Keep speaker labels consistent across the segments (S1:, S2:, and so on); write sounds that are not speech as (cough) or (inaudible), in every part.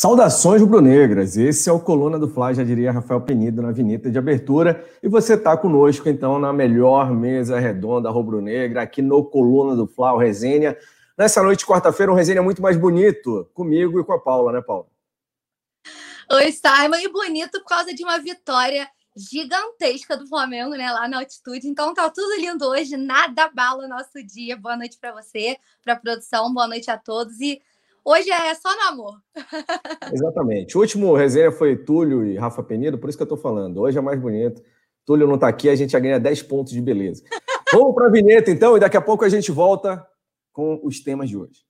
S1: Saudações rubro-negras, esse é o Coluna do Fla, já diria Rafael Penido na vinheta de abertura, e você está conosco então na melhor mesa redonda rubro-negra, aqui no Coluna do Fla, o Resenha. Nessa noite, quarta-feira, um resenha muito mais bonito, comigo e com a Paula, né, Paula?
S2: Oi, Simon, e bonito por causa de uma vitória gigantesca do Flamengo, né, lá na altitude. Então tá tudo lindo hoje, nada bala o nosso dia. Boa noite para você, para a produção, boa noite a todos e Hoje é só no amor. (laughs)
S1: Exatamente. O último resenha foi Túlio e Rafa Penido, por isso que eu estou falando. Hoje é mais bonito. Túlio não está aqui, a gente já ganha 10 pontos de beleza. Vamos para a vinheta, então, e daqui a pouco a gente volta com os temas de hoje.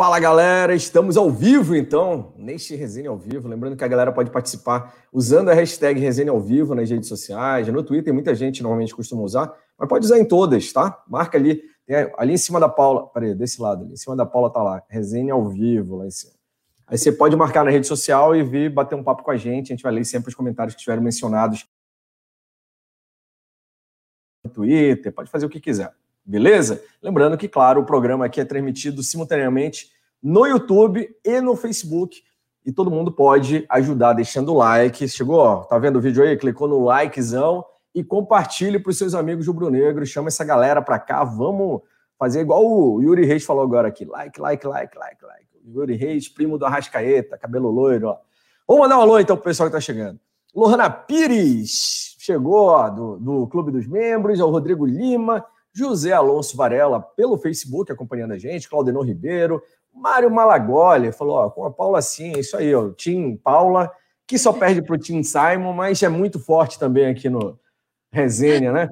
S1: Fala galera, estamos ao vivo então, neste Resenha ao Vivo. Lembrando que a galera pode participar usando a hashtag Resenha ao Vivo nas redes sociais, no Twitter, muita gente normalmente costuma usar, mas pode usar em todas, tá? Marca ali, ali em cima da Paula, peraí, desse lado ali, em cima da Paula tá lá, Resenha ao Vivo lá em cima. Aí você pode marcar na rede social e vir bater um papo com a gente, a gente vai ler sempre os comentários que estiveram mencionados no Twitter, pode fazer o que quiser. Beleza? Lembrando que, claro, o programa aqui é transmitido simultaneamente no YouTube e no Facebook. E todo mundo pode ajudar deixando o like. Chegou, ó, tá vendo o vídeo aí? Clicou no likezão e compartilhe para os seus amigos rubro-negros. Chama essa galera para cá. Vamos fazer igual o Yuri Reis falou agora aqui. Like, like, like, like, like. Yuri Reis, primo do Arrascaeta, cabelo loiro, ó. Vamos mandar um alô então pro pessoal que tá chegando. Lohana Pires chegou ó, do, do Clube dos Membros, é o Rodrigo Lima, José Alonso Varela pelo Facebook acompanhando a gente, Claudenor Ribeiro, Mário Malagoli falou: ó, com a Paula assim, é isso aí, ó, Tim Paula, que só perde para o Tim Simon, mas é muito forte também aqui no Resenha, né?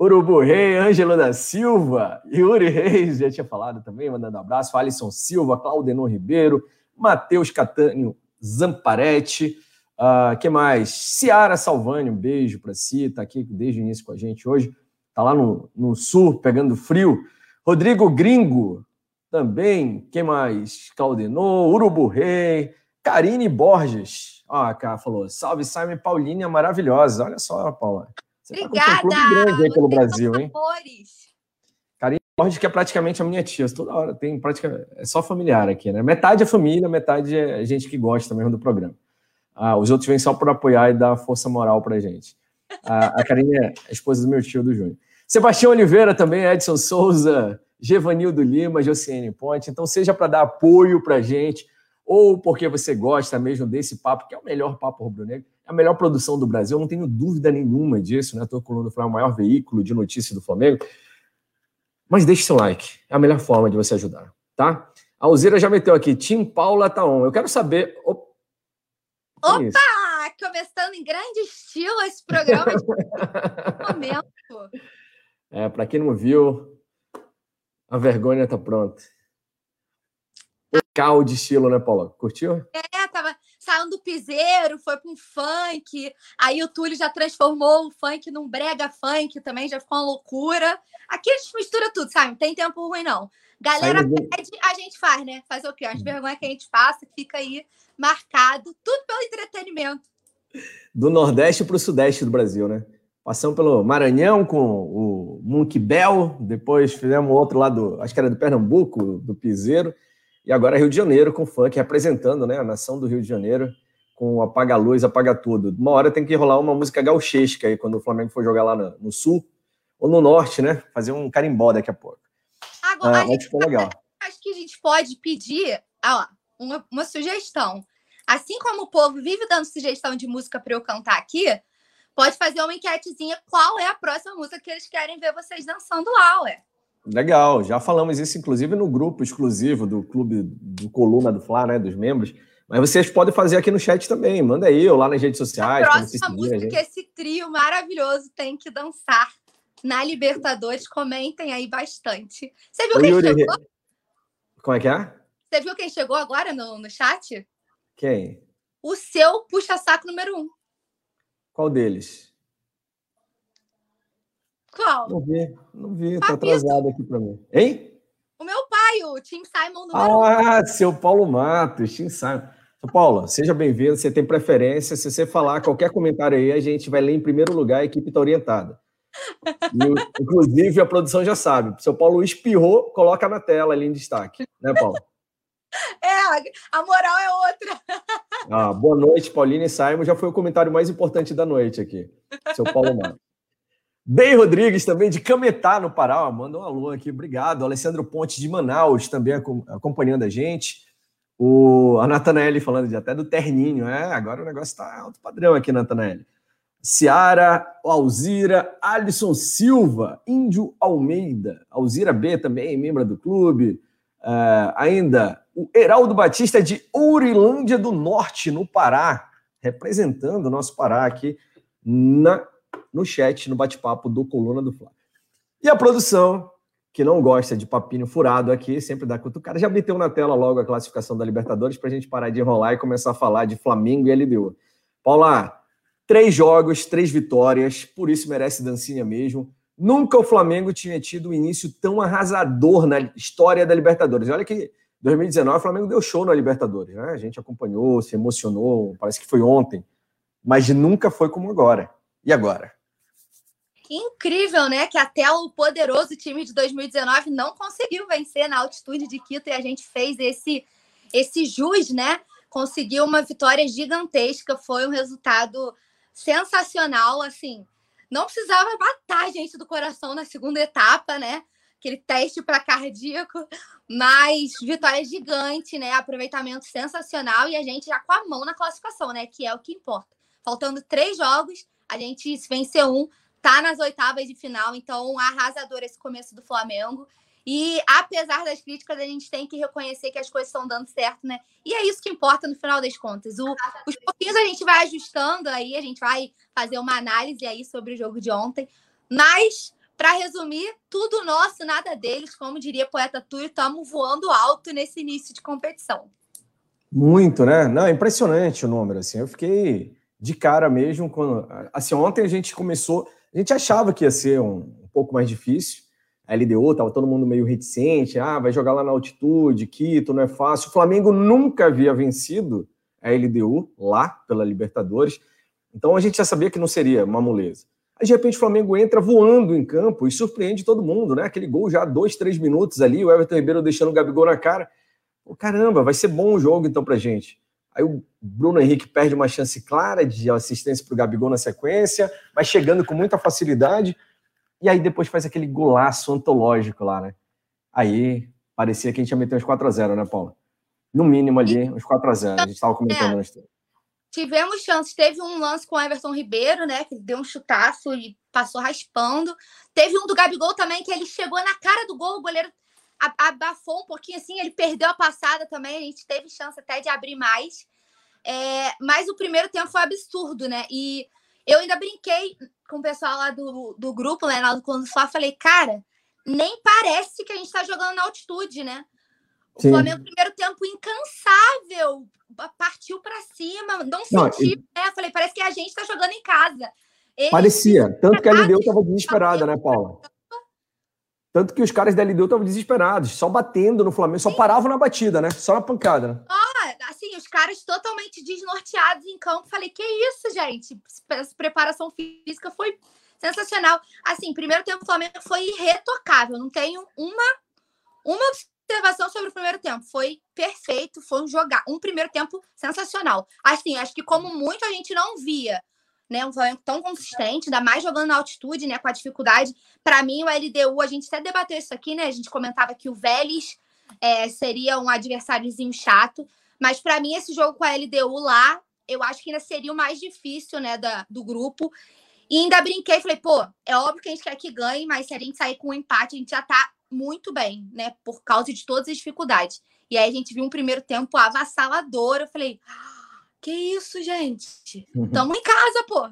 S1: Urubu Rei, Ângelo da Silva, Yuri Reis, já tinha falado também, mandando abraço, Alisson Silva, Claudenor Ribeiro, Matheus Catânio Zamparetti, uh, que mais? Ciara Salvani, um beijo para si, tá aqui desde o início com a gente hoje tá lá no, no sul, pegando frio. Rodrigo Gringo, também. Quem mais? Caldenô, Urubu Rei, Karine Borges. Ó, a Cá falou: salve Simon Paulinha maravilhosa. Olha só, Paula.
S2: Você Obrigada! Tá com um grande
S1: aí pelo Brasil, hein? Karine Borges, que é praticamente a minha tia. Toda hora tem praticamente. É só familiar aqui, né? Metade é família, metade é gente que gosta mesmo do programa. Ah, os outros vêm só por apoiar e dar força moral pra gente. A, a Karine é a esposa do meu tio do Júnior. Sebastião Oliveira também, Edson Souza, Gevanildo Lima, Josiane Ponte. Então, seja para dar apoio para a gente, ou porque você gosta mesmo desse papo, que é o melhor papo rubro-negro, é a melhor produção do Brasil, eu não tenho dúvida nenhuma disso, né? Estou coluna foi o maior veículo de notícia do Flamengo. Mas deixe seu like, é a melhor forma de você ajudar, tá? A Alzira já meteu aqui, Tim Paula tá on. Eu quero saber.
S2: Opa! Começando em grande estilo esse programa de (laughs) momento.
S1: É, para quem não viu, a vergonha tá pronta. O cal de estilo, né, Paula? Curtiu?
S2: É, tava saindo do piseiro, foi para um funk. Aí o Túlio já transformou o funk num brega funk também, já ficou uma loucura. Aqui a gente mistura tudo, sabe? Não tem tempo ruim, não. Galera pede, a gente faz, né? Faz o quê? As vergonhas que a gente passa, fica aí marcado, tudo pelo entretenimento.
S1: Do Nordeste para o Sudeste do Brasil, né? Passamos pelo Maranhão com o Monkey Bell, depois fizemos outro lá do, acho que era do Pernambuco, do Piseiro, e agora Rio de Janeiro com funk, representando né, a nação do Rio de Janeiro com Apaga a Luz, Apaga Tudo. Uma hora tem que rolar uma música gauchesca aí, quando o Flamengo for jogar lá no, no Sul ou no Norte, né? Fazer um carimbó daqui a pouco.
S2: Agora, ah, gente, ficou legal. Acho que a gente pode pedir ah, uma, uma sugestão. Assim como o povo vive dando sugestão de música para eu cantar aqui, pode fazer uma enquetezinha qual é a próxima música que eles querem ver vocês dançando lá, ué.
S1: Legal, já falamos isso inclusive no grupo exclusivo do clube do Coluna do Fla, né, dos membros. Mas vocês podem fazer aqui no chat também, manda aí, ou lá nas redes sociais.
S2: A próxima música que esse trio maravilhoso tem que dançar na Libertadores, comentem aí bastante. Você viu quem Yuri... chegou?
S1: Como é que é?
S2: Você viu quem chegou agora no, no chat?
S1: Quem?
S2: O seu puxa-saco número um.
S1: Qual deles?
S2: Qual?
S1: Não vi, não vi, tá atrasado aqui para mim. Hein?
S2: O meu pai, o Tim Simon
S1: número Ah, um. seu Paulo Matos, Tim Simon. Seu Paulo, seja bem-vindo, você tem preferência, se você falar qualquer comentário aí, a gente vai ler em primeiro lugar, a equipe está orientada. E, inclusive, a produção já sabe. Seu Paulo espirrou, coloca na tela ali em destaque. Né, Paulo?
S2: É, a moral é outra.
S1: Ah, boa noite, Pauline e Simon. Já foi o comentário mais importante da noite aqui. Seu Paulo Mato. Bem Rodrigues, também de Cametá, no Pará. Manda um alô aqui, obrigado. Alessandro Ponte de Manaus, também acompanhando a gente. O, a Natanael falando de, até do terninho. É, agora o negócio está alto padrão aqui, Natanael. Ciara, Alzira, Alisson Silva, Índio Almeida, Alzira B também, membro do clube. Uh, ainda o Heraldo Batista de Ourilândia do Norte, no Pará, representando o nosso Pará aqui na, no chat, no bate-papo do Coluna do Fla. E a produção, que não gosta de papinho furado aqui, sempre dá cutucada, já meteu na tela logo a classificação da Libertadores para a gente parar de enrolar e começar a falar de Flamengo e LDU. Paula, Três jogos, três vitórias, por isso merece dancinha mesmo. Nunca o Flamengo tinha tido um início tão arrasador na história da Libertadores. Olha que 2019 o Flamengo deu show na Libertadores, né? A gente acompanhou, se emocionou, parece que foi ontem, mas nunca foi como agora. E agora?
S2: Incrível, né? Que até o poderoso time de 2019 não conseguiu vencer na altitude de Quito e a gente fez esse esse jus, né? Conseguiu uma vitória gigantesca, foi um resultado sensacional, assim. Não precisava matar a gente do coração na segunda etapa, né? Aquele teste para cardíaco, mas vitória gigante, né? Aproveitamento sensacional e a gente já com a mão na classificação, né? Que é o que importa. Faltando três jogos, a gente venceu um, tá nas oitavas de final, então arrasador esse começo do Flamengo. E apesar das críticas, a gente tem que reconhecer que as coisas estão dando certo, né? E é isso que importa no final das contas. O, os pouquinhos a gente vai ajustando aí, a gente vai fazer uma análise aí sobre o jogo de ontem. Mas, para resumir, tudo nosso, nada deles, como diria poeta Túlio, estamos voando alto nesse início de competição.
S1: Muito, né? Não, é impressionante o número, assim. Eu fiquei de cara mesmo quando. Assim, ontem a gente começou. A gente achava que ia ser um, um pouco mais difícil a LDU, tava todo mundo meio reticente, ah, vai jogar lá na altitude, Quito, não é fácil. O Flamengo nunca havia vencido a LDU lá pela Libertadores, então a gente já sabia que não seria uma moleza. Aí, de repente, o Flamengo entra voando em campo e surpreende todo mundo, né? Aquele gol já dois, três minutos ali, o Everton Ribeiro deixando o Gabigol na cara. Pô, caramba, vai ser bom o jogo então pra gente. Aí o Bruno Henrique perde uma chance clara de assistência para o Gabigol na sequência, vai chegando com muita facilidade. E aí depois faz aquele golaço antológico lá, né? Aí parecia que a gente ia meter uns 4x0, né, Paula? No mínimo ali, uns 4x0. A, gente estava comentando é.
S2: Tivemos chances. Teve um lance com o Everton Ribeiro, né? Que deu um chutaço e passou raspando. Teve um do Gabigol também, que ele chegou na cara do gol, o goleiro abafou um pouquinho assim, ele perdeu a passada também. A gente teve chance até de abrir mais. É, mas o primeiro tempo foi absurdo, né? E eu ainda brinquei com o pessoal lá do, do grupo, né, Quando Só, falei, cara, nem parece que a gente tá jogando na altitude, né? O Sim. Flamengo, primeiro tempo, incansável, partiu para cima, não senti, e... né? Falei, parece que a gente tá jogando em casa.
S1: Ele... Parecia, tanto que a LDU tava desesperada, né, Paula? Tanto que os caras da LDU estavam desesperados, só batendo no Flamengo, só paravam na batida, né? Só na pancada, né?
S2: assim, os caras totalmente desnorteados em campo. Falei, que isso, gente? Essa preparação física foi sensacional. Assim, primeiro tempo o Flamengo foi irretocável. Não tenho uma, uma observação sobre o primeiro tempo. Foi perfeito, foi um jogar, um primeiro tempo sensacional. Assim, acho que como muito a gente não via, né, um Flamengo tão consistente, ainda mais jogando na altitude, né, com a dificuldade. Para mim, o LDU, a gente até debateu isso aqui, né? A gente comentava que o Vélez é, seria um adversáriozinho chato. Mas para mim, esse jogo com a LDU lá, eu acho que ainda seria o mais difícil, né, da, do grupo. E ainda brinquei, falei, pô, é óbvio que a gente quer que ganhe, mas se a gente sair com um empate, a gente já tá muito bem, né, por causa de todas as dificuldades. E aí a gente viu um primeiro tempo avassalador. Eu falei, ah, que isso, gente? Estamos em casa, pô.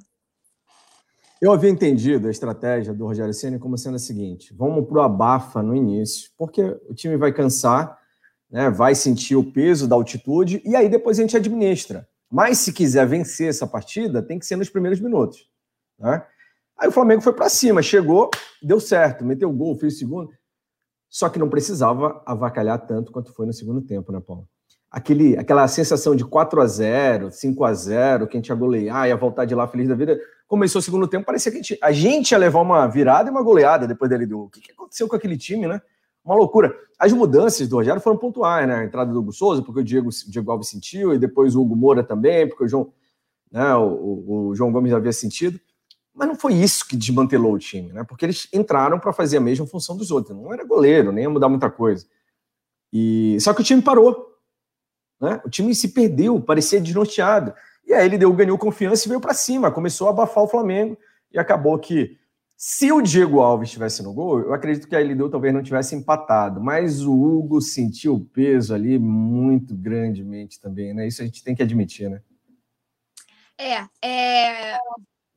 S1: Eu havia entendido a estratégia do Rogério Ceni como sendo a seguinte: vamos pro abafa no início, porque o time vai cansar né, vai sentir o peso da altitude e aí depois a gente administra. Mas se quiser vencer essa partida, tem que ser nos primeiros minutos. Né? Aí o Flamengo foi para cima, chegou, deu certo, meteu gol, fez o segundo. Só que não precisava avacalhar tanto quanto foi no segundo tempo, né, Paulo? aquele, aquela sensação de 4 a 0 5 a 0 que a gente ia golear, ia voltar de lá feliz da vida. Começou o segundo tempo, parecia que a gente, a gente ia levar uma virada e uma goleada depois dele. Do, o que, que aconteceu com aquele time, né? Uma loucura. As mudanças do Rogério foram pontuais, né? A entrada do Hugo Souza, porque o Diego, o Diego Alves sentiu, e depois o Hugo Moura também, porque o João, né, o, o João Gomes havia sentido. Mas não foi isso que desmantelou o time, né? Porque eles entraram para fazer a mesma função dos outros. Não era goleiro, nem ia mudar muita coisa. E só que o time parou. Né? O time se perdeu, parecia desnorteado. E aí ele deu, ganhou confiança e veio para cima, começou a abafar o Flamengo e acabou que se o Diego Alves estivesse no gol, eu acredito que a LDU talvez não tivesse empatado, mas o Hugo sentiu o peso ali muito grandemente também, né? Isso a gente tem que admitir, né?
S2: É, é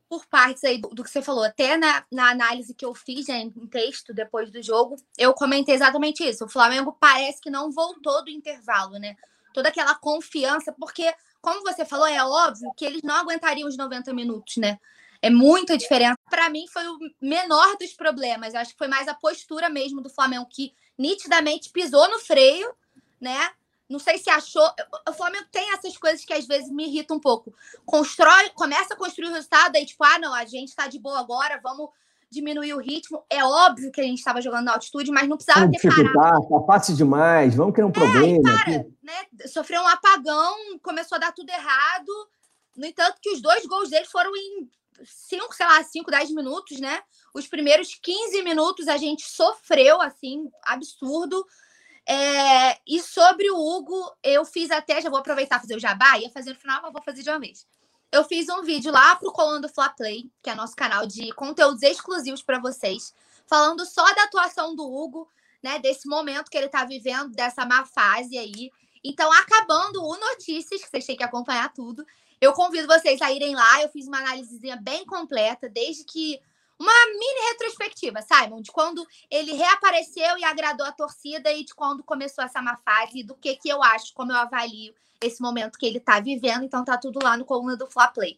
S2: por partes aí do, do, que você falou, até na, na análise que eu fiz né, em texto depois do jogo, eu comentei exatamente isso. O Flamengo parece que não voltou do intervalo, né? Toda aquela confiança, porque, como você falou, é óbvio que eles não aguentariam os 90 minutos, né? É muita diferença. Para mim, foi o menor dos problemas. Eu acho que foi mais a postura mesmo do Flamengo, que nitidamente pisou no freio, né? Não sei se achou. O Flamengo tem essas coisas que às vezes me irritam um pouco. Constrói, começa a construir o resultado, aí, tipo, ah, não, a gente tá de boa agora, vamos diminuir o ritmo. É óbvio que a gente estava jogando na altitude, mas não precisava
S1: vamos ter parado. Tá fácil demais, vamos criar um é, problema.
S2: cara, né, sofreu um apagão, começou a dar tudo errado. No entanto, que os dois gols dele foram em 5, sei lá, 5, 10 minutos, né? Os primeiros 15 minutos a gente sofreu, assim, absurdo. É, e sobre o Hugo, eu fiz até, já vou aproveitar fazer o jabá, ia fazer no final, mas vou fazer de uma vez. Eu fiz um vídeo lá pro Colando do Fla Play, que é nosso canal de conteúdos exclusivos para vocês, falando só da atuação do Hugo, né, desse momento que ele tá vivendo, dessa má fase aí. Então, acabando o Notícias, que vocês têm que acompanhar tudo, eu convido vocês a irem lá. Eu fiz uma análisezinha bem completa, desde que uma mini retrospectiva, Simon, de quando ele reapareceu e agradou a torcida e de quando começou essa má fase, do que, que eu acho, como eu avalio esse momento que ele está vivendo. Então tá tudo lá no coluna do Fla Play.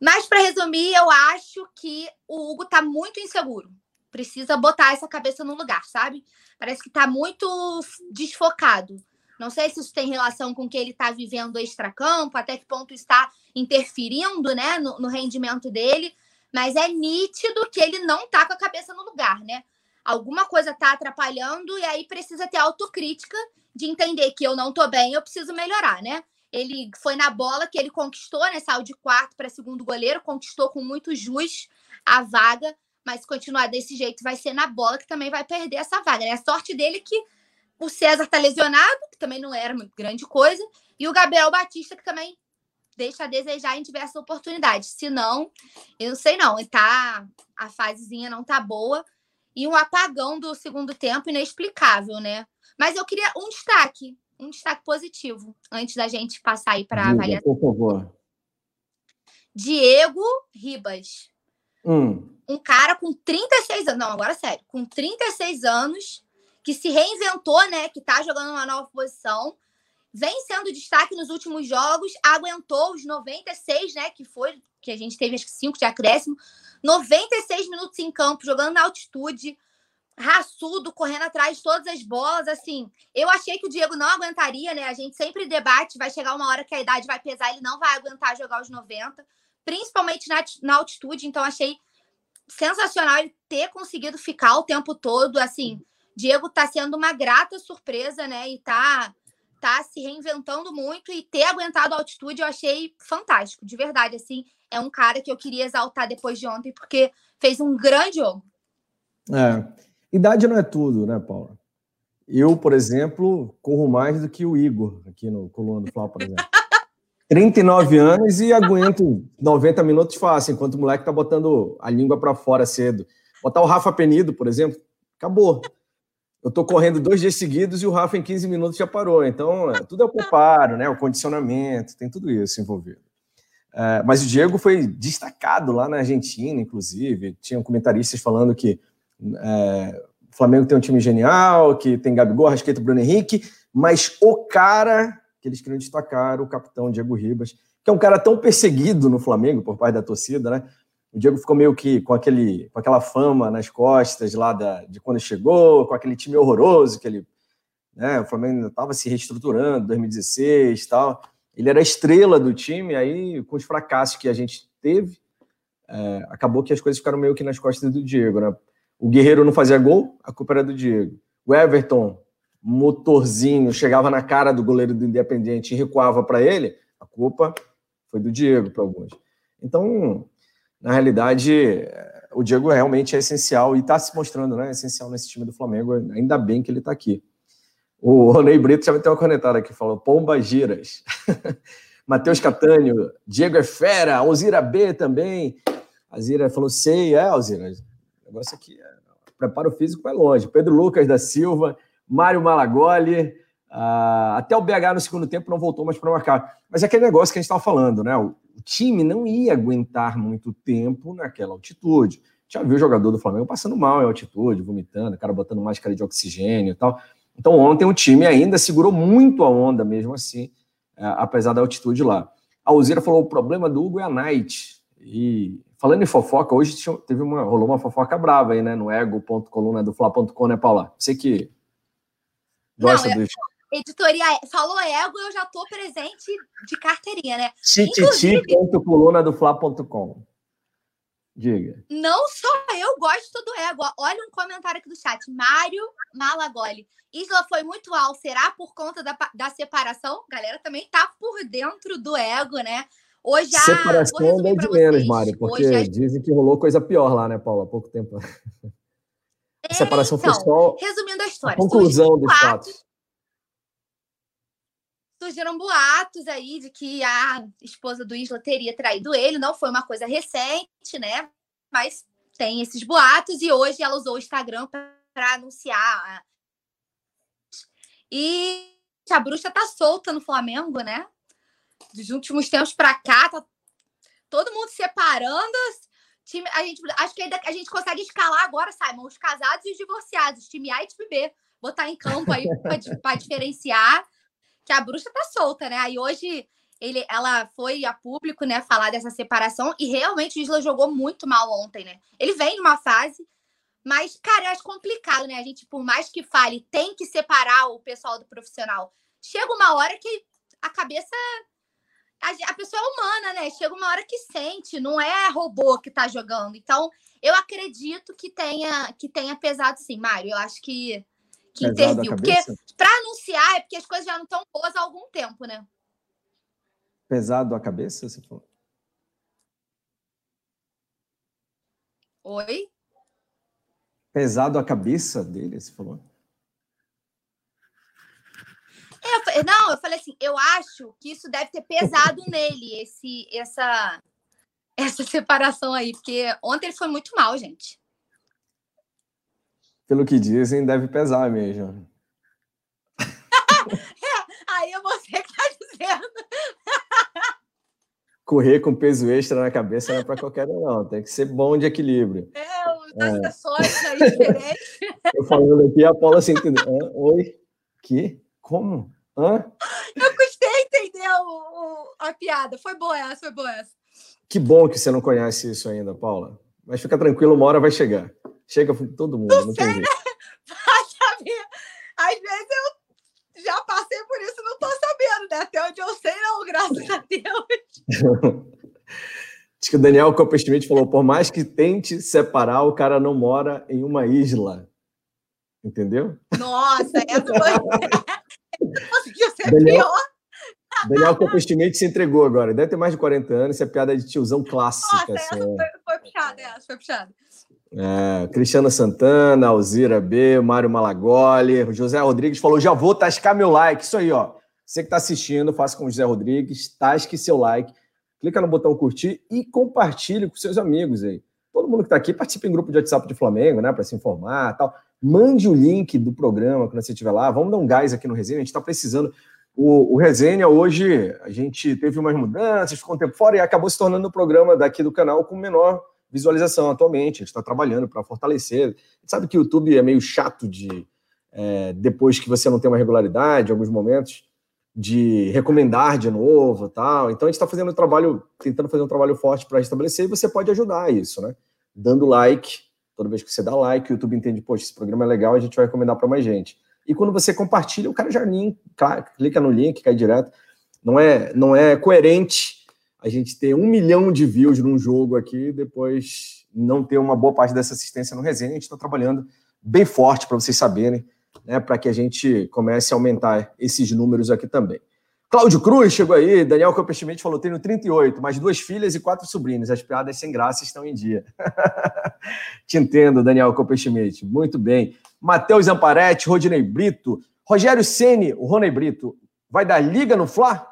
S2: Mas para resumir, eu acho que o Hugo tá muito inseguro. Precisa botar essa cabeça no lugar, sabe? Parece que tá muito desfocado. Não sei se isso tem relação com o que ele está vivendo extra-campo, até que ponto está interferindo né, no, no rendimento dele mas é nítido que ele não tá com a cabeça no lugar, né? Alguma coisa tá atrapalhando e aí precisa ter autocrítica de entender que eu não tô bem, eu preciso melhorar, né? Ele foi na bola que ele conquistou, né? Saiu de quarto para segundo goleiro, conquistou com muito jus a vaga, mas se continuar desse jeito, vai ser na bola que também vai perder essa vaga, né? A sorte dele é que o César tá lesionado, que também não era grande coisa, e o Gabriel Batista, que também deixa a desejar em diversas oportunidades. Se não, eu não sei não. Tá, a fasezinha não tá boa. E um apagão do segundo tempo inexplicável, né? Mas eu queria um destaque, um destaque positivo, antes da gente passar aí para avaliar.
S1: Por favor.
S2: Diego Ribas.
S1: Hum.
S2: Um cara com 36 anos, não, agora sério, com 36 anos, que se reinventou, né? Que tá jogando uma nova posição vem sendo destaque nos últimos jogos, aguentou os 96, né? Que foi, que a gente teve acho que 5 de acréscimo. 96 minutos em campo, jogando na altitude, raçudo, correndo atrás de todas as bolas. Assim, eu achei que o Diego não aguentaria, né? A gente sempre debate, vai chegar uma hora que a idade vai pesar, ele não vai aguentar jogar os 90, principalmente na, na altitude. Então, achei sensacional ele ter conseguido ficar o tempo todo. Assim, Diego tá sendo uma grata surpresa, né? E tá tá se reinventando muito e ter aguentado a altitude eu achei fantástico, de verdade, assim, é um cara que eu queria exaltar depois de ontem porque fez um grande jogo.
S1: É, idade não é tudo, né, Paula? Eu, por exemplo, corro mais do que o Igor aqui no Coluna do Flau, por exemplo. (laughs) 39 anos e aguento 90 minutos fácil, enquanto o moleque tá botando a língua para fora cedo. Botar o Rafa Penido, por exemplo, acabou eu estou correndo dois dias seguidos e o Rafa em 15 minutos já parou. Então, é, tudo é o preparo, né? o condicionamento, tem tudo isso envolvido. É, mas o Diego foi destacado lá na Argentina, inclusive. Tinham comentaristas falando que é, o Flamengo tem um time genial, que tem Gabigol, Rasqueta, Bruno Henrique, mas o cara que eles queriam destacar, o capitão Diego Ribas, que é um cara tão perseguido no Flamengo por parte da torcida, né? O Diego ficou meio que com, aquele, com aquela fama nas costas lá da, de quando chegou, com aquele time horroroso que ele né? O Flamengo ainda estava se reestruturando, 2016 tal. Ele era a estrela do time, aí com os fracassos que a gente teve, é, acabou que as coisas ficaram meio que nas costas do Diego, né? O Guerreiro não fazia gol, a culpa era do Diego. O Everton, motorzinho, chegava na cara do goleiro do Independiente e recuava para ele, a culpa foi do Diego para alguns. Então, na realidade, o Diego realmente é essencial e está se mostrando né, essencial nesse time do Flamengo. Ainda bem que ele está aqui. O Ronei Brito já ter uma cornetada aqui, falou Pomba Giras. (laughs) Matheus Catânio, Diego é fera, Alzira B também. A Zira falou, sei, é, Alzira. O negócio aqui é. Preparo físico vai longe. Pedro Lucas da Silva, Mário Malagoli, uh, até o BH no segundo tempo não voltou mais para marcar. Mas é aquele negócio que a gente estava falando, né? O, o, time não ia aguentar muito tempo naquela altitude. Já viu o jogador do Flamengo passando mal em altitude, vomitando, o cara botando máscara de oxigênio e tal. Então ontem o time ainda segurou muito a onda mesmo assim, uh, apesar da altitude lá. A Alzira falou: o problema do Hugo é a night. E Falando em fofoca, hoje teve uma, rolou uma fofoca brava aí, né? No ego.coluna do Fla.com, né, Paula? Você que gosta Não, do.
S2: Editoria, falou ego, eu já tô presente de carteirinha, né?
S1: Tititi.coluna do Fla.com. Diga.
S2: Não só eu gosto do ego. Olha um comentário aqui do chat. Mário Malagoli. Isla foi muito alto. Será por conta da, da separação? Galera também tá por dentro do ego, né? Hoje a
S1: separação é de menos, Mário, porque a... dizem que rolou coisa pior lá, né, Paula? Há pouco tempo.
S2: É, (laughs) a separação então, foi só resumindo a história. A
S1: conclusão dos fatos.
S2: Surgiram boatos aí de que a esposa do Isla teria traído ele. Não foi uma coisa recente, né? Mas tem esses boatos e hoje ela usou o Instagram para anunciar. E a bruxa tá solta no Flamengo, né? dos últimos tempos para cá, tá todo mundo separando. Time, a gente, acho que ainda a gente consegue escalar agora, Simon, os casados e os divorciados, time A e time B. Botar em campo aí (laughs) para diferenciar que a bruxa tá solta, né? Aí hoje ele, ela foi a público, né, falar dessa separação e realmente o Isla jogou muito mal ontem, né? Ele vem numa fase, mas, cara, eu acho complicado, né? A gente, por mais que fale, tem que separar o pessoal do profissional. Chega uma hora que a cabeça a, a pessoa é humana, né? Chega uma hora que sente, não é robô que tá jogando. Então, eu acredito que tenha que tenha pesado sim, Mário. Eu acho que, que interviu. Porque para anunciar é porque as coisas já não estão boas há algum tempo, né?
S1: Pesado a cabeça, você falou?
S2: Oi?
S1: Pesado a cabeça dele, você falou?
S2: É, não, eu falei assim, eu acho que isso deve ter pesado (laughs) nele, esse, essa, essa separação aí, porque ontem ele foi muito mal, gente.
S1: Pelo que dizem, deve pesar mesmo.
S2: é, (laughs) aí é você que tá dizendo. (laughs)
S1: Correr com peso extra na cabeça não é para qualquer um, não. Tem que ser bom de equilíbrio.
S2: É, é. acessórios aí diferentes. (laughs)
S1: Eu falando aqui, a Paula assim, oi, que? Como? Hã?
S2: Eu custei entender o, o, a piada. Foi boa essa, foi boa essa.
S1: Que bom que você não conhece isso ainda, Paula. Mas fica tranquilo, uma hora vai chegar. Chega todo mundo, não, não sei, tem jeito. Né? (laughs)
S2: Vai saber. Às vezes eu já passei por isso não tô sabendo, né? Até onde eu sei, não, graças a Deus. (laughs)
S1: Diz que o Daniel Copper Schmidt falou: por mais que tente separar, o cara não mora em uma isla. Entendeu?
S2: Nossa, essa foi. (laughs) Conseguiu ser Daniel, pior.
S1: Daniel Copestimate se entregou agora. Deve ter mais de 40 anos. Isso é piada de tiozão clássica.
S2: Nossa, assim, essa foi, foi puxada, essa foi puxada.
S1: É, Cristiana Santana, Alzira B, Mário Malagoli, José Rodrigues falou: já vou tascar meu like. Isso aí, ó. Você que está assistindo, faça como José Rodrigues, tasque seu like, clica no botão curtir e compartilhe com seus amigos aí. Todo mundo que está aqui participa em grupo de WhatsApp de Flamengo, né? Para se informar tal. Mande o link do programa quando você estiver lá. Vamos dar um gás aqui no Resenha. A gente está precisando. O, o Resenha hoje, a gente teve umas mudanças, ficou um tempo fora e acabou se tornando o programa daqui do canal com menor visualização atualmente. A gente está trabalhando para fortalecer. A gente sabe que o YouTube é meio chato de, é, depois que você não tem uma regularidade, em alguns momentos, de recomendar de novo tal. Então a gente está fazendo um trabalho, tentando fazer um trabalho forte para restabelecer e você pode ajudar isso, né? Dando like Toda vez que você dá like, o YouTube entende, poxa, esse programa é legal, a gente vai recomendar para mais gente. E quando você compartilha, o cara já clica no link, cai direto. Não é, não é coerente a gente ter um milhão de views num jogo aqui depois não ter uma boa parte dessa assistência no resenha. A gente está trabalhando bem forte para vocês saberem, né, para que a gente comece a aumentar esses números aqui também. Cláudio Cruz chegou aí, Daniel Campestimento falou: tenho 38, mais duas filhas e quatro sobrinhos. As piadas sem graça estão em dia. (laughs) Te entendo, Daniel Campestimento. Muito bem. Matheus Amparetti, Rodinei Brito, Rogério Ceni, o Rony Brito, vai dar liga no Fla?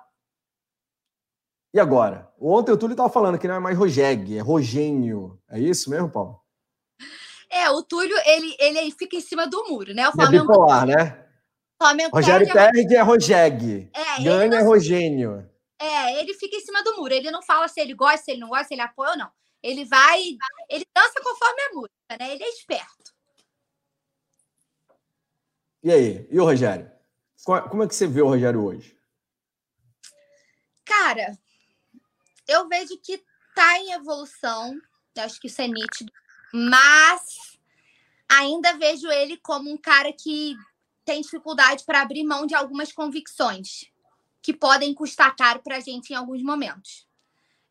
S1: E agora? Ontem o Túlio estava falando que não é mais Rogeg, é Rogênio. É isso mesmo, Paulo?
S2: É, o Túlio, ele, ele fica em cima do muro, né? O
S1: é Flamengo... É bipolar, né?
S2: Flamengo
S1: Rogério perde, é Rogeg. É, Ganha é Rogênio.
S2: É, ele fica em cima do muro. Ele não fala se ele gosta, se ele não gosta, se ele apoia ou não. Ele vai. Ele dança conforme a música, né? Ele é esperto.
S1: E aí? E o Rogério? Como é que você vê o Rogério hoje?
S2: Cara, eu vejo que tá em evolução. Eu acho que isso é nítido. Mas ainda vejo ele como um cara que tem dificuldade para abrir mão de algumas convicções que podem custar caro para a gente em alguns momentos.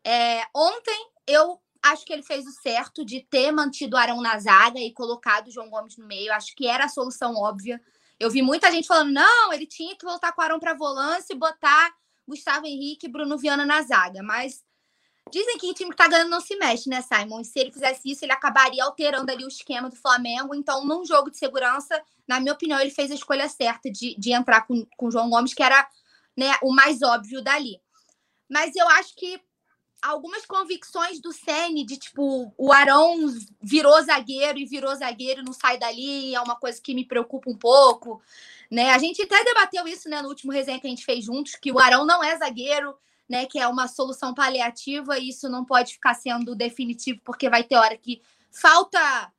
S2: É, ontem eu acho que ele fez o certo de ter mantido o Arão na zaga e colocado o João Gomes no meio. Acho que era a solução óbvia. Eu vi muita gente falando: não, ele tinha que voltar com o Arão para volância e botar Gustavo Henrique e Bruno Viana na zaga. Mas Dizem que o time que tá ganhando não se mexe, né, Simon? E se ele fizesse isso, ele acabaria alterando ali o esquema do Flamengo. Então, num jogo de segurança, na minha opinião, ele fez a escolha certa de, de entrar com, com o João Gomes, que era né, o mais óbvio dali. Mas eu acho que algumas convicções do Sene de tipo, o Arão virou zagueiro e virou zagueiro não sai dali, é uma coisa que me preocupa um pouco. Né? A gente até debateu isso né, no último resenha que a gente fez juntos, que o Arão não é zagueiro né, que é uma solução paliativa, e isso não pode ficar sendo definitivo, porque vai ter hora que falta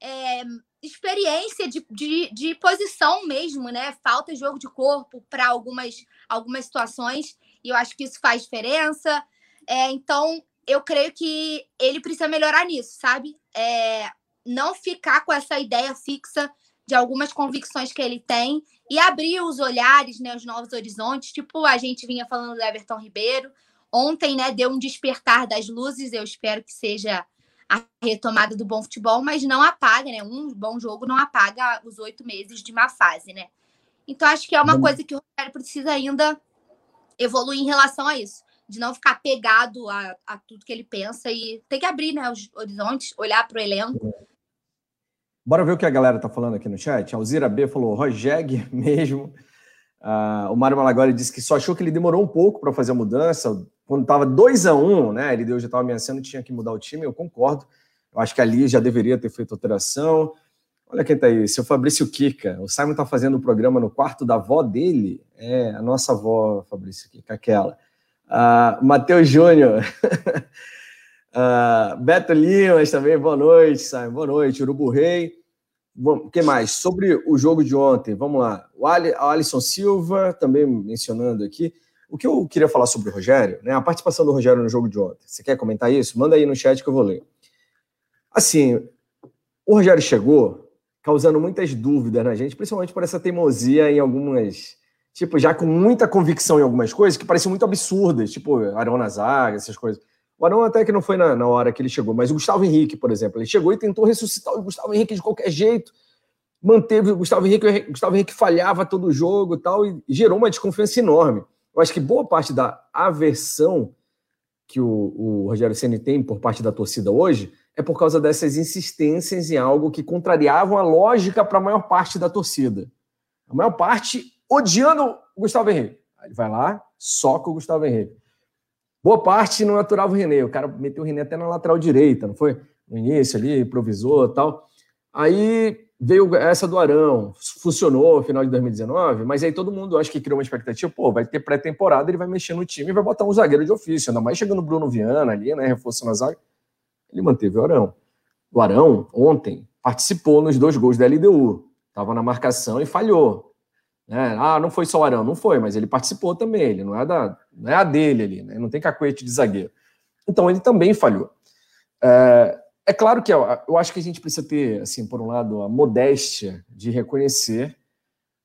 S2: é, experiência de, de, de, posição mesmo, né? Falta jogo de corpo para algumas, algumas situações, e eu acho que isso faz diferença. É, então, eu creio que ele precisa melhorar nisso, sabe? É, não ficar com essa ideia fixa de algumas convicções que ele tem e abrir os olhares, né, os novos horizontes, tipo a gente vinha falando do Everton Ribeiro. Ontem, né, deu um despertar das luzes, eu espero que seja a retomada do bom futebol, mas não apaga, né? Um bom jogo não apaga os oito meses de má fase, né? Então, acho que é uma coisa que o Rogério precisa ainda evoluir em relação a isso, de não ficar pegado a, a tudo que ele pensa e ter que abrir né, os horizontes, olhar para o elenco
S1: Bora ver o que a galera tá falando aqui no chat. Alzira B falou Rogeg (laughs) mesmo. Uh, o Mário Malagoli disse que só achou que ele demorou um pouco para fazer a mudança. Quando estava 2 a 1 um, né? Ele já estava ameaçando, tinha que mudar o time. Eu concordo. Eu acho que ali já deveria ter feito alteração. Olha quem tá aí, seu Fabrício Kika. O Simon tá fazendo o um programa no quarto da avó dele. É, a nossa avó, Fabrício Kika, aquela. Uh, Matheus Júnior. (laughs) Uh, Beto Limas também, boa noite, Simon. Boa noite, Urubu Rei. O que mais? Sobre o jogo de ontem, vamos lá. O Alisson Silva, também mencionando aqui. O que eu queria falar sobre o Rogério, né? A participação do Rogério no jogo de ontem. Você quer comentar isso? Manda aí no chat que eu vou ler. Assim, o Rogério chegou causando muitas dúvidas na gente, principalmente por essa teimosia em algumas. Tipo, já com muita convicção em algumas coisas que pareciam muito absurdas, tipo Arão na zaga, essas coisas. O até que não foi na, na, hora que ele chegou, mas o Gustavo Henrique, por exemplo, ele chegou e tentou ressuscitar o Gustavo Henrique de qualquer jeito, manteve o Gustavo Henrique, o Gustavo Henrique falhava todo o jogo e tal, e gerou uma desconfiança enorme. Eu acho que boa parte da aversão que o, o Rogério Ceni tem por parte da torcida hoje é por causa dessas insistências em algo que contrariavam a lógica para a maior parte da torcida. A maior parte odiando o Gustavo Henrique. Ele vai lá, soca o Gustavo Henrique. Boa parte não aturava o René. O cara meteu o René até na lateral direita, não foi? No início ali, improvisou tal. Aí veio essa do Arão, funcionou no final de 2019, mas aí todo mundo acho que criou uma expectativa, pô, vai ter pré-temporada, ele vai mexer no time e vai botar um zagueiro de ofício, ainda mais chegando o Bruno Viana ali, né, reforçando a zaga. Ele manteve o Arão. O Arão, ontem, participou nos dois gols da LDU, estava na marcação e falhou. Né? Ah, não foi só o Arão, não foi, mas ele participou também, ele não é, da, não é a dele ali, né? não tem cacuete de zagueiro. Então ele também falhou. É, é claro que eu, eu acho que a gente precisa ter, assim, por um lado, a modéstia de reconhecer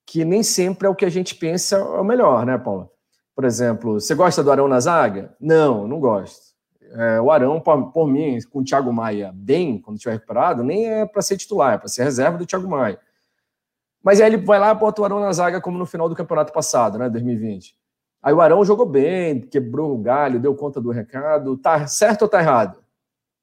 S1: que nem sempre é o que a gente pensa é o melhor, né, Paula? Por exemplo, você gosta do Arão na zaga? Não, não gosto. É, o Arão, por, por, mim, com o Thiago Maia bem, quando estiver recuperado, nem é para ser titular, é para ser reserva do Thiago Maia. Mas aí ele vai lá e bota o Arão na zaga, como no final do campeonato passado, né, 2020. Aí o Arão jogou bem, quebrou o galho, deu conta do recado. Tá certo ou tá errado?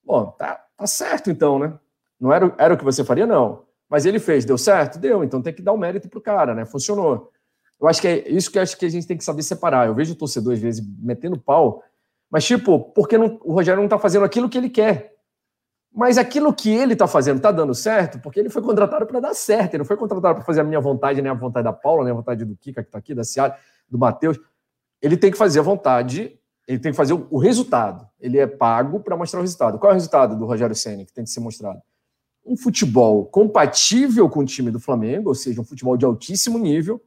S1: Bom, tá, tá certo então, né? Não era, era o que você faria, não. Mas ele fez, deu certo? Deu, então tem que dar o mérito pro cara, né? Funcionou. Eu acho que é isso que acho que a gente tem que saber separar. Eu vejo o torcedor, às vezes, metendo pau, mas, tipo, porque não, o Rogério não tá fazendo aquilo que ele quer. Mas aquilo que ele tá fazendo tá dando certo, porque ele foi contratado para dar certo. Ele não foi contratado para fazer a minha vontade, nem a vontade da Paula, nem a vontade do Kika, que tá aqui, da Ciara, do Matheus. Ele tem que fazer a vontade, ele tem que fazer o, o resultado. Ele é pago para mostrar o resultado. Qual é o resultado do Rogério Senna que tem que ser mostrado? um futebol compatível com o time do Flamengo, ou seja, um futebol de altíssimo nível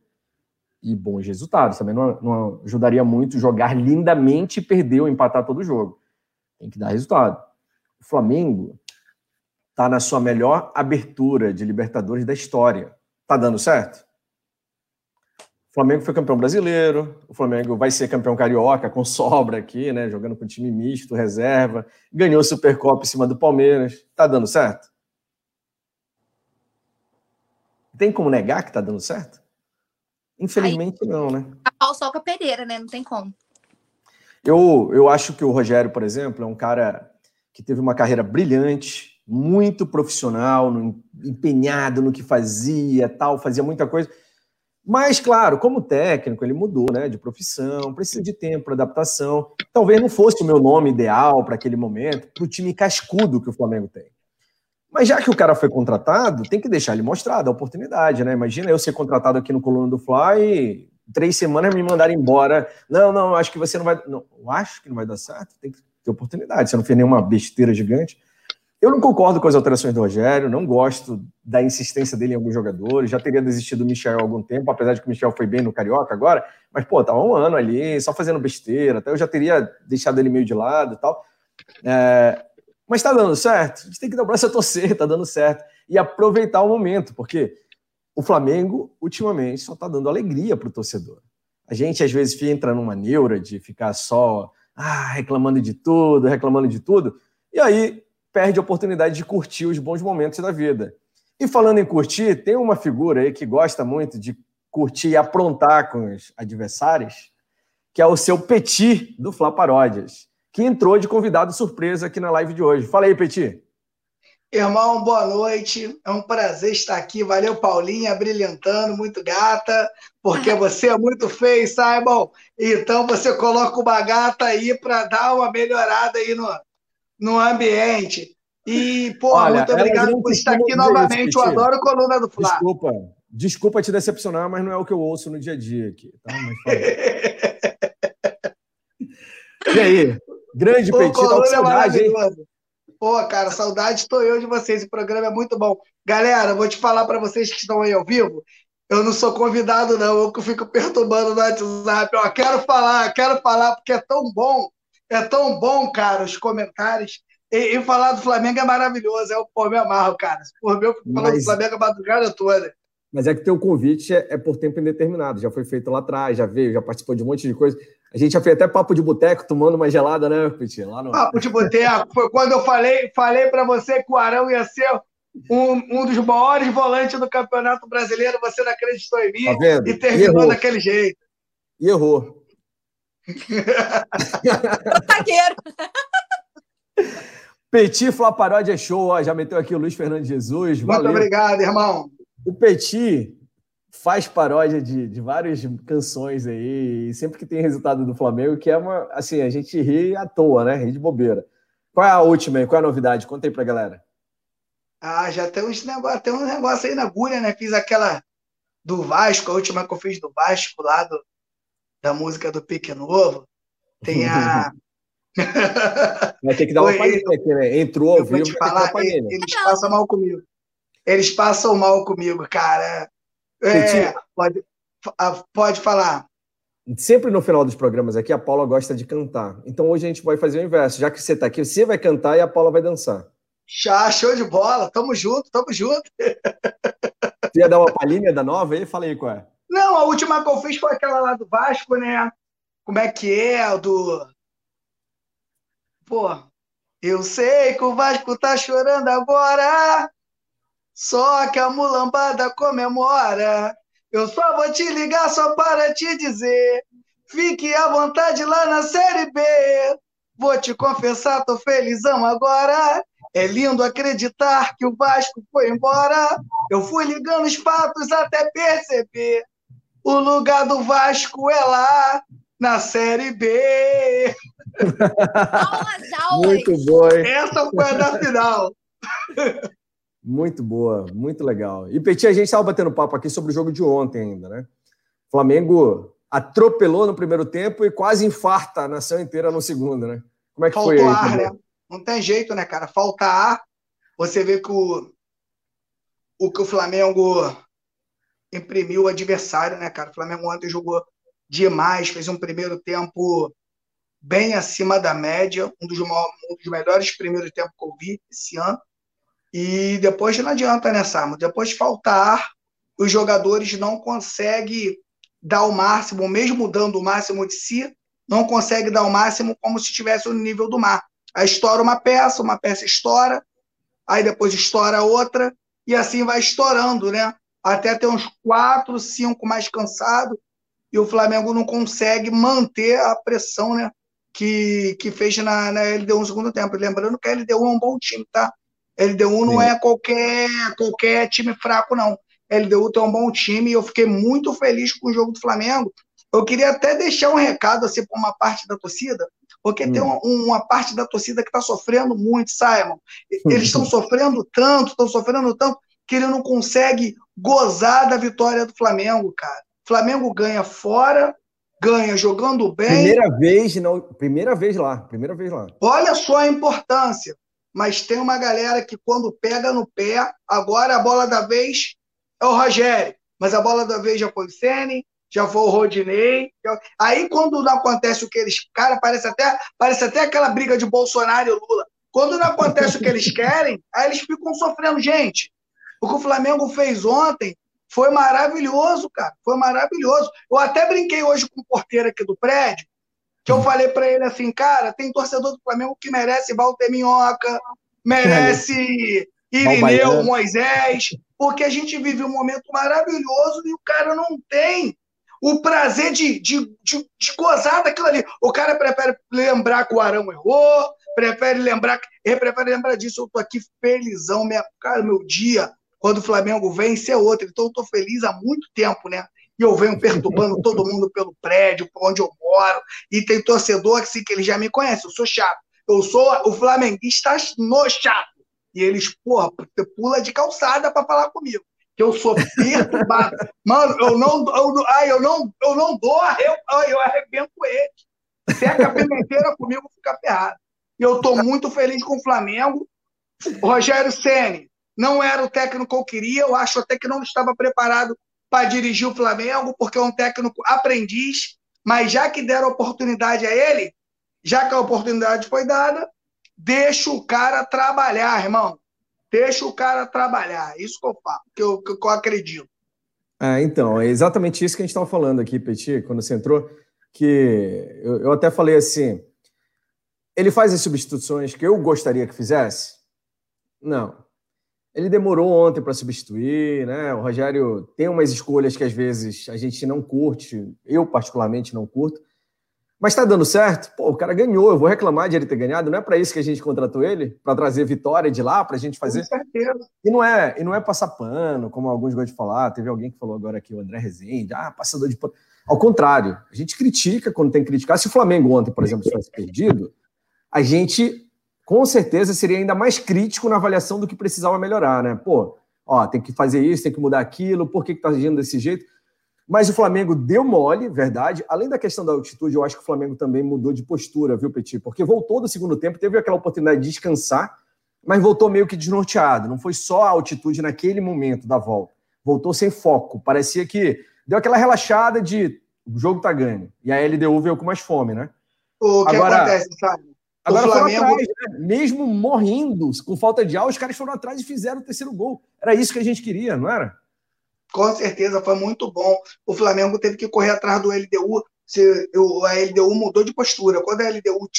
S1: e bons resultados. Também não, não ajudaria muito jogar lindamente e perder ou empatar todo o jogo. Tem que dar resultado. O Flamengo está na sua melhor abertura de Libertadores da história. Tá dando certo? O Flamengo foi campeão brasileiro, o Flamengo vai ser campeão carioca com sobra aqui, né? Jogando com time misto, reserva, ganhou a Supercopa em cima do Palmeiras. Tá dando certo? Tem como negar que tá dando certo? Infelizmente, Aí, não, né?
S3: A pau soca Pereira, né? Não tem como.
S1: Eu, eu acho que o Rogério, por exemplo, é um cara que teve uma carreira brilhante, muito profissional, empenhado no que fazia, tal, fazia muita coisa. Mas, claro, como técnico, ele mudou né, de profissão, precisa de tempo para adaptação. Talvez não fosse o meu nome ideal para aquele momento, para o time cascudo que o Flamengo tem. Mas já que o cara foi contratado, tem que deixar ele mostrar, a oportunidade, né? Imagina eu ser contratado aqui no Coluna do Fly e três semanas me mandarem embora. Não, não, acho que você não vai. Não, acho que não vai dar certo, tem que ter oportunidade. Você não fez nenhuma besteira gigante. Eu não concordo com as alterações do Rogério, não gosto da insistência dele em alguns jogadores. Já teria desistido do Michel há algum tempo, apesar de que o Michel foi bem no Carioca agora. Mas, pô, tava um ano ali, só fazendo besteira. Até eu já teria deixado ele meio de lado e tal. É, mas está dando certo? A gente tem que dar o braço a torcer, está dando certo. E aproveitar o momento, porque o Flamengo, ultimamente, só está dando alegria para o torcedor. A gente, às vezes, entra numa neura de ficar só ah, reclamando de tudo, reclamando de tudo, e aí perde a oportunidade de curtir os bons momentos da vida. E falando em curtir, tem uma figura aí que gosta muito de curtir e aprontar com os adversários, que é o seu Petit do Fla Paródias que entrou de convidado surpresa aqui na live de hoje. Fala aí, Petit.
S4: Irmão, boa noite. É um prazer estar aqui. Valeu, Paulinha, brilhantando, muito gata, porque (laughs) você é muito feio, Simon. Então você coloca uma gata aí para dar uma melhorada aí no, no ambiente. E, pô, Olha, muito obrigado por estar aqui novamente. Isso, Eu adoro coluna do Flá.
S1: Desculpa, desculpa te decepcionar, mas não é o que eu ouço no dia a dia aqui. Tá? (laughs) e aí? Grande Petit, tá com saudade, hein?
S4: Pô, cara, saudade estou eu de vocês. O programa é muito bom. Galera, vou te falar para vocês que estão aí ao vivo. Eu não sou convidado, não. Eu que fico perturbando no WhatsApp. Ó, quero falar, quero falar, porque é tão bom. É tão bom, cara, os comentários. E, e falar do Flamengo é maravilhoso. Eu, pô, me amarro, cara. Por meu, falando Mas... do Flamengo a madrugada toda.
S1: Mas é que teu convite é, é, por tempo indeterminado. Já foi feito lá atrás, já veio, já participou de um monte de coisa. A gente já fez até papo de boteco tomando uma gelada, né, Petit? Lá no...
S4: Papo de boteco. Foi quando eu falei, falei para você que o Arão ia ser um, um dos maiores volantes do Campeonato Brasileiro. Você não acreditou em mim tá vendo? e terminou e daquele jeito.
S1: E errou. (laughs)
S3: Zagueiro.
S1: Petit Flaparódia é show, ó, já meteu aqui o Luiz Fernando Jesus.
S4: Muito valeu. obrigado, irmão.
S1: O Petit faz paródia de, de várias canções aí, sempre que tem resultado do Flamengo, que é uma. Assim, a gente ri à toa, né? Ri de bobeira. Qual é a última aí? Qual é a novidade? Conta aí pra galera.
S4: Ah, já tem uns negócios, tem um negócio aí na agulha, né? Fiz aquela do Vasco, a última que eu fiz do Vasco, lá do, da música do Pique Novo. Tem a. (laughs)
S1: Vai ter que dar uma palhinha aqui, né? Entrou ao
S4: vivo. Te falar, eles passam mal comigo. Eles passam mal comigo, cara. É, pode, pode falar.
S1: Sempre no final dos programas aqui, a Paula gosta de cantar. Então hoje a gente vai fazer o inverso. Já que você está aqui, você vai cantar e a Paula vai dançar.
S4: Já, show de bola. Tamo junto, tamo junto.
S1: Você ia dar uma palhinha da nova aí? Fala aí qual é.
S4: Não, a última que eu fiz foi aquela lá do Vasco, né? Como é que é? Do. Pô, eu sei que o Vasco tá chorando agora, só que a mulambada comemora. Eu só vou te ligar só para te dizer. Fique à vontade lá na Série B. Vou te confessar, tô felizão agora. É lindo acreditar que o Vasco foi embora. Eu fui ligando os fatos até perceber. O lugar do Vasco é lá, na Série B. (laughs)
S3: Aulas, aulas.
S1: Muito boa, hein?
S4: Essa foi a da final. (laughs)
S1: Muito boa, muito legal. E Petit, a gente estava batendo papo aqui sobre o jogo de ontem ainda, né? Flamengo atropelou no primeiro tempo e quase infarta a nação inteira no segundo, né? Como é que
S4: Faltou
S1: foi aí?
S4: ar, né? Não tem jeito, né, cara? Falta ar. Você vê que o, o que o Flamengo imprimiu o adversário, né, cara? O Flamengo ontem jogou demais, fez um primeiro tempo bem acima da média, um dos, um dos melhores primeiros tempos que eu vi esse ano. E depois não adianta, né, Samo? Depois de faltar, os jogadores não conseguem dar o máximo, mesmo dando o máximo de si, não consegue dar o máximo como se estivesse no nível do mar. Aí estoura uma peça, uma peça estoura, aí depois estoura outra, e assim vai estourando, né? Até ter uns quatro, cinco mais cansados, e o Flamengo não consegue manter a pressão, né? Que, que fez na, na LDU no segundo tempo. Lembrando que a LDU é um bom time, tá? LDU não Sim. é qualquer, qualquer time fraco, não. LDU tem um bom time e eu fiquei muito feliz com o jogo do Flamengo. Eu queria até deixar um recado assim, para uma parte da torcida, porque hum. tem uma, uma, parte da torcida que está sofrendo muito, Simon. Eles estão sofrendo tanto, estão sofrendo tanto, que ele não consegue gozar da vitória do Flamengo, cara. O Flamengo ganha fora, ganha jogando bem.
S1: Primeira vez, não, primeira vez lá, primeira vez lá.
S4: Olha só a importância. Mas tem uma galera que quando pega no pé, agora a bola da vez é o Rogério, mas a bola da vez já foi o Sene, já foi o Rodinei. Aí quando não acontece o que eles, cara, parece até, parece até aquela briga de Bolsonaro e Lula. Quando não acontece o que eles querem, aí eles ficam sofrendo, gente. O que o Flamengo fez ontem foi maravilhoso, cara. Foi maravilhoso. Eu até brinquei hoje com o porteiro aqui do prédio, que eu falei para ele assim, cara, tem torcedor do Flamengo que merece Walter Minhoca, merece (laughs) Irineu, Moisés, porque a gente vive um momento maravilhoso e o cara não tem o prazer de, de, de, de gozar daquilo ali. O cara prefere lembrar que o Arão errou, prefere lembrar, ele prefere lembrar disso. Eu tô aqui felizão, minha, cara, meu dia quando o Flamengo vence é outro. Então eu tô feliz há muito tempo, né? E eu venho perturbando (laughs) todo mundo pelo prédio, por onde eu moro. E tem torcedor assim, que ele já me conhece, eu sou chato. Eu sou o flamenguista no chato. E eles, porra, pula de calçada para falar comigo. Que eu sou perturbado. (laughs) Mano, eu não, eu, ai, eu não, eu não dou, eu, eu arrebento ele. Seca a pimenteira comigo, fica ferrado. E eu tô muito feliz com o Flamengo. O Rogério Ceni não era o técnico que eu queria, eu acho até que não estava preparado para dirigir o Flamengo, porque é um técnico aprendiz, mas já que deram oportunidade a ele, já que a oportunidade foi dada, deixa o cara trabalhar, irmão. Deixa o cara trabalhar. Isso que eu falo, que eu, que eu acredito.
S1: Ah, então, é exatamente isso que a gente estava falando aqui, Petit, quando você entrou, que eu, eu até falei assim, ele faz as substituições que eu gostaria que fizesse? Não. Ele demorou ontem para substituir, né? O Rogério tem umas escolhas que às vezes a gente não curte, eu particularmente não curto, mas está dando certo? Pô, o cara ganhou, eu vou reclamar de ele ter ganhado, não é para isso que a gente contratou ele? Para trazer vitória de lá, para a gente fazer.
S4: Com certeza.
S1: E não, é, e não é passar pano, como alguns gostam de falar. Teve alguém que falou agora aqui, o André Rezende, ah, passador de pano. Ao contrário, a gente critica quando tem que criticar. Se o Flamengo ontem, por exemplo, tivesse perdido, a gente com certeza seria ainda mais crítico na avaliação do que precisava melhorar, né? Pô, ó, tem que fazer isso, tem que mudar aquilo, por que, que tá agindo desse jeito? Mas o Flamengo deu mole, verdade. Além da questão da altitude, eu acho que o Flamengo também mudou de postura, viu, Petit? Porque voltou do segundo tempo, teve aquela oportunidade de descansar, mas voltou meio que desnorteado. Não foi só a altitude naquele momento da volta. Voltou sem foco. Parecia que deu aquela relaxada de o jogo tá ganho. E a LDU veio com mais fome, né?
S4: O que Agora, acontece, sabe?
S1: Agora o Flamengo... atrás, né? mesmo morrendo, com falta de ar, os caras foram atrás e fizeram o terceiro gol. Era isso que a gente queria, não era?
S4: Com certeza, foi muito bom. O Flamengo teve que correr atrás do LDU. Se, a LDU mudou de postura. Quando a LDU,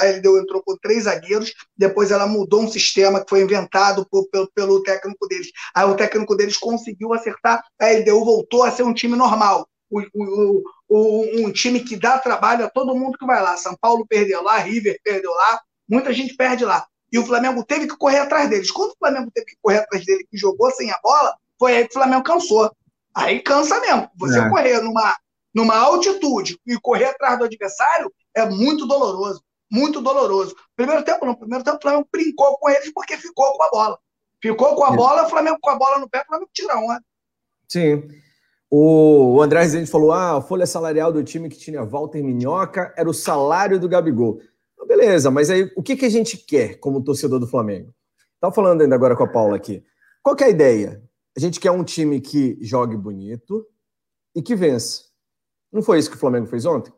S4: a LDU entrou com três zagueiros, depois ela mudou um sistema que foi inventado por, pelo, pelo técnico deles. Aí o técnico deles conseguiu acertar, a LDU voltou a ser um time normal. O, o, o, um time que dá trabalho a todo mundo que vai lá. São Paulo perdeu lá, River perdeu lá, muita gente perde lá. E o Flamengo teve que correr atrás deles. Quando o Flamengo teve que correr atrás dele, que jogou sem a bola, foi aí que o Flamengo cansou. Aí cansa mesmo. Você é. correr numa, numa altitude e correr atrás do adversário é muito doloroso. Muito doloroso. Primeiro tempo, no primeiro tempo, o Flamengo brincou com eles porque ficou com a bola. Ficou com a bola, o Flamengo com a bola no pé, o Flamengo tira uma.
S1: Sim. O André Rezende falou: ah, a folha salarial do time que tinha Walter Minhoca era o salário do Gabigol. Beleza, mas aí o que, que a gente quer como torcedor do Flamengo? Estava falando ainda agora com a Paula aqui. Qual é a ideia? A gente quer um time que jogue bonito e que vença. Não foi isso que o Flamengo fez ontem?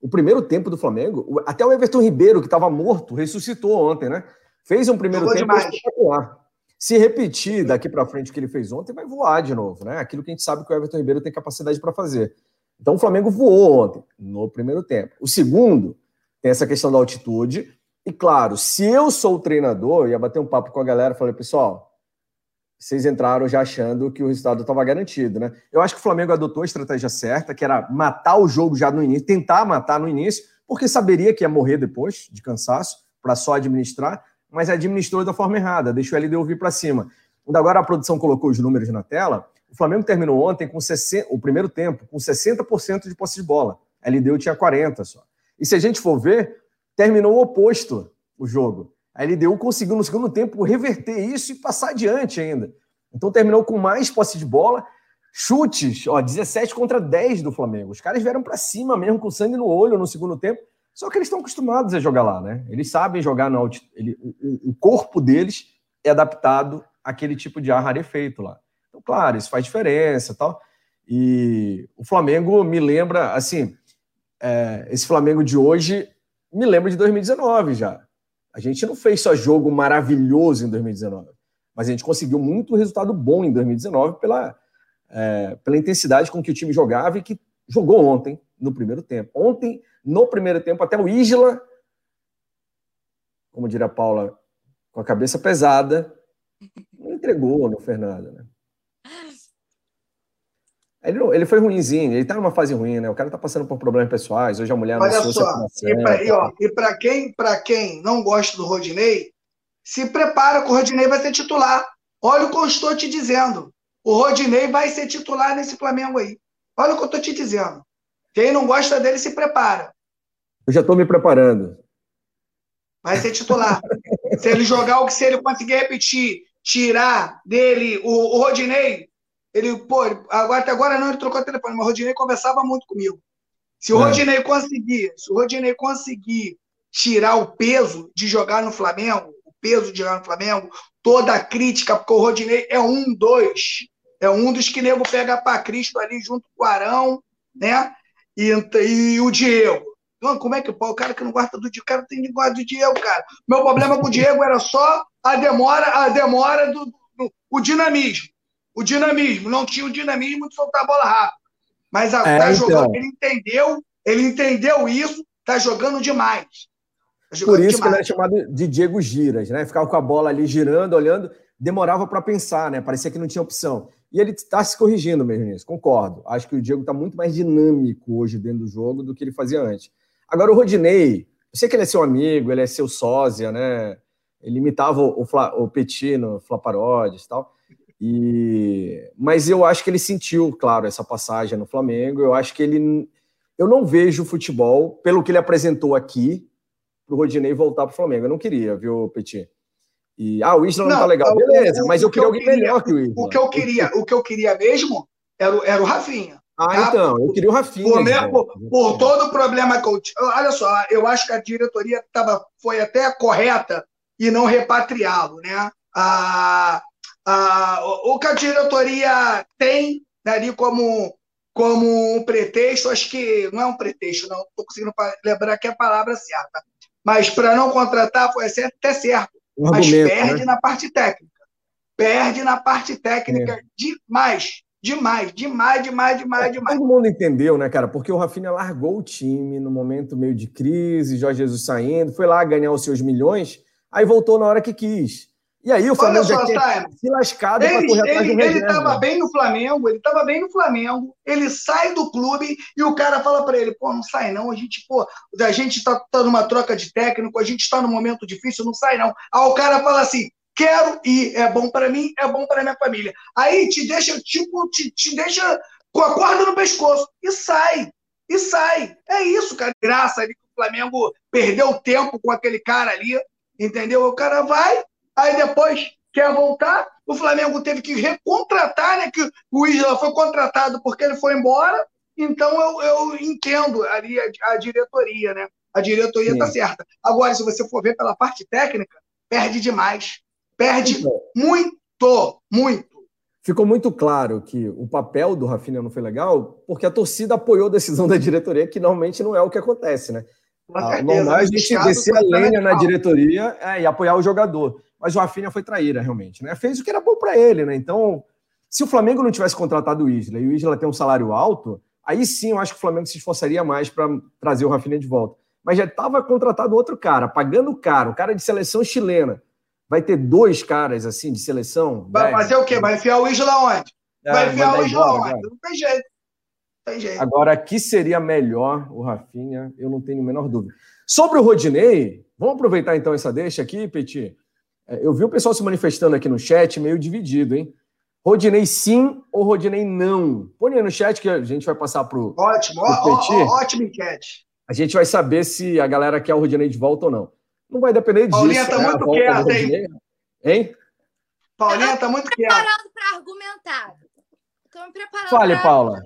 S1: O primeiro tempo do Flamengo, até o Everton Ribeiro, que estava morto, ressuscitou ontem, né? Fez um primeiro Jogou tempo espetacular. Se repetir daqui para frente o que ele fez ontem, vai voar de novo, né? Aquilo que a gente sabe que o Everton Ribeiro tem capacidade para fazer. Então o Flamengo voou ontem, no primeiro tempo. O segundo tem essa questão da altitude. E claro, se eu sou o treinador, ia bater um papo com a galera, falei, pessoal, vocês entraram já achando que o resultado estava garantido, né? Eu acho que o Flamengo adotou a estratégia certa, que era matar o jogo já no início, tentar matar no início, porque saberia que ia morrer depois de cansaço, para só administrar, mas administrou da forma errada, deixou ele de ouvir para cima. Agora a produção colocou os números na tela. O Flamengo terminou ontem com 60, o primeiro tempo com 60% de posse de bola. A LDU tinha 40 só. E se a gente for ver, terminou o oposto o jogo. A LDU conseguiu no segundo tempo reverter isso e passar adiante ainda. Então terminou com mais posse de bola, chutes, ó, 17 contra 10 do Flamengo. Os caras vieram para cima mesmo com sangue no olho no segundo tempo. Só que eles estão acostumados a jogar lá, né? Eles sabem jogar no ele, o, o corpo deles é adaptado àquele tipo de ar rarefeito lá. Então, claro, isso faz diferença tal. E o Flamengo me lembra, assim, é, esse Flamengo de hoje me lembra de 2019 já. A gente não fez só jogo maravilhoso em 2019, mas a gente conseguiu muito resultado bom em 2019 pela, é, pela intensidade com que o time jogava e que jogou ontem, no primeiro tempo. Ontem, no primeiro tempo, até o Isla, como diria a Paula, com a cabeça pesada, não entregou no Fernando, né? Ele, ele foi ruimzinho, ele tá numa fase ruim, né? O cara tá passando por problemas pessoais, hoje a mulher
S4: Olha só, e para quem, quem não gosta do Rodinei, se prepara que o Rodinei vai ser titular. Olha o que eu estou te dizendo. O Rodinei vai ser titular nesse Flamengo aí. Olha o que eu estou te dizendo. Quem não gosta dele, se prepara.
S1: Eu já estou me preparando.
S4: Vai ser titular. se ele jogar o que se ele conseguir repetir, tirar dele o, o Rodinei, ele, pô, agora, até agora não, ele trocou o telefone, mas o Rodinei conversava muito comigo. Se o é. Rodinei conseguir, se o Rodinei conseguir tirar o peso de jogar no Flamengo, o peso de jogar no Flamengo, toda a crítica, porque o Rodinei é um dois, é um dos que nego pega para Cristo ali junto com o Arão, né? E, e o Diego. Não, como é que o cara que não gosta do Diego, o cara tem que gostar do Diego, cara. Meu problema com o Diego era só a demora, a demora do, do o dinamismo o dinamismo, não tinha o dinamismo de soltar a bola rápido. Mas é, tá então. jogando, ele entendeu, ele entendeu isso, tá jogando demais.
S1: Tá jogando Por isso demais. que ele é chamado de Diego Giras, né? Ficava com a bola ali girando, olhando, demorava para pensar, né? Parecia que não tinha opção. E ele está se corrigindo mesmo nisso, concordo. Acho que o Diego está muito mais dinâmico hoje dentro do jogo do que ele fazia antes. Agora, o Rodinei, eu sei que ele é seu amigo, ele é seu sósia, né? Ele imitava o, o, o Petit no Flaparodes e tal. E, mas eu acho que ele sentiu, claro, essa passagem no Flamengo. Eu acho que ele. Eu não vejo futebol, pelo que ele apresentou aqui, para o Rodinei voltar para o Flamengo. Eu não queria, viu, Petit? E, ah, o Isla não, não tá legal. Beleza, o, mas eu queria alguém queria, melhor que o Isla.
S4: O que eu queria, o que eu queria mesmo era, o, era o Rafinha.
S1: Ah, tá? então, eu queria o Rafinha.
S4: Por, mesmo, por, por, todo o problema que eu Olha só, eu acho que a diretoria tava, foi até correta e não repatriá-lo, né? Ah, ah, o que a diretoria tem ali como, como um pretexto, acho que não é um pretexto, não estou conseguindo lembrar aqui a palavra certa, mas para não contratar foi até certo, um mas perde né? na parte técnica. Perde na parte técnica é. demais. Demais, demais, demais, demais, é, demais.
S1: Todo mundo entendeu, né, cara? Porque o Rafinha largou o time no momento meio de crise, Jorge Jesus saindo, foi lá ganhar os seus milhões, aí voltou na hora que quis. E aí o Flamengo
S4: só, já tinha
S1: se lascado para correr atrás
S4: ele, do Ele estava bem no Flamengo, ele estava bem no Flamengo, ele sai do clube e o cara fala para ele, pô, não sai não, a gente, pô, a gente está tá numa troca de técnico, a gente está num momento difícil, não sai não. Aí o cara fala assim, quero ir, é bom para mim, é bom para minha família. Aí te deixa, tipo, te, te deixa com a corda no pescoço e sai, e sai. É isso, cara. Graça ali que o Flamengo perdeu tempo com aquele cara ali, entendeu? O cara vai, aí depois quer voltar. O Flamengo teve que recontratar, né? Que o Isla foi contratado porque ele foi embora. Então eu, eu entendo ali a, a diretoria, né? A diretoria está certa. Agora, se você for ver pela parte técnica, perde demais. Perde então, muito, muito.
S1: Ficou muito claro que o papel do Rafinha não foi legal, porque a torcida apoiou a decisão da diretoria, que normalmente não é o que acontece, né? Ah, normal é a gente descer a lenha na diretoria é, e apoiar o jogador. Mas o Rafinha foi traíra, realmente. Né? Fez o que era bom para ele, né? Então, se o Flamengo não tivesse contratado o Isla e o Isla tem um salário alto, aí sim eu acho que o Flamengo se esforçaria mais para trazer o Rafinha de volta. Mas já estava contratado outro cara, pagando caro, um cara de seleção chilena vai ter dois caras assim de seleção.
S4: Vai fazer o quê? Vai enfiar o Isla onde? É, vai enfiar o Isla onde? Agora. Não tem jeito. tem jeito.
S1: Agora, que seria melhor o Rafinha, eu não tenho a menor dúvida. Sobre o Rodinei, vamos aproveitar então essa deixa aqui, Petit. É, eu vi o pessoal se manifestando aqui no chat, meio dividido, hein? Rodinei sim ou Rodinei não? Põe aí no chat que a gente vai passar para o
S4: Ótimo, ó, ó, ótimo enquete.
S1: A gente vai saber se a galera quer o Rodinei de volta ou não. Não vai depender disso.
S4: Paulinha está né? muito quieta, hein?
S1: Hein?
S4: Paulinha está muito quieta. Estou
S2: me preparando para argumentar. Estou me preparando
S1: Fale, pra... Paula.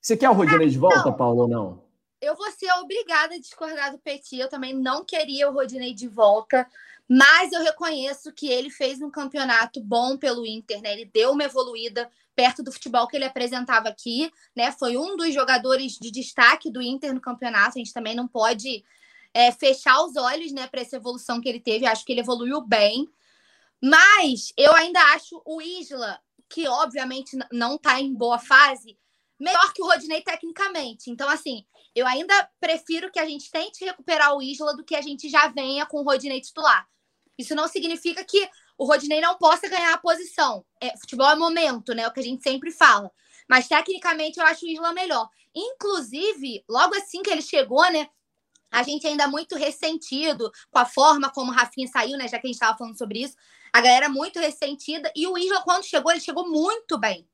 S1: Você quer o Rodinei de volta, Paula, ou não?
S2: Eu vou ser obrigada a discordar do Petit. Eu também não queria o Rodinei de volta. Mas eu reconheço que ele fez um campeonato bom pelo Inter, né? Ele deu uma evoluída perto do futebol que ele apresentava aqui, né? Foi um dos jogadores de destaque do Inter no campeonato. A gente também não pode é, fechar os olhos né, para essa evolução que ele teve. Acho que ele evoluiu bem. Mas eu ainda acho o Isla, que obviamente não está em boa fase, melhor que o Rodinei tecnicamente. Então, assim, eu ainda prefiro que a gente tente recuperar o Isla do que a gente já venha com o Rodinei titular. Isso não significa que o Rodinei não possa ganhar a posição. É, futebol é momento, né? É o que a gente sempre fala. Mas tecnicamente eu acho o Isla melhor. Inclusive, logo assim que ele chegou, né? A gente ainda muito ressentido com a forma como o Rafinha saiu, né? Já que a gente estava falando sobre isso. A galera muito ressentida. E o Isla, quando chegou, ele chegou muito bem.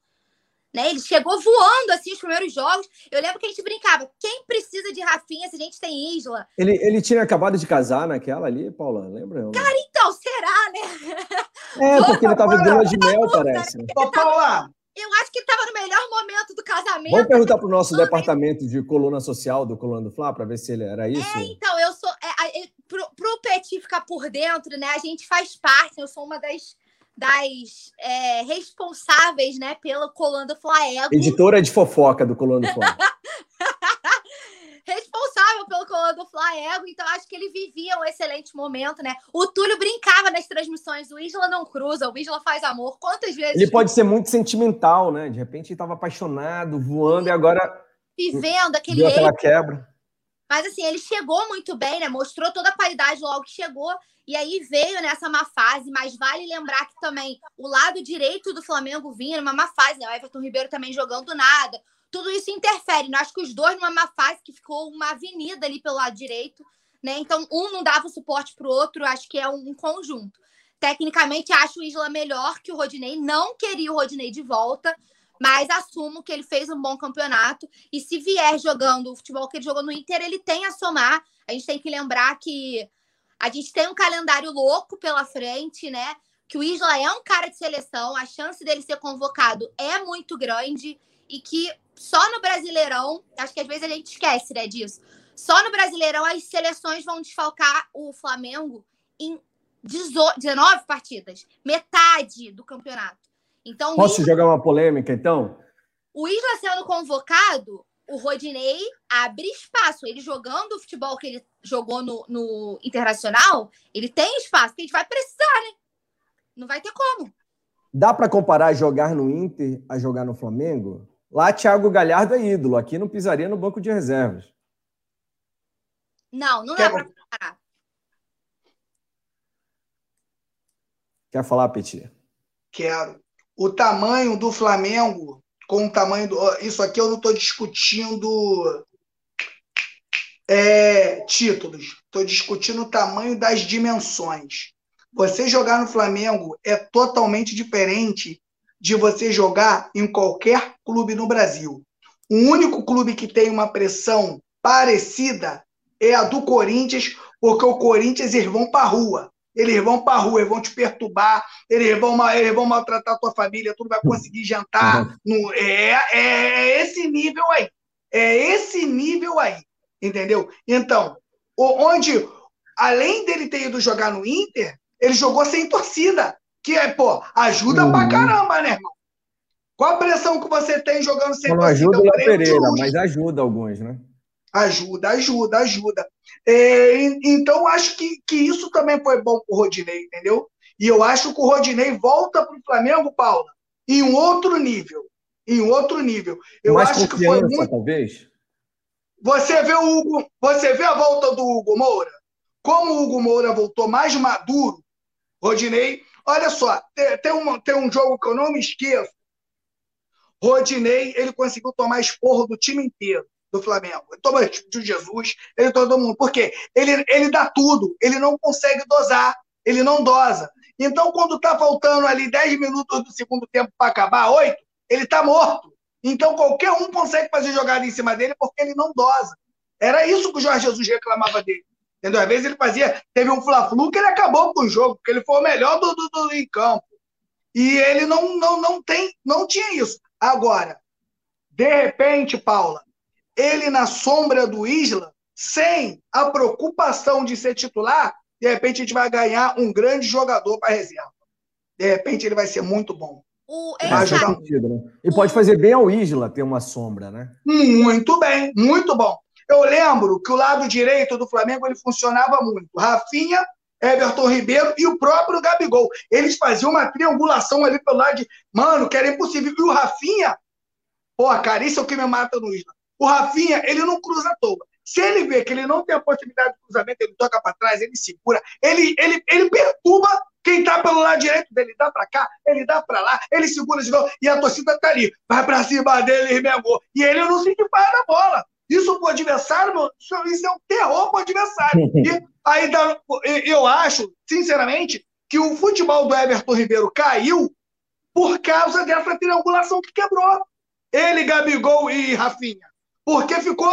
S2: Né? Ele chegou voando assim os primeiros jogos. Eu lembro que a gente brincava: quem precisa de Rafinha se a gente tem Isla?
S1: Ele, ele tinha acabado de casar naquela ali, Paula, lembra?
S2: Cara, então, será, né?
S1: É, porque ele tava dando de mel, parece.
S4: Ô, Paula,
S2: eu acho que estava no melhor momento do casamento.
S1: Vamos perguntar para o nosso departamento de coluna social do Coluna do Fla para ver se ele era isso.
S2: É, então, eu sou. É, é, pro, pro Petit ficar por dentro, né? A gente faz parte, eu sou uma das, das é, responsáveis, né, pelo Coluna do Fla Ego.
S1: Editora de fofoca do Coluna do Fla. (laughs)
S2: responsável pelo coluna do Flamengo, então acho que ele vivia um excelente momento, né? O Túlio brincava nas transmissões, o Isla não cruza, o Isla faz amor. Quantas vezes?
S1: Ele pode ser muito sentimental, né? De repente ele estava apaixonado, voando, e agora.
S2: Vivendo aquele.
S1: aquela quebra.
S2: Mas assim, ele chegou muito bem, né? Mostrou toda a qualidade logo que chegou. E aí veio nessa má fase, mas vale lembrar que também o lado direito do Flamengo vinha numa má fase, né? O Everton Ribeiro também jogando nada tudo isso interfere. Né? Acho que os dois numa má fase que ficou uma avenida ali pelo lado direito, né? Então, um não dava suporte para o outro, acho que é um conjunto. Tecnicamente, acho o Isla melhor que o Rodinei. Não queria o Rodinei de volta, mas assumo que ele fez um bom campeonato. E se vier jogando o futebol que ele jogou no Inter, ele tem a somar. A gente tem que lembrar que a gente tem um calendário louco pela frente, né? Que o Isla é um cara de seleção, a chance dele ser convocado é muito grande e que só no Brasileirão, acho que às vezes a gente esquece né, disso. Só no Brasileirão as seleções vão desfalcar o Flamengo em 19 partidas, metade do campeonato. Então,
S1: Posso Isla, jogar uma polêmica, então?
S2: O Isla sendo convocado, o Rodinei abre espaço. Ele jogando o futebol que ele jogou no, no Internacional, ele tem espaço, que a gente vai precisar, né? Não vai ter como.
S1: Dá para comparar jogar no Inter a jogar no Flamengo? Lá, Thiago Galhardo é ídolo. Aqui não pisaria no banco de reservas.
S2: Não, não dá para comparar.
S1: Quer falar, Petit?
S4: Quero. O tamanho do Flamengo com o tamanho do. Isso aqui eu não estou discutindo é, títulos. Estou discutindo o tamanho das dimensões. Você jogar no Flamengo é totalmente diferente de você jogar em qualquer clube no Brasil. O único clube que tem uma pressão parecida é a do Corinthians, porque o Corinthians eles vão para a rua. Eles vão para a rua, eles vão te perturbar, eles vão, eles vão maltratar a tua família, tu não vai conseguir jantar. Uhum. No, é, é, é esse nível aí. É esse nível aí. Entendeu? Então, onde, além dele ter ido jogar no Inter, ele jogou sem torcida. Que é, pô, ajuda uhum. pra caramba, né, irmão? Qual a pressão que você tem jogando sem
S1: não ajuda o Pereira, mas ajuda alguns, né?
S4: Ajuda, ajuda, ajuda. É, então, acho que, que isso também foi bom pro Rodinei, entendeu? E eu acho que o Rodinei volta pro Flamengo, Paula, em um outro nível. Em um outro nível. Eu
S1: Mais
S4: acho que foi muito.
S1: Talvez?
S4: Você vê o Hugo, você vê a volta do Hugo Moura? Como o Hugo Moura voltou mais maduro, Rodinei. Olha só, tem, um, tem um jogo que eu não me esqueço. Rodinei, ele conseguiu tomar esporro do time inteiro do Flamengo. Ele toma de Jesus, ele todo mundo. Por quê? Ele, ele dá tudo, ele não consegue dosar, ele não dosa. Então, quando tá faltando ali 10 minutos do segundo tempo para acabar, 8, ele tá morto. Então, qualquer um consegue fazer jogada em cima dele porque ele não dosa. Era isso que o Jorge Jesus reclamava dele. Entendeu? Às vezes ele fazia. Teve um Fla-Flu que ele acabou com o jogo, porque ele foi o melhor do, do, do, em campo. E ele não, não, não, tem, não tinha isso. Agora, de repente, Paula, ele na sombra do Isla, sem a preocupação de ser titular, de repente a gente vai ganhar um grande jogador para reserva. De repente ele vai ser muito bom.
S2: O
S1: vai sentido, né? E pode fazer bem ao Isla ter uma sombra, né?
S4: Muito bem, muito bom. Eu lembro que o lado direito do Flamengo ele funcionava muito. Rafinha, Everton Ribeiro e o próprio Gabigol. Eles faziam uma triangulação ali pelo lado de. Mano, que era impossível. E o Rafinha, pô, cara, isso é o que me mata no Isla. O Rafinha, ele não cruza à toa. Se ele vê que ele não tem a possibilidade de cruzamento, ele toca para trás, ele segura, ele, ele, ele perturba quem está pelo lado direito dele. Dá para cá, ele dá para lá, ele segura de novo, e a torcida está ali. Vai para cima dele, remengou. E ele não se equipara na bola. Isso para o adversário, meu, isso é um terror para o adversário. E aí eu acho, sinceramente, que o futebol do Everton Ribeiro caiu por causa dessa triangulação que quebrou. Ele, Gabigol e Rafinha. Porque ficou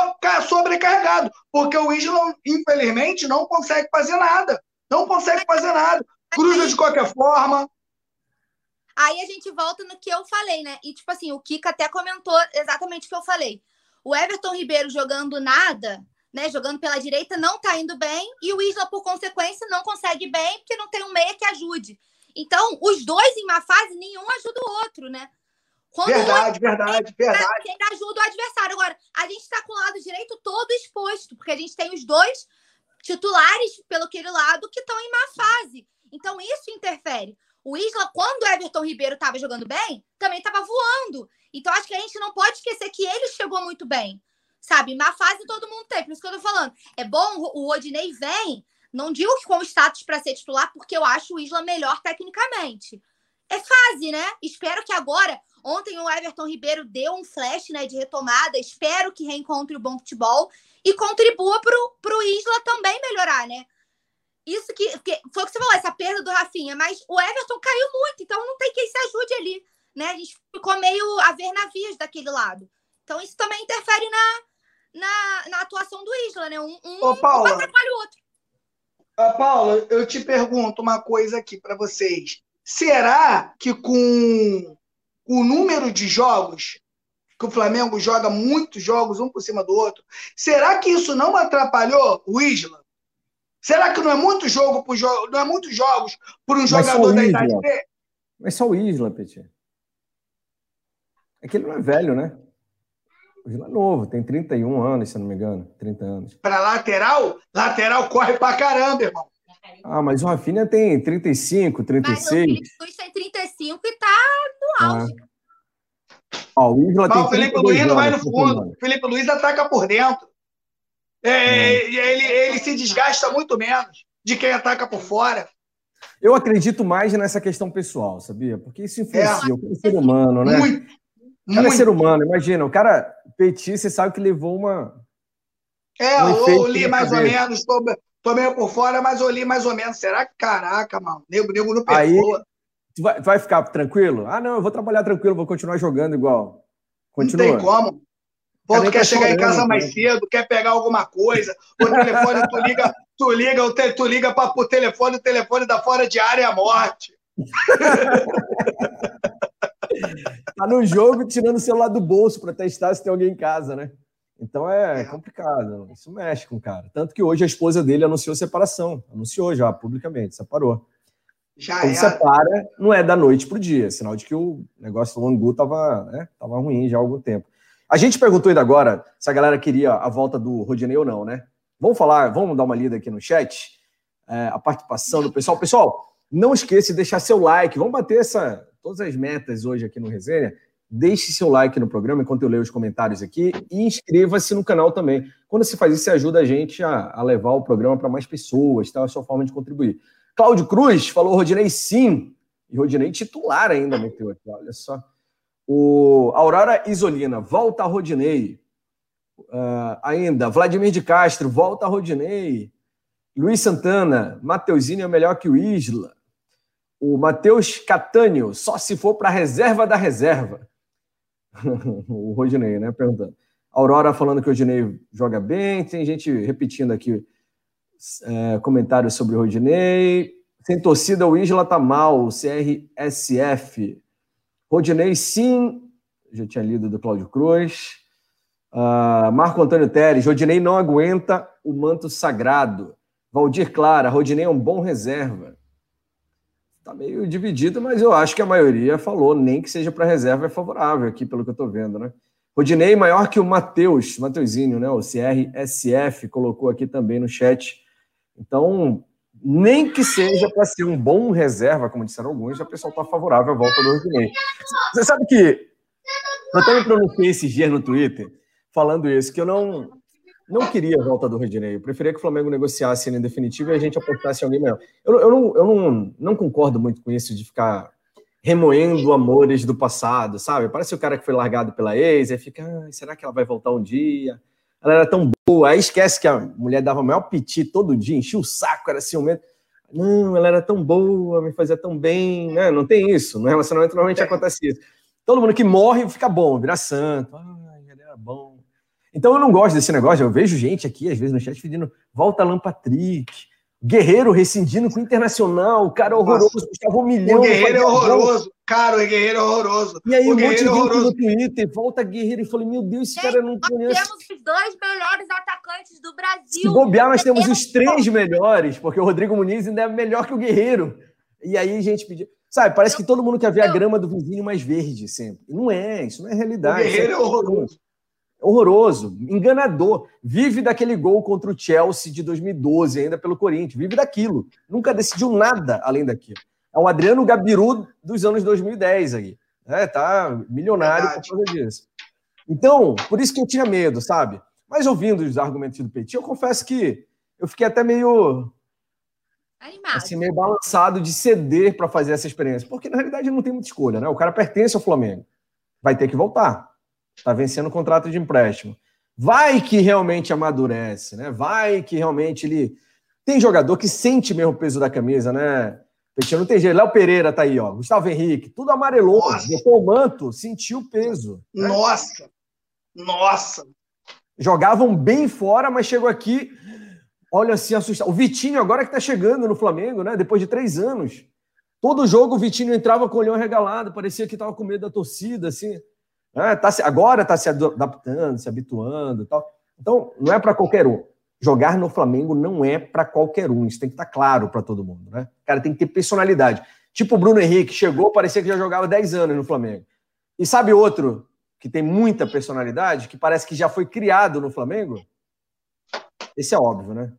S4: sobrecarregado. Porque o Isla, infelizmente, não consegue fazer nada. Não consegue fazer nada. Cruza de qualquer forma.
S2: Aí a gente volta no que eu falei, né? E, tipo assim, o Kika até comentou exatamente o que eu falei. O Everton Ribeiro jogando nada, né? Jogando pela direita, não tá indo bem. E o Isla, por consequência, não consegue bem, porque não tem um meia que ajude. Então, os dois em uma fase, nenhum ajuda o outro, né?
S4: Quando verdade, um... verdade, verdade.
S2: Quem ajuda o adversário. Agora, a gente está com o lado direito todo exposto, porque a gente tem os dois titulares pelo aquele lado que estão em má fase. Então, isso interfere. O Isla, quando o Everton Ribeiro estava jogando bem, também estava voando. Então, acho que a gente não pode esquecer que ele chegou muito bem. Sabe? Má fase todo mundo tem. Por isso que eu tô falando. É bom, o Rodinei vem, não digo com status para ser titular, porque eu acho o Isla melhor tecnicamente. É fase, né? Espero que agora. Ontem o Everton Ribeiro deu um flash né, de retomada. Espero que reencontre o bom futebol e contribua pro, pro Isla também melhorar, né? Isso que, que foi o que você falou, essa perda do Rafinha, mas o Everton caiu muito, então não tem quem se ajude ali né? A gente ficou meio a ver navios daquele lado. Então isso também interfere na, na, na atuação do Isla, né? Um, um,
S4: Ô, Paula,
S2: um atrapalha o outro.
S4: Ô, Paula, eu te pergunto uma coisa aqui para vocês. Será que com o número de jogos que o Flamengo joga muitos jogos um por cima do outro, será que isso não atrapalhou o Isla? Será que não é muito jogo por jogo, não é muitos jogos por um Mas jogador da idade dele?
S1: Mas só o Isla, Petit. É que ele não é velho, né? O Gil é novo, tem 31 anos, se não me engano. 30 anos.
S4: Para lateral, lateral corre pra caramba, irmão.
S1: Ah, mas o Rafinha tem 35, 36. Mas o Felipe
S3: Luiz tem 35 e tá no auge.
S4: Ah. o Isla mas tem o Felipe Luiz não vai no fundo. O Felipe Luiz ataca por dentro. É, é. Ele, ele se desgasta muito menos de quem ataca por fora.
S1: Eu acredito mais nessa questão pessoal, sabia? Porque isso influencia é. o ser humano, né? Muito. O cara muito. é ser humano, imagina. O cara, você sabe que levou uma.
S4: É, um eu li mais ou menos, tô, tô meio por fora, mas eu li mais ou menos. Será que, caraca, mano, nego, nego não perdoa.
S1: Aí, tu vai, vai ficar tranquilo? Ah, não, eu vou trabalhar tranquilo, vou continuar jogando igual.
S4: Continua. Não tem como. Pô, tu quer tá chegar chorando, em casa mais cedo, quer pegar alguma coisa, o telefone tu liga, tu liga, te, tu liga para o telefone, o telefone da fora de área é a morte. (laughs) (laughs)
S1: tá no jogo tirando o celular do bolso para testar se tem alguém em casa, né? Então é, é, complicado, isso mexe com o cara. Tanto que hoje a esposa dele anunciou separação, anunciou já publicamente, separou. Já Quando é. separa, não é da noite pro dia, sinal de que o negócio do Angu tava, né, tava ruim já há algum tempo. A gente perguntou ainda agora se a galera queria a volta do Rodinei ou não, né? Vamos falar, vamos dar uma lida aqui no chat, é, a participação do pessoal. Pessoal, não esqueça de deixar seu like. Vamos bater essa, todas as metas hoje aqui no Resenha. Deixe seu like no programa enquanto eu leio os comentários aqui e inscreva-se no canal também. Quando você faz isso, você ajuda a gente a, a levar o programa para mais pessoas, tá? É a sua forma de contribuir. Cláudio Cruz falou Rodinei sim. E Rodinei titular ainda meteu aqui, olha só. O Aurora Isolina, volta a Rodinei. Uh, ainda, Vladimir de Castro, volta a Rodinei. Luiz Santana, Mateuzinho é melhor que o Isla. O Matheus Catânio, só se for para a reserva da reserva. (laughs) o Rodinei, né? Perguntando. Aurora falando que o Rodinei joga bem. Tem gente repetindo aqui é, comentários sobre o Rodinei. Sem torcida, o Isla tá mal. CRSF. Rodinei, sim. Já tinha lido do Cláudio Cruz. Uh, Marco Antônio Teres, Rodinei não aguenta o manto sagrado. Valdir Clara, Rodinei é um bom reserva. Está meio dividido, mas eu acho que a maioria falou, nem que seja para reserva é favorável aqui, pelo que eu estou vendo, né? Rodinei maior que o Matheus, Mateuzinho, né? O CRSF colocou aqui também no chat. Então, nem que seja para ser um bom reserva, como disseram alguns, a pessoa está favorável à volta do Rodinei. Você sabe que eu até me pronunciei esses dias no Twitter falando isso, que eu não, não (laughs) queria a volta do Rodinei. Eu preferia que o Flamengo negociasse ele em definitivo e a gente apostasse em alguém melhor. Eu, eu, não, eu não, não concordo muito com isso de ficar remoendo amores do passado, sabe? Parece o cara que foi largado pela ex, aí fica, ah, será que ela vai voltar um dia? Ela era tão boa, aí esquece que a mulher dava maior piti todo dia, enchia o saco, era ciumento. Não, ela era tão boa, me fazia tão bem, né? Não tem isso. No relacionamento normalmente acontece isso. Todo mundo que morre fica bom, vira santo. Ah, ele era bom. Então eu não gosto desse negócio. Eu vejo gente aqui, às vezes, no chat pedindo volta Alan Patrick. Guerreiro rescindindo com o Internacional, o cara é horroroso, custava um milhão. O
S4: Guerreiro é horroroso, cara, o Guerreiro é horroroso.
S1: E aí
S4: o
S1: um monte de é gente no Twitter, volta Guerreiro, e falei, meu Deus, esse cara não conhece.
S3: Nós temos os dois melhores atacantes do Brasil.
S1: Se bobear, nós temos os três melhores, porque o Rodrigo Muniz ainda é melhor que o Guerreiro. E aí a gente pediu... Sabe, parece que todo mundo quer ver a grama do vizinho mais verde sempre. Não é, isso não é realidade.
S4: O Guerreiro é horroroso
S1: horroroso, enganador. Vive daquele gol contra o Chelsea de 2012, ainda pelo Corinthians. Vive daquilo. Nunca decidiu nada além daquilo. É o Adriano Gabiru dos anos 2010 aí. É, tá milionário Verdade. por causa disso. Então, por isso que eu tinha medo, sabe? Mas ouvindo os argumentos do Petit, eu confesso que eu fiquei até meio. Animado. Assim, meio balançado de ceder para fazer essa experiência. Porque na realidade não tem muita escolha, né? O cara pertence ao Flamengo. Vai ter que voltar. Está vencendo o contrato de empréstimo. Vai que realmente amadurece, né? Vai que realmente ele. Tem jogador que sente mesmo o peso da camisa, né? Peixinho não tem jeito. Léo Pereira tá aí, ó. Gustavo Henrique, tudo amarelou. Nossa. Botou o manto, sentiu o peso.
S4: Né? Nossa! Nossa!
S1: Jogavam bem fora, mas chegou aqui. Olha assim, assustado. O Vitinho agora que tá chegando no Flamengo, né? Depois de três anos. Todo jogo o Vitinho entrava com o olhão regalado, parecia que tava com medo da torcida, assim. Né? Tá se, agora está se adaptando, se habituando tal. Então, não é para qualquer um. Jogar no Flamengo não é para qualquer um. Isso tem que estar tá claro para todo mundo. Né? O cara tem que ter personalidade. Tipo o Bruno Henrique, chegou, parecia que já jogava 10 anos no Flamengo. E sabe outro que tem muita personalidade, que parece que já foi criado no Flamengo? Esse é óbvio, né?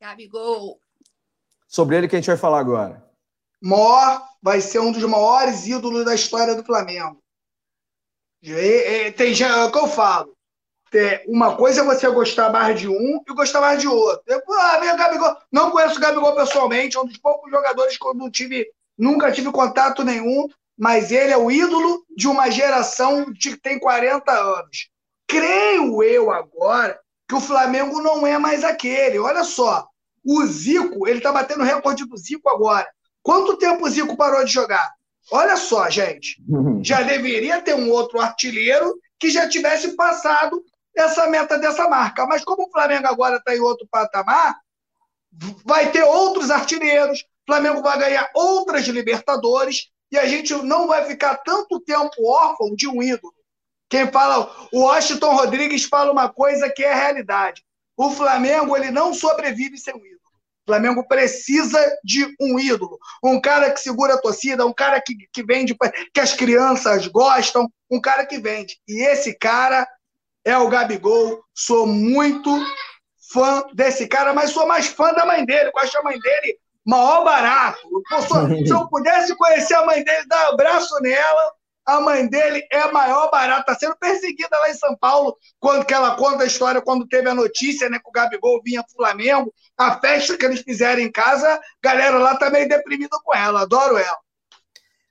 S3: Gabigol.
S1: sobre ele que a gente vai falar agora.
S4: Maior, vai ser um dos maiores ídolos da história do Flamengo. Tem já é o que eu falo. Uma coisa é você gostar mais de um e gostar mais de outro. Eu, ah, meu Gabigol. Não conheço o Gabigol pessoalmente, é um dos poucos jogadores que eu não tive, nunca tive contato nenhum, mas ele é o ídolo de uma geração que tem 40 anos. Creio eu agora que o Flamengo não é mais aquele. Olha só, o Zico, ele está batendo o recorde do Zico agora. Quanto tempo o Zico parou de jogar? Olha só, gente. Já deveria ter um outro artilheiro que já tivesse passado essa meta dessa marca. Mas como o Flamengo agora está em outro patamar, vai ter outros artilheiros, o Flamengo vai ganhar outras Libertadores e a gente não vai ficar tanto tempo órfão de um ídolo. Quem fala, o Washington Rodrigues fala uma coisa que é realidade. O Flamengo ele não sobrevive sem um ídolo. O Flamengo precisa de um ídolo, um cara que segura a torcida, um cara que, que vende, que as crianças gostam, um cara que vende. E esse cara é o Gabigol. Sou muito fã desse cara, mas sou mais fã da mãe dele. Eu acho a mãe dele maior barato. se eu pudesse conhecer a mãe dele, dar um abraço nela. A mãe dele é maior barata, está sendo perseguida lá em São Paulo, quando que ela conta a história, quando teve a notícia, né, que o Gabigol vinha pro Flamengo, a festa que eles fizeram em casa, a galera lá tá meio deprimida com ela, adoro ela.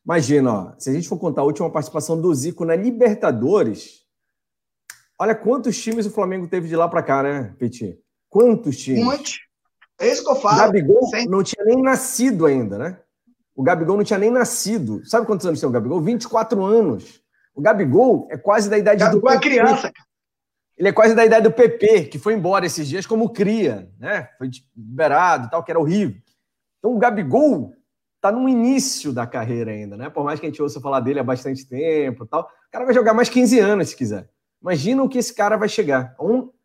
S1: Imagina, ó, se a gente for contar a última participação do Zico na Libertadores, olha quantos times o Flamengo teve de lá para cá, né, Petit? Quantos times?
S4: Muitos. É isso que eu falo.
S1: Gabigol Sim. não tinha nem nascido ainda, né? O Gabigol não tinha nem nascido. Sabe quantos anos tem o Gabigol? 24 anos. O Gabigol é quase da idade
S4: Gabigol do PP. é criança,
S1: Ele é quase da idade do PP, que foi embora esses dias como cria, né? Foi liberado e tal, que era horrível. Então o Gabigol tá no início da carreira ainda, né? Por mais que a gente ouça falar dele há bastante tempo e tal, o cara vai jogar mais 15 anos se quiser. Imagina o que esse cara vai chegar,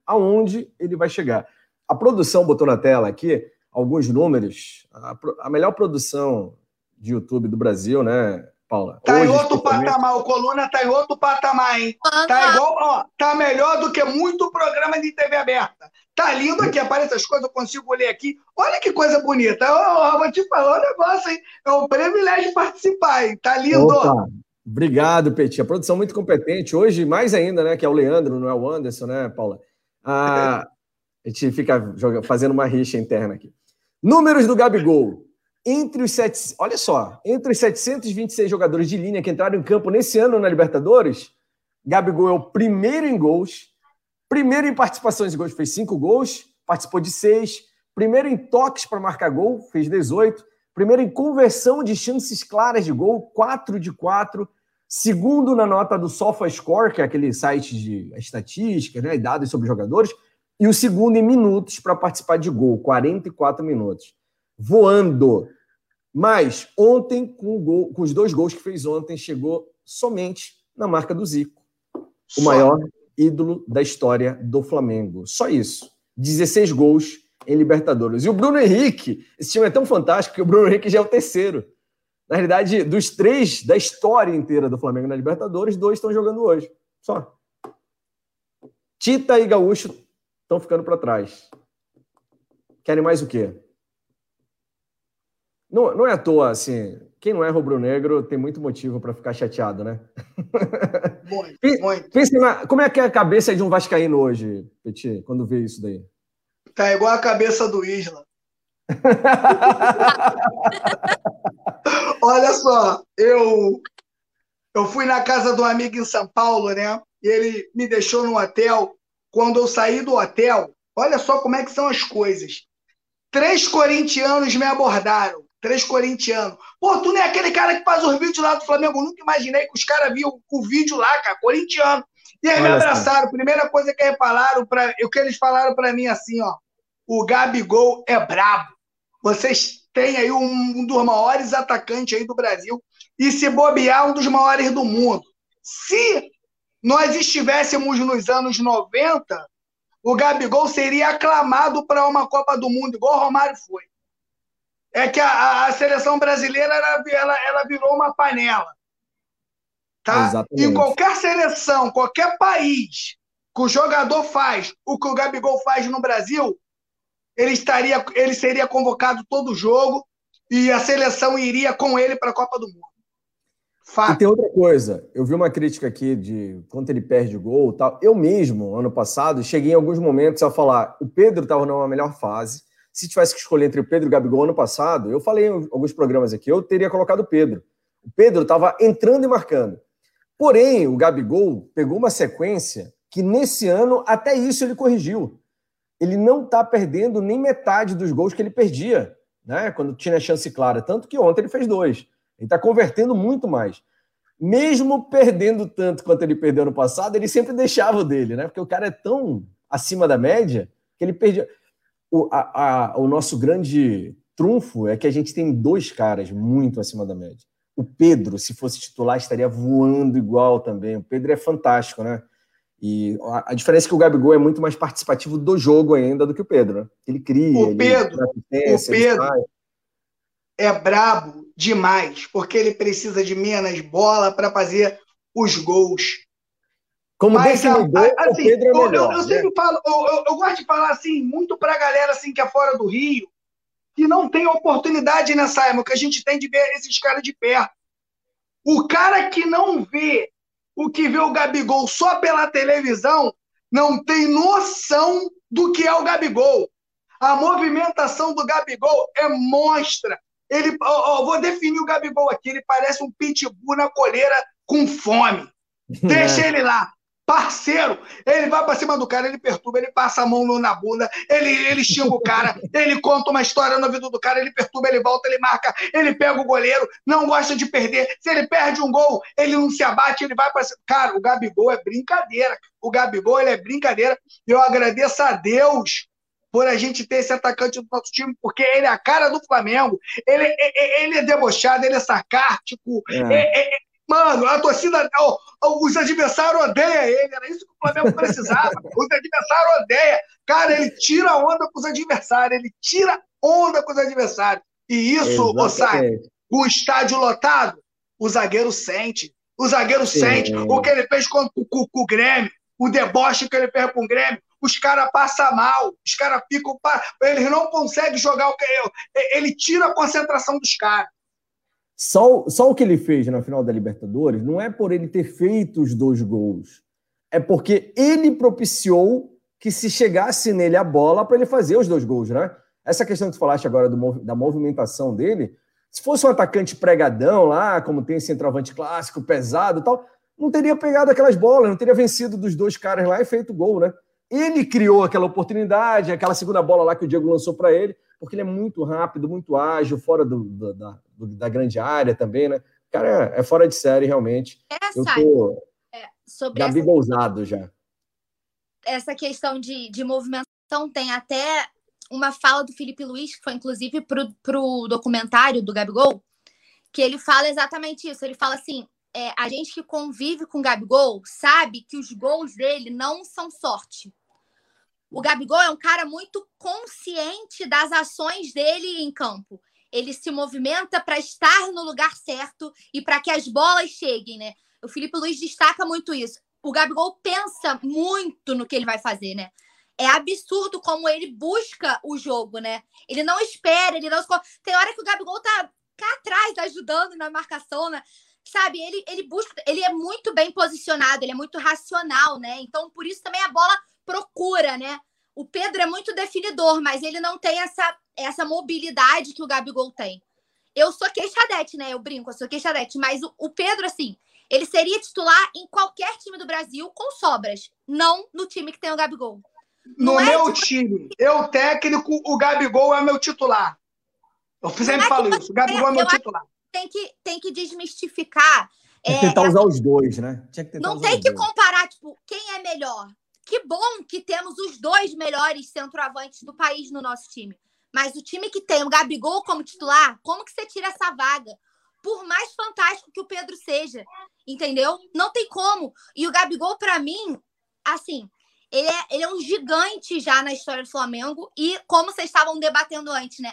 S1: aonde ele vai chegar. A produção botou na tela aqui alguns números. A, a melhor produção de YouTube do Brasil, né, Paula?
S4: Tá Hoje, em outro patamar, o Coluna tá em outro patamar, hein? Tá igual, ó, tá melhor do que muito programa de TV aberta. Tá lindo aqui, aparece as coisas, eu consigo ler aqui. Olha que coisa bonita. Eu, eu vou te falar um negócio, hein? É um privilégio participar, hein? Tá lindo. Opa.
S1: Obrigado, Peti. A produção muito competente. Hoje, mais ainda, né? Que é o Leandro, não é o Anderson, né, Paula? Ah, (laughs) a gente fica fazendo uma rixa interna aqui. Números do Gabigol. Entre os sete, olha só, entre os 726 jogadores de linha que entraram em campo nesse ano na Libertadores, Gabigol é o primeiro em gols, primeiro em participações em gols, fez cinco gols, participou de seis, primeiro em toques para marcar gol, fez 18, primeiro em conversão de chances claras de gol, 4 de 4, segundo na nota do SofaScore, que é aquele site de estatística, né, dados sobre jogadores, e o segundo em minutos para participar de gol, 44 minutos voando. Mas ontem, com, gol, com, os dois gols que fez ontem, chegou somente na marca do Zico, o maior ídolo da história do Flamengo. Só isso. 16 gols em Libertadores. E o Bruno Henrique, esse time é tão fantástico que o Bruno Henrique já é o terceiro. Na realidade, dos três da história inteira do Flamengo na Libertadores, dois estão jogando hoje. Só. Tita e Gaúcho estão ficando para trás. Querem mais o quê? Não, não é à toa, assim, quem não é rubro-negro tem muito motivo para ficar chateado, né? Muito, muito. Pense na, como é que é a cabeça de um vascaíno hoje, Petit, quando vê isso daí?
S4: Tá igual a cabeça do Isla. (laughs) Olha só, eu eu fui na casa do amigo em São Paulo, né? E ele me deixou no hotel. Quando eu saí do hotel, olha só como é que são as coisas. Três corintianos me abordaram. Três corintianos. Pô, tu não é aquele cara que faz os vídeos lá do Flamengo. Eu nunca imaginei que os caras viam o vídeo lá, cara, corintiano. E aí Olha me abraçaram. Assim. Primeira coisa que eles falaram para, o que eles falaram para mim assim, ó, o Gabigol é brabo. Vocês têm aí um, um dos maiores atacantes aí do Brasil e se bobear um dos maiores do mundo. Se nós estivéssemos nos anos 90, o Gabigol seria aclamado para uma Copa do Mundo, igual o Romário foi é que a, a seleção brasileira ela, ela, ela, virou uma panela. Tá? Exatamente. Em qualquer seleção, qualquer país que o jogador faz o que o Gabigol faz no Brasil, ele estaria, ele seria convocado todo jogo e a seleção iria com ele para a Copa do Mundo.
S1: Fato. E tem outra coisa, eu vi uma crítica aqui de quanto ele perde gol tal. Eu mesmo, ano passado, cheguei em alguns momentos a falar: o Pedro estava numa melhor fase. Se tivesse que escolher entre o Pedro e o Gabigol ano passado, eu falei em alguns programas aqui, eu teria colocado o Pedro. O Pedro estava entrando e marcando. Porém, o Gabigol pegou uma sequência que nesse ano, até isso ele corrigiu. Ele não está perdendo nem metade dos gols que ele perdia, né? Quando tinha chance clara. Tanto que ontem ele fez dois. Ele está convertendo muito mais. Mesmo perdendo tanto quanto ele perdeu no passado, ele sempre deixava o dele, né? Porque o cara é tão acima da média que ele perdia. O, a, a, o nosso grande trunfo é que a gente tem dois caras muito acima da média. O Pedro, se fosse titular, estaria voando igual também. O Pedro é fantástico, né? E a, a diferença é que o Gabigol é muito mais participativo do jogo ainda do que o Pedro, né? Ele cria.
S4: O Pedro, o Pedro é brabo demais, porque ele precisa de menos bola para fazer os gols.
S1: Como Mas, definidor, assim, o Pedro é melhor.
S4: Eu, eu, eu sempre né? falo, eu, eu, gosto de falar assim, muito para a galera assim, que é fora do Rio, que não tem oportunidade nessa época, que a gente tem de ver esses caras de perto. O cara que não vê o que vê o Gabigol só pela televisão não tem noção do que é o Gabigol. A movimentação do Gabigol é monstra. Ele, ó, ó, vou definir o Gabigol aqui. Ele parece um pitbull na coleira com fome. (laughs) Deixa ele lá. Parceiro, ele vai para cima do cara, ele perturba, ele passa a mão na bunda, ele, ele xinga o cara, ele conta uma história no ouvido do cara, ele perturba, ele volta, ele marca, ele pega o goleiro, não gosta de perder. Se ele perde um gol, ele não se abate, ele vai para Cara, o Gabigol é brincadeira. O Gabigol ele é brincadeira. Eu agradeço a Deus por a gente ter esse atacante do nosso time, porque ele é a cara do Flamengo. Ele, ele é debochado, ele é sarcástico. É. É, é, mano, a torcida, os adversários odeiam ele. Era isso que o Flamengo precisava. (laughs) os adversários odeiam. Cara, ele tira onda com os adversários. Ele tira onda com os adversários. E isso, Ossai, o estádio lotado, o zagueiro sente. O zagueiro Sim. sente o que ele fez com, com, com o Grêmio, o deboche que ele fez com o Grêmio os caras passam mal, os caras ficam. Eles não conseguem jogar o que. Ele tira a concentração dos caras.
S1: Só, só o que ele fez na final da Libertadores não é por ele ter feito os dois gols. É porque ele propiciou que se chegasse nele a bola para ele fazer os dois gols, né? Essa questão que tu falaste agora do, da movimentação dele, se fosse um atacante pregadão lá, como tem centroavante clássico, pesado e tal, não teria pegado aquelas bolas, não teria vencido dos dois caras lá e feito gol, né? Ele criou aquela oportunidade, aquela segunda bola lá que o Diego lançou para ele, porque ele é muito rápido, muito ágil, fora do, do, da, do, da grande área também, né? Cara é, é fora de série, realmente. Essa, Eu tô é, sobre essa, já.
S2: Essa questão de, de movimentação tem até uma fala do Felipe Luiz, que foi inclusive para o documentário do Gabigol, que ele fala exatamente isso. Ele fala assim: é, a gente que convive com o Gabigol sabe que os gols dele não são sorte. O Gabigol é um cara muito consciente das ações dele em campo. Ele se movimenta para estar no lugar certo e para que as bolas cheguem, né? O Felipe Luiz destaca muito isso. O Gabigol pensa muito no que ele vai fazer, né? É absurdo como ele busca o jogo, né? Ele não espera, ele não. Tem hora que o Gabigol tá cá atrás, ajudando na marcação, né? Sabe, ele, ele busca, ele é muito bem posicionado, ele é muito racional, né? Então, por isso também a bola procura, né? O Pedro é muito definidor, mas ele não tem essa, essa mobilidade que o Gabigol tem. Eu sou queixadete, né? Eu brinco, eu sou queixadete, mas o, o Pedro, assim, ele seria titular em qualquer time do Brasil com sobras, não no time que tem o Gabigol.
S4: Não no é meu tipo... time, eu técnico, o Gabigol é meu titular. Eu sempre é falo isso, o Gabigol é, é meu titular.
S2: Tem que, tem que desmistificar.
S1: Tem que tentar é, usar os dois, né?
S2: não tem que comparar, tipo, quem é melhor. Que bom que temos os dois melhores centroavantes do país no nosso time. Mas o time que tem o Gabigol como titular, como que você tira essa vaga? Por mais fantástico que o Pedro seja, entendeu? Não tem como. E o Gabigol, para mim, assim, ele é, ele é um gigante já na história do Flamengo. E como vocês estavam debatendo antes, né?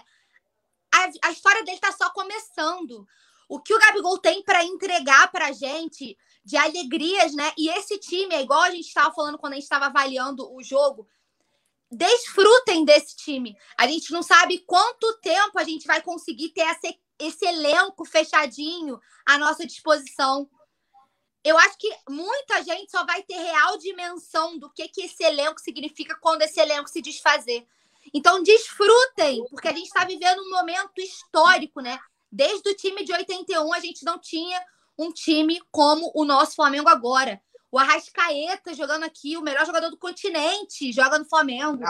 S2: A, a história dele está só começando. O que o Gabigol tem para entregar para a gente de alegrias, né? E esse time, é igual a gente estava falando quando a gente estava avaliando o jogo, desfrutem desse time. A gente não sabe quanto tempo a gente vai conseguir ter esse, esse elenco fechadinho à nossa disposição. Eu acho que muita gente só vai ter real dimensão do que, que esse elenco significa quando esse elenco se desfazer. Então, desfrutem, porque a gente está vivendo um momento histórico, né? Desde o time de 81, a gente não tinha um time como o nosso Flamengo agora. O Arrascaeta jogando aqui, o melhor jogador do continente, joga no Flamengo.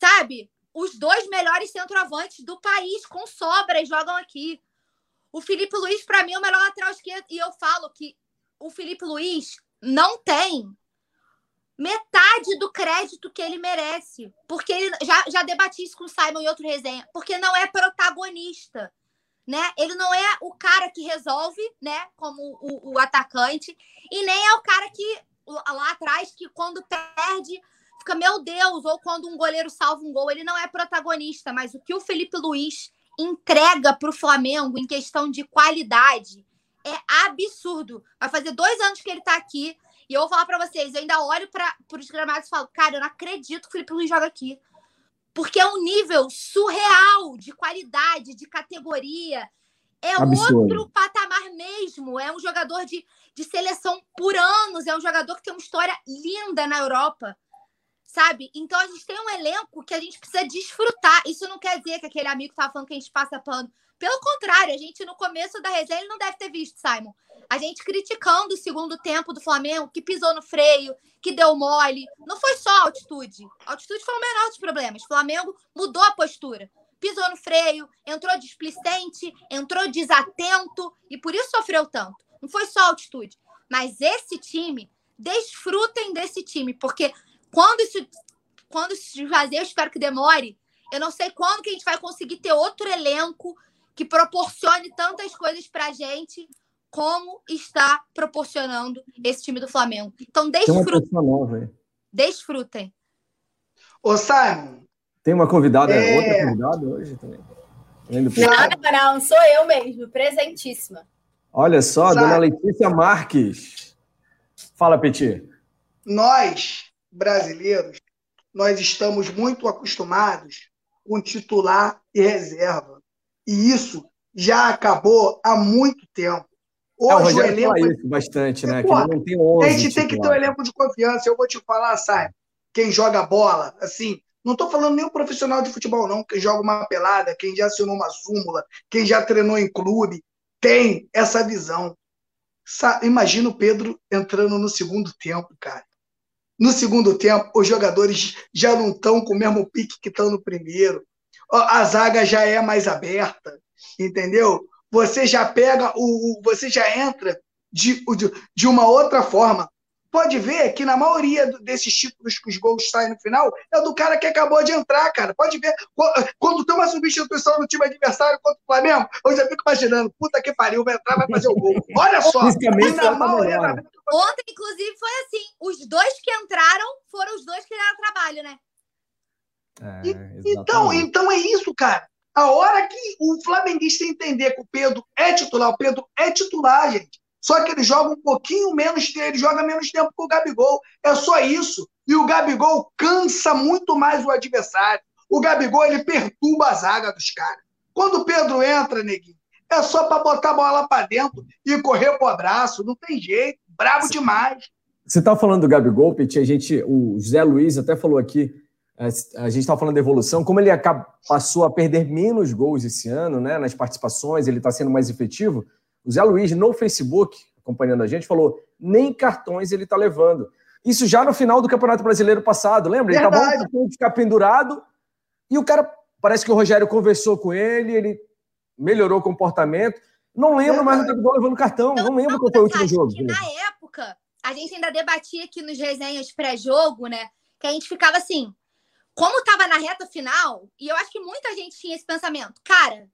S2: Sabe? Os dois melhores centroavantes do país, com sobras, jogam aqui. O Felipe Luiz, para mim, é o melhor lateral esquerdo. E eu falo que o Felipe Luiz não tem metade do crédito que ele merece. Porque ele já, já debati isso com o Simon em outro resenha. Porque não é protagonista. Né? Ele não é o cara que resolve, né? Como o, o atacante, e nem é o cara que lá atrás que quando perde fica meu Deus, ou quando um goleiro salva um gol, ele não é protagonista, mas o que o Felipe Luiz entrega para o Flamengo em questão de qualidade é absurdo. Vai fazer dois anos que ele está aqui. E eu vou falar para vocês, eu ainda olho para os gramados e falo, cara, eu não acredito que o Felipe Luiz joga aqui. Porque é um nível surreal de qualidade, de categoria. É Absurdo. outro patamar mesmo. É um jogador de, de seleção por anos. É um jogador que tem uma história linda na Europa. Sabe? Então a gente tem um elenco que a gente precisa desfrutar. Isso não quer dizer que aquele amigo estava falando que a gente passa pano. Pelo contrário, a gente no começo da resenha ele não deve ter visto, Simon. A gente criticando o segundo tempo do Flamengo, que pisou no freio, que deu mole. Não foi só a altitude. A altitude foi o menor dos problemas. O Flamengo mudou a postura. Pisou no freio, entrou displicente, entrou desatento e por isso sofreu tanto. Não foi só a altitude. Mas esse time, desfrutem desse time, porque quando isso, quando isso fazer, eu espero que demore. Eu não sei quando que a gente vai conseguir ter outro elenco que proporcione tantas coisas para a gente como está proporcionando esse time do Flamengo. Então, desfrutem. Nova, desfrutem.
S4: Ô, Simon.
S1: Tem uma convidada, é... outra convidada hoje também.
S5: Não, não, sou eu mesmo, presentíssima.
S1: Olha só, Sabe? dona Letícia Marques. Fala, Petit.
S4: Nós, brasileiros, nós estamos muito acostumados com titular e reserva. E isso já acabou há muito tempo.
S1: Hoje é, o, o elenco. Isso bastante, né? Pô, que não tem 11,
S4: a gente tem que ter um elenco de confiança. Eu vou te falar, sabe? Quem joga bola, assim, não estou falando nem o profissional de futebol, não, quem joga uma pelada, quem já assinou uma súmula, quem já treinou em clube, tem essa visão. Imagina o Pedro entrando no segundo tempo, cara. No segundo tempo, os jogadores já não estão com o mesmo pique que estão no primeiro a zaga já é mais aberta, entendeu? Você já pega o. Você já entra de, de uma outra forma. Pode ver que na maioria desses títulos que os gols saem no final é do cara que acabou de entrar, cara. Pode ver. Quando tem uma substituição no time adversário contra o Flamengo, eu já fico imaginando, puta que pariu, vai entrar, vai fazer o gol. Olha só. na
S2: maioria, Ontem, inclusive, foi assim. Os dois que entraram foram os dois que deram trabalho, né?
S4: É, então, então é isso, cara. A hora que o flamenguista entender que o Pedro é titular, o Pedro é titular, gente. Só que ele joga um pouquinho menos, ele joga menos tempo que o Gabigol. É só isso. E o Gabigol cansa muito mais o adversário. O Gabigol ele perturba a zaga dos caras. Quando o Pedro entra, neguinho, é só para botar a bola para dentro e correr pro abraço. Não tem jeito. Bravo demais.
S1: Você tá falando do Gabigol, Peti, a gente, o José Luiz até falou aqui a gente estava falando de evolução, como ele passou a perder menos gols esse ano, né, nas participações, ele está sendo mais efetivo. O Zé Luiz, no Facebook, acompanhando a gente, falou: nem cartões ele está levando. Isso já no final do Campeonato Brasileiro passado, lembra? Ele estava um ficar pendurado e o cara, parece que o Rogério conversou com ele, ele melhorou o comportamento. Não lembro mais do Gabigol levando cartão, não, não lembro não, qual foi o último jogo.
S2: Na época, a gente ainda debatia aqui nos resenhas pré-jogo, né? Que a gente ficava assim, como estava na reta final, e eu acho que muita gente tinha esse pensamento, cara,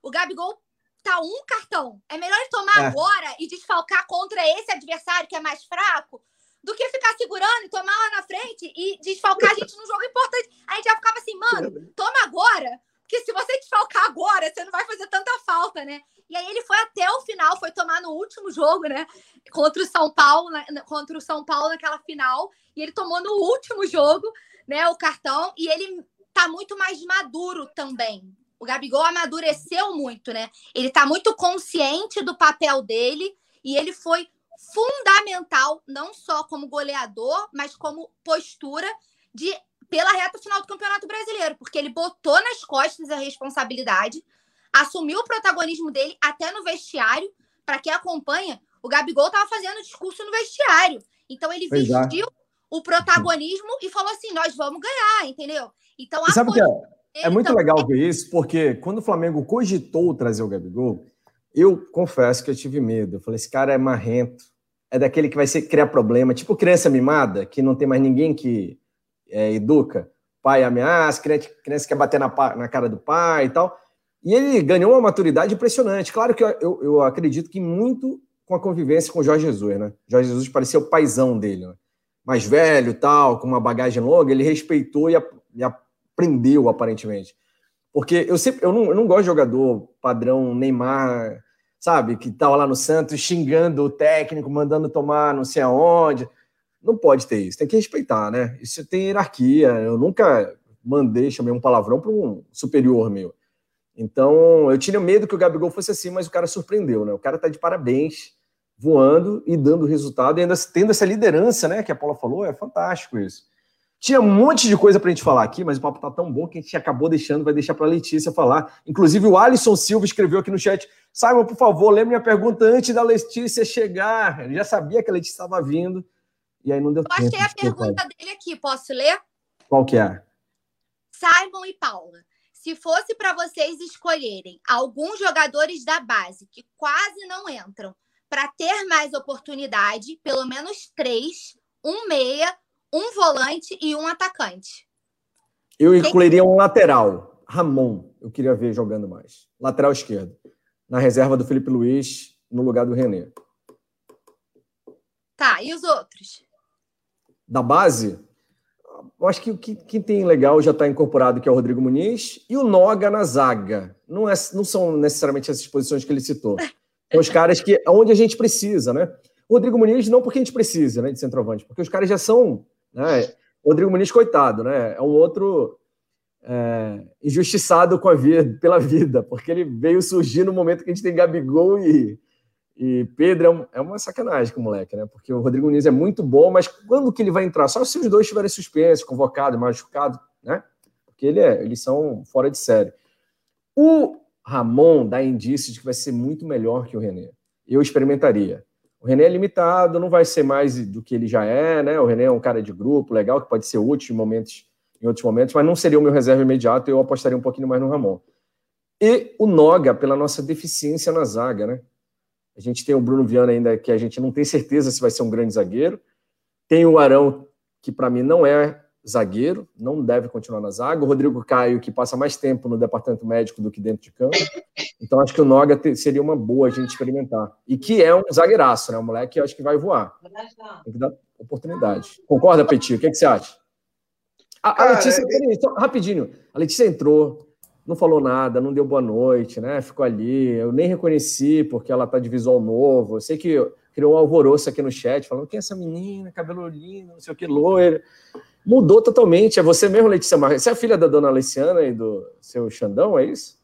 S2: o Gabigol tá um cartão. É melhor ele tomar é. agora e desfalcar contra esse adversário que é mais fraco do que ficar segurando e tomar lá na frente e desfalcar a gente num jogo importante. A gente já ficava assim, mano, toma agora, porque se você desfalcar agora, você não vai fazer tanta falta, né? E aí ele foi até o final, foi tomar no último jogo, né? Contra o São Paulo, contra o São Paulo naquela final. E ele tomou no último jogo, né? O cartão. E ele tá muito mais maduro também. O Gabigol amadureceu muito, né? Ele tá muito consciente do papel dele e ele foi fundamental, não só como goleador, mas como postura de pela reta final do Campeonato Brasileiro, porque ele botou nas costas a responsabilidade, assumiu o protagonismo dele até no vestiário. Para quem acompanha, o Gabigol estava fazendo discurso no vestiário. Então ele pois é. vestiu. O protagonismo e falou assim: nós vamos ganhar, entendeu? Então
S1: a Sabe que é, é muito também... legal ver isso, porque quando o Flamengo cogitou trazer o Gabigol, eu confesso que eu tive medo. Eu falei: esse cara é marrento, é daquele que vai ser, criar problema, tipo criança mimada, que não tem mais ninguém que é, educa. Pai ameaça, criança, criança quer bater na, na cara do pai e tal. E ele ganhou uma maturidade impressionante. Claro que eu, eu, eu, acredito que muito com a convivência com o Jorge Jesus, né? Jorge Jesus parecia o paizão dele, né? Mais velho tal, com uma bagagem longa, ele respeitou e, a, e aprendeu, aparentemente. Porque eu sempre eu não, eu não gosto de jogador padrão Neymar, sabe, que estava lá no Santos xingando o técnico, mandando tomar não sei aonde. Não pode ter isso, tem que respeitar, né? Isso tem hierarquia. Eu nunca mandei, chamei um palavrão para um superior meu. Então, eu tinha medo que o Gabigol fosse assim, mas o cara surpreendeu, né? O cara tá de parabéns, voando e dando resultado, e ainda tendo essa liderança, né? Que a Paula falou, é fantástico isso. Tinha um monte de coisa para a gente falar aqui, mas o papo tá tão bom que a gente acabou deixando, vai deixar para a Letícia falar. Inclusive, o Alisson Silva escreveu aqui no chat: Simon, por favor, lê minha pergunta antes da Letícia chegar. Ele já sabia que a Letícia estava vindo, e aí não deu
S2: Eu tempo. Eu achei a pergunta dele aqui, posso ler?
S1: Qual que é?
S2: Simon e Paula. Se fosse para vocês escolherem alguns jogadores da base que quase não entram para ter mais oportunidade, pelo menos três, um meia, um volante e um atacante.
S1: Eu incluiria um lateral. Ramon, eu queria ver jogando mais. Lateral esquerdo. Na reserva do Felipe Luiz, no lugar do René.
S2: Tá, e os outros?
S1: Da base, eu acho que o que, que, tem legal já está incorporado, que é o Rodrigo Muniz, e o Noga na zaga. Não, é, não são necessariamente essas posições que ele citou. (laughs) São os caras que onde a gente precisa, né? Rodrigo Muniz não porque a gente precisa, né, de centroavante, porque os caras já são né? Rodrigo Muniz, coitado, né? É um outro é, injustiçado com a vida, pela vida, porque ele veio surgir no momento que a gente tem Gabigol e, e Pedro. É, é uma sacanagem com o moleque, né? Porque o Rodrigo Muniz é muito bom, mas quando que ele vai entrar? Só se os dois estiverem suspensos, convocados, machucados, né? Porque ele é, eles são fora de série. O Ramon dá indícios de que vai ser muito melhor que o René. Eu experimentaria. O René é limitado, não vai ser mais do que ele já é, né? O René é um cara de grupo legal, que pode ser útil em momentos, em outros momentos, mas não seria o meu reserva imediato, eu apostaria um pouquinho mais no Ramon. E o Noga, pela nossa deficiência na zaga, né? A gente tem o Bruno Viana ainda, que a gente não tem certeza se vai ser um grande zagueiro. Tem o Arão, que para mim não é zagueiro, não deve continuar na zaga. O Rodrigo Caio, que passa mais tempo no departamento médico do que dentro de campo. Então, acho que o Noga seria uma boa a gente experimentar. E que é um zagueiraço, né? Um moleque que acho que vai voar. Tem que dar oportunidade. Concorda, Petit? O que, é que você acha? A, a Letícia, é... só, rapidinho, a Letícia entrou, não falou nada, não deu boa noite, né? Ficou ali. Eu nem reconheci porque ela tá de visual novo. Eu sei que criou um alvoroço aqui no chat, falando quem é essa menina, cabelo lindo, não sei o que, loira mudou totalmente. É você mesmo, Letícia Marques. Você é a filha da dona Aliciana e do seu Xandão, é isso?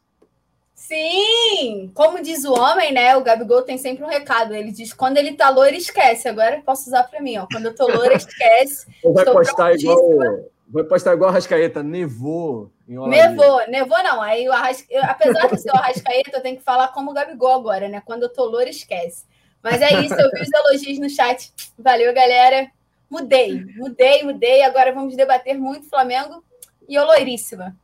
S6: Sim! Como diz o homem, né? O Gabigol tem sempre um recado. Ele diz: quando ele tá loiro, esquece. Agora eu posso usar para mim, ó. Quando eu tô loira, (laughs) esquece.
S1: vai postar igual. Vai postar igual a Rascaeta, nevou.
S6: Nevou, nevou não. Aí o Arrasca... eu, apesar de ser o Arrascaeta, eu tenho que falar como o Gabigol agora, né? Quando eu tô loira, esquece. Mas é isso, eu vi os elogios no chat. Valeu, galera. Mudei, mudei, mudei. Agora vamos debater muito Flamengo e eu loiríssima.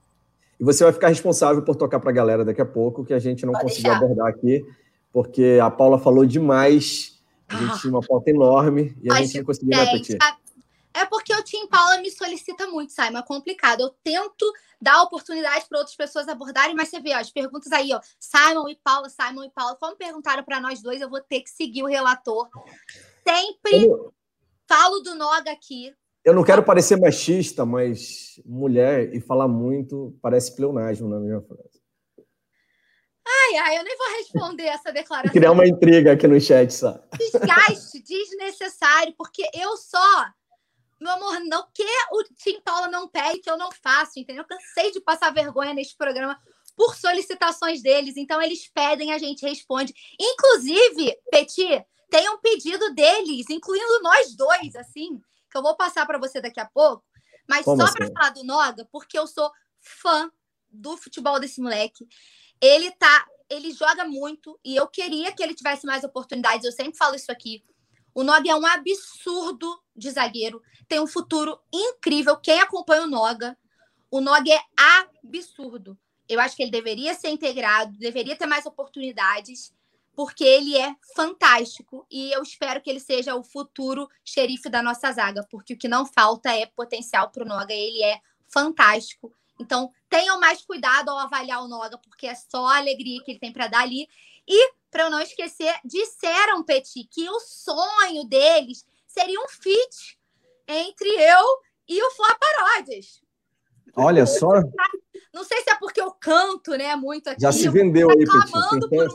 S1: E você vai ficar responsável por tocar para a galera daqui a pouco, que a gente não Pode conseguiu deixar. abordar aqui, porque a Paula falou demais. A gente ah. tinha uma pauta enorme e a gente não conseguiu repetir.
S2: É porque o Tim Paula me solicita muito, Simon. É complicado. Eu tento dar oportunidade para outras pessoas abordarem, mas você vê ó, as perguntas aí, ó. Simon e Paula, Simon e Paula. Como perguntaram para nós dois, eu vou ter que seguir o relator. Sempre Falo do Noga aqui.
S1: Eu não quero parecer machista, mas mulher e falar muito parece pleonasmo na minha frase.
S2: Ai, Ai, eu nem vou responder essa (laughs) declaração.
S1: Criar uma intriga aqui no chat, só.
S2: Desgaste desnecessário, porque eu só. Meu amor, não que o Tim Paula não pede que eu não faço, entendeu? Eu cansei de passar vergonha neste programa por solicitações deles. Então, eles pedem, a gente responde. Inclusive, Petit, tem um pedido deles, incluindo nós dois, assim, que eu vou passar para você daqui a pouco. Mas Como só assim? para falar do Noga, porque eu sou fã do futebol desse moleque. Ele tá, ele joga muito e eu queria que ele tivesse mais oportunidades. Eu sempre falo isso aqui. O Noga é um absurdo de zagueiro, tem um futuro incrível. Quem acompanha o Noga, o Noga é absurdo. Eu acho que ele deveria ser integrado, deveria ter mais oportunidades, porque ele é fantástico e eu espero que ele seja o futuro xerife da nossa zaga, porque o que não falta é potencial para o Noga. Ele é fantástico então, tenham mais cuidado ao avaliar o Noga, porque é só a alegria que ele tem para dar ali. E, para eu não esquecer, disseram, Petit, que o sonho deles seria um feat entre eu e o Flá Paródias.
S1: Olha só.
S2: Não sei se é porque eu canto, né, muito aqui.
S1: Já se vendeu aí, Petit.
S2: Por um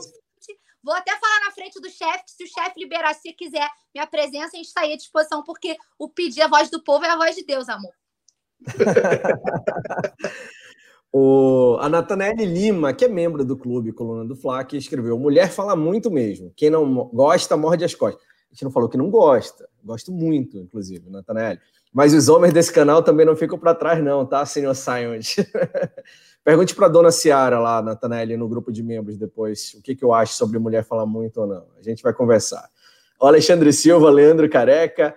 S2: Vou até falar na frente do chefe, se o chefe liberar, se quiser minha presença, a gente está aí à disposição, porque o pedir a voz do povo é a voz de Deus, amor. (laughs)
S1: o, a Natanelli Lima, que é membro do clube Coluna do Fla, que escreveu: Mulher fala muito mesmo. Quem não gosta, morde as costas. A gente não falou que não gosta. Gosto muito, inclusive, Natanelli. Mas os homens desse canal também não ficam para trás, não, tá, senhor Silent? (laughs) Pergunte para dona Ciara lá, Natanelli, no grupo de membros depois, o que, que eu acho sobre mulher falar muito ou não. A gente vai conversar. O Alexandre Silva, Leandro Careca,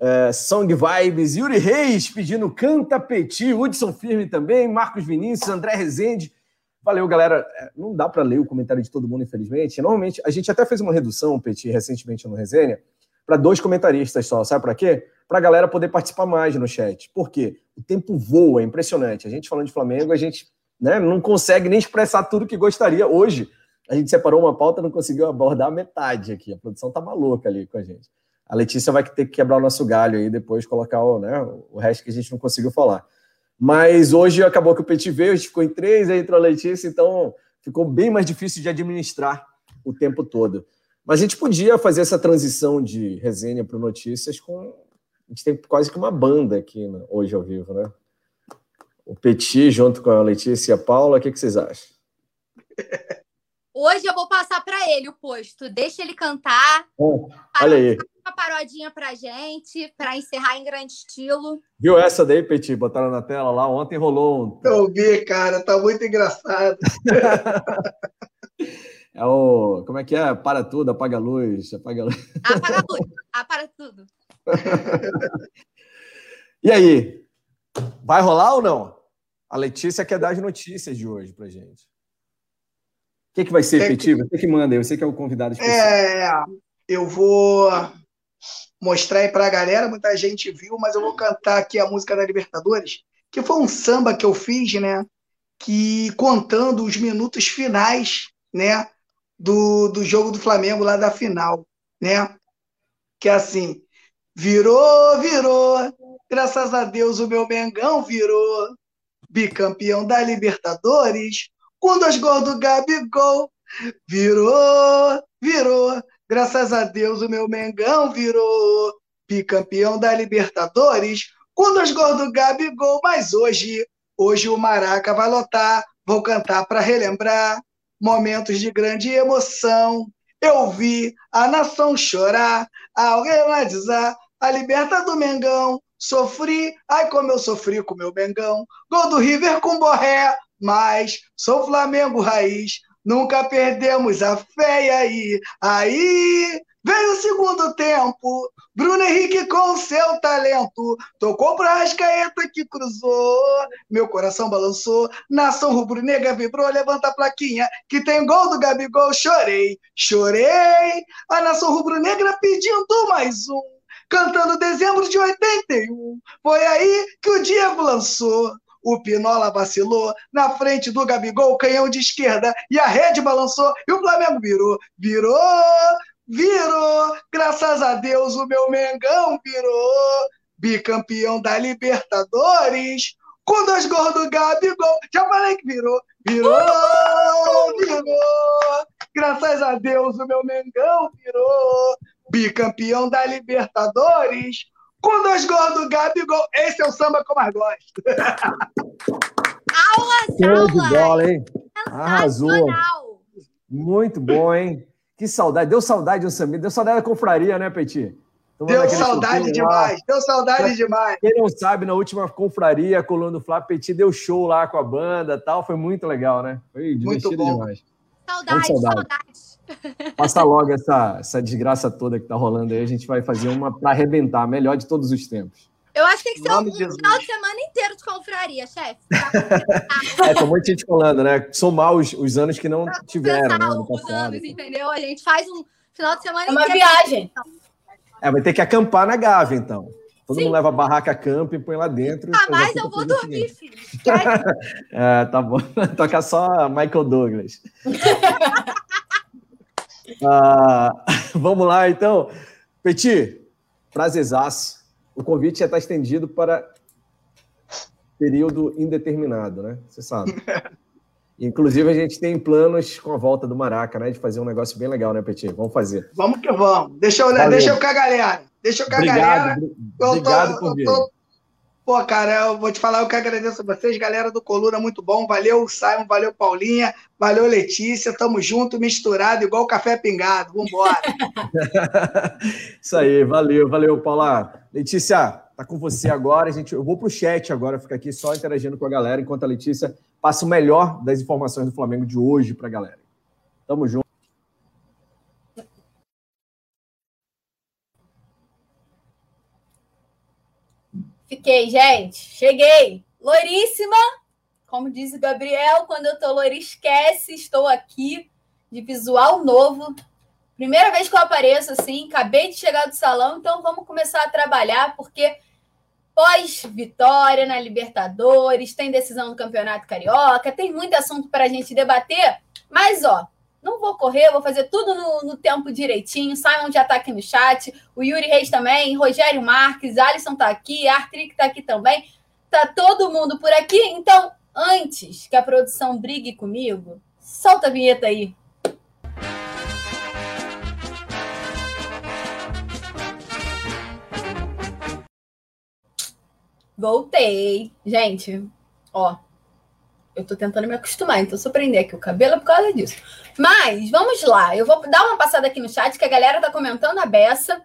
S1: é, Song Vibes, Yuri Reis pedindo Canta Petit, Hudson Firme também, Marcos Vinícius, André Rezende. Valeu, galera. É, não dá para ler o comentário de todo mundo, infelizmente. Normalmente, a gente até fez uma redução, Petit, recentemente no Resenha, para dois comentaristas só. Sabe para quê? Para a galera poder participar mais no chat. Por quê? O tempo voa, é impressionante. A gente falando de Flamengo, a gente né, não consegue nem expressar tudo que gostaria. Hoje, a gente separou uma pauta não conseguiu abordar metade aqui. A produção tá maluca ali com a gente. A Letícia vai ter que quebrar o nosso galho aí depois, colocar o, né, o resto que a gente não conseguiu falar. Mas hoje acabou que o Petit veio, a gente ficou em três, aí entrou a Letícia, então ficou bem mais difícil de administrar o tempo todo. Mas a gente podia fazer essa transição de resenha para notícias com. A gente tem quase que uma banda aqui né, hoje ao vivo, né? O Petit junto com a Letícia e a Paula, o que, que vocês acham?
S2: Hoje eu vou passar para ele o posto. Deixa ele cantar.
S1: olha aí.
S2: Uma parodinha pra gente, para encerrar em grande estilo.
S1: Viu essa daí, Petit? Botaram na tela lá. Ontem rolou um.
S4: Eu vi, cara. Tá muito engraçado. (laughs)
S1: é o. Como é que é? Para tudo, apaga a luz. Apaga a luz.
S2: Apaga a luz. Apaga tudo. (laughs)
S1: e aí? Vai rolar ou não? A Letícia quer dar as notícias de hoje pra gente. O que, que vai ser, é Petit? Você que manda, eu sei que é o convidado especial.
S4: É, eu vou mostrar aí para a galera, muita gente viu, mas eu vou cantar aqui a música da Libertadores, que foi um samba que eu fiz, né? Que contando os minutos finais, né? Do, do jogo do Flamengo lá da final, né? Que é assim, virou, virou, graças a Deus o meu Mengão virou, bicampeão da Libertadores, com dois gols do Gabigol. Virou, virou. Graças a Deus o meu Mengão virou bicampeão da Libertadores. Com dois gols do Gabigol. Mas hoje, hoje o Maraca vai lotar. Vou cantar para relembrar momentos de grande emoção. Eu vi a nação chorar ao realizar a liberta do Mengão. Sofri, ai como eu sofri com meu Mengão. Gol do River com Borré, mas sou Flamengo raiz, nunca perdemos a fé e aí, aí veio o segundo tempo, Bruno Henrique com seu talento, tocou para Rascaeta que cruzou, meu coração balançou, nação rubro-negra vibrou, levanta a plaquinha, que tem gol do Gabigol, chorei, chorei, a nação rubro-negra pedindo mais um, cantando dezembro de 81, foi aí que o Diego lançou, o Pinola vacilou na frente do Gabigol, canhão de esquerda, e a rede balançou e o Flamengo virou. Virou, virou. Graças a Deus o meu Mengão virou. Bicampeão da Libertadores. Com dois gols do Gabigol. Já falei que virou. Virou, virou. Graças a Deus o meu Mengão virou. Bicampeão da Libertadores. Com dois gols do Gabigol. Esse é o samba que eu mais gosto.
S3: Aulas,
S1: Show de bola, hein? Arrasou. Muito bom, hein? Que saudade. Deu saudade do samba. Deu saudade da confraria, né, Petit?
S4: Deu saudade
S1: suquinho lá.
S4: demais. Deu saudade demais.
S1: Quem não sabe, na última confraria, a coluna do Flá, Petit deu show lá com a banda e tal. Foi muito legal, né? Foi divertido
S4: bom.
S1: demais.
S3: Saudade,
S1: saudade.
S3: saudade.
S1: Passa logo essa, essa desgraça toda que tá rolando aí. A gente vai fazer uma para arrebentar, a melhor de todos os tempos.
S3: Eu acho que tem que ser um, um final de semana inteiro de confraria, chefe. (laughs)
S1: É, tem um monte de gente falando, né? Somar os, os anos que não tiveram, né?
S3: Os anos, entendeu? A gente faz um final de semana
S2: É uma
S3: inteiro.
S2: viagem.
S1: É, vai ter que acampar na Gávea, então. Todo
S3: Sim.
S1: mundo leva a barraca camp e põe lá dentro.
S3: Ah, mas eu vou dormir,
S1: assim.
S3: filho. (laughs)
S1: É, tá bom. (laughs) Toca só Michael Douglas. Ah, (laughs) vamos lá, então. Petit, prazerzaço. O convite já está estendido para período indeterminado, né? Você sabe. (laughs) Inclusive, a gente tem planos com a volta do Maraca, né? De fazer um negócio bem legal, né, Petit? Vamos fazer.
S4: Vamos que vamos. Deixa eu,
S1: Valeu.
S4: deixa eu com a galera. Deixa eu com a galera.
S1: Obrigado,
S4: Eu tô-
S1: obrigado
S4: eu
S1: por vir.
S4: tô- Pô, cara, eu vou te falar, eu que agradeço a vocês, galera do Coluna, muito bom. Valeu, Simon, valeu, Paulinha, valeu, Letícia. Tamo junto, misturado, igual café pingado. Vambora. (laughs)
S1: Isso aí, valeu, valeu, Paula. Letícia, tá com você agora. Gente, eu vou pro chat agora, ficar aqui só interagindo com a galera, enquanto a Letícia passa o melhor das informações do Flamengo de hoje pra galera. Tamo junto.
S2: Fiquei, gente. Cheguei. Loiríssima. Como diz o Gabriel, quando eu tô loira, esquece. Estou aqui de visual novo. Primeira vez que eu apareço assim, acabei de chegar do salão, então vamos começar a trabalhar, porque pós-vitória na Libertadores, tem decisão do Campeonato Carioca, tem muito assunto para a gente debater, mas ó, não vou correr, vou fazer tudo no, no tempo direitinho. Simon já está aqui no chat, o Yuri Reis também, Rogério Marques, Alisson está aqui, Artrick está aqui também. Tá todo mundo por aqui. Então, antes que a produção brigue comigo, solta a vinheta aí. Voltei. Gente, ó, eu tô tentando me acostumar, então eu prender aqui o cabelo é por causa disso. Mas vamos lá, eu vou dar uma passada aqui no chat que a galera tá comentando a beça.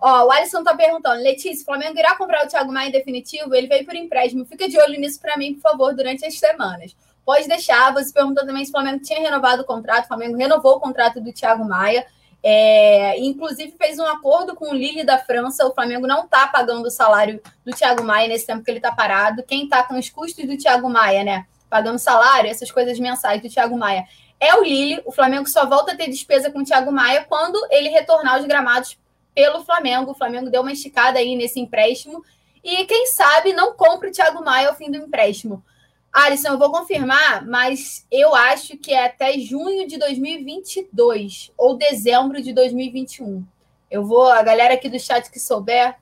S2: Ó, o Alisson tá perguntando: Letícia, o Flamengo irá comprar o Thiago Maia em definitivo? Ele veio por empréstimo. Fica de olho nisso para mim, por favor, durante as semanas. Pode deixar. Você perguntou também se o Flamengo tinha renovado o contrato. O Flamengo renovou o contrato do Thiago Maia. É, inclusive fez um acordo com o Lille da França. O Flamengo não está pagando o salário do Thiago Maia nesse tempo que ele está parado. Quem está com os custos do Thiago Maia, né? Pagando salário, essas coisas mensais do Thiago Maia, é o Lille. O Flamengo só volta a ter despesa com o Thiago Maia quando ele retornar aos gramados pelo Flamengo. O Flamengo deu uma esticada aí nesse empréstimo. E quem sabe não compra o Thiago Maia ao fim do empréstimo. Alisson, eu vou confirmar, mas eu acho que é até junho de 2022 ou dezembro de 2021. Eu vou, a galera aqui do chat que souber,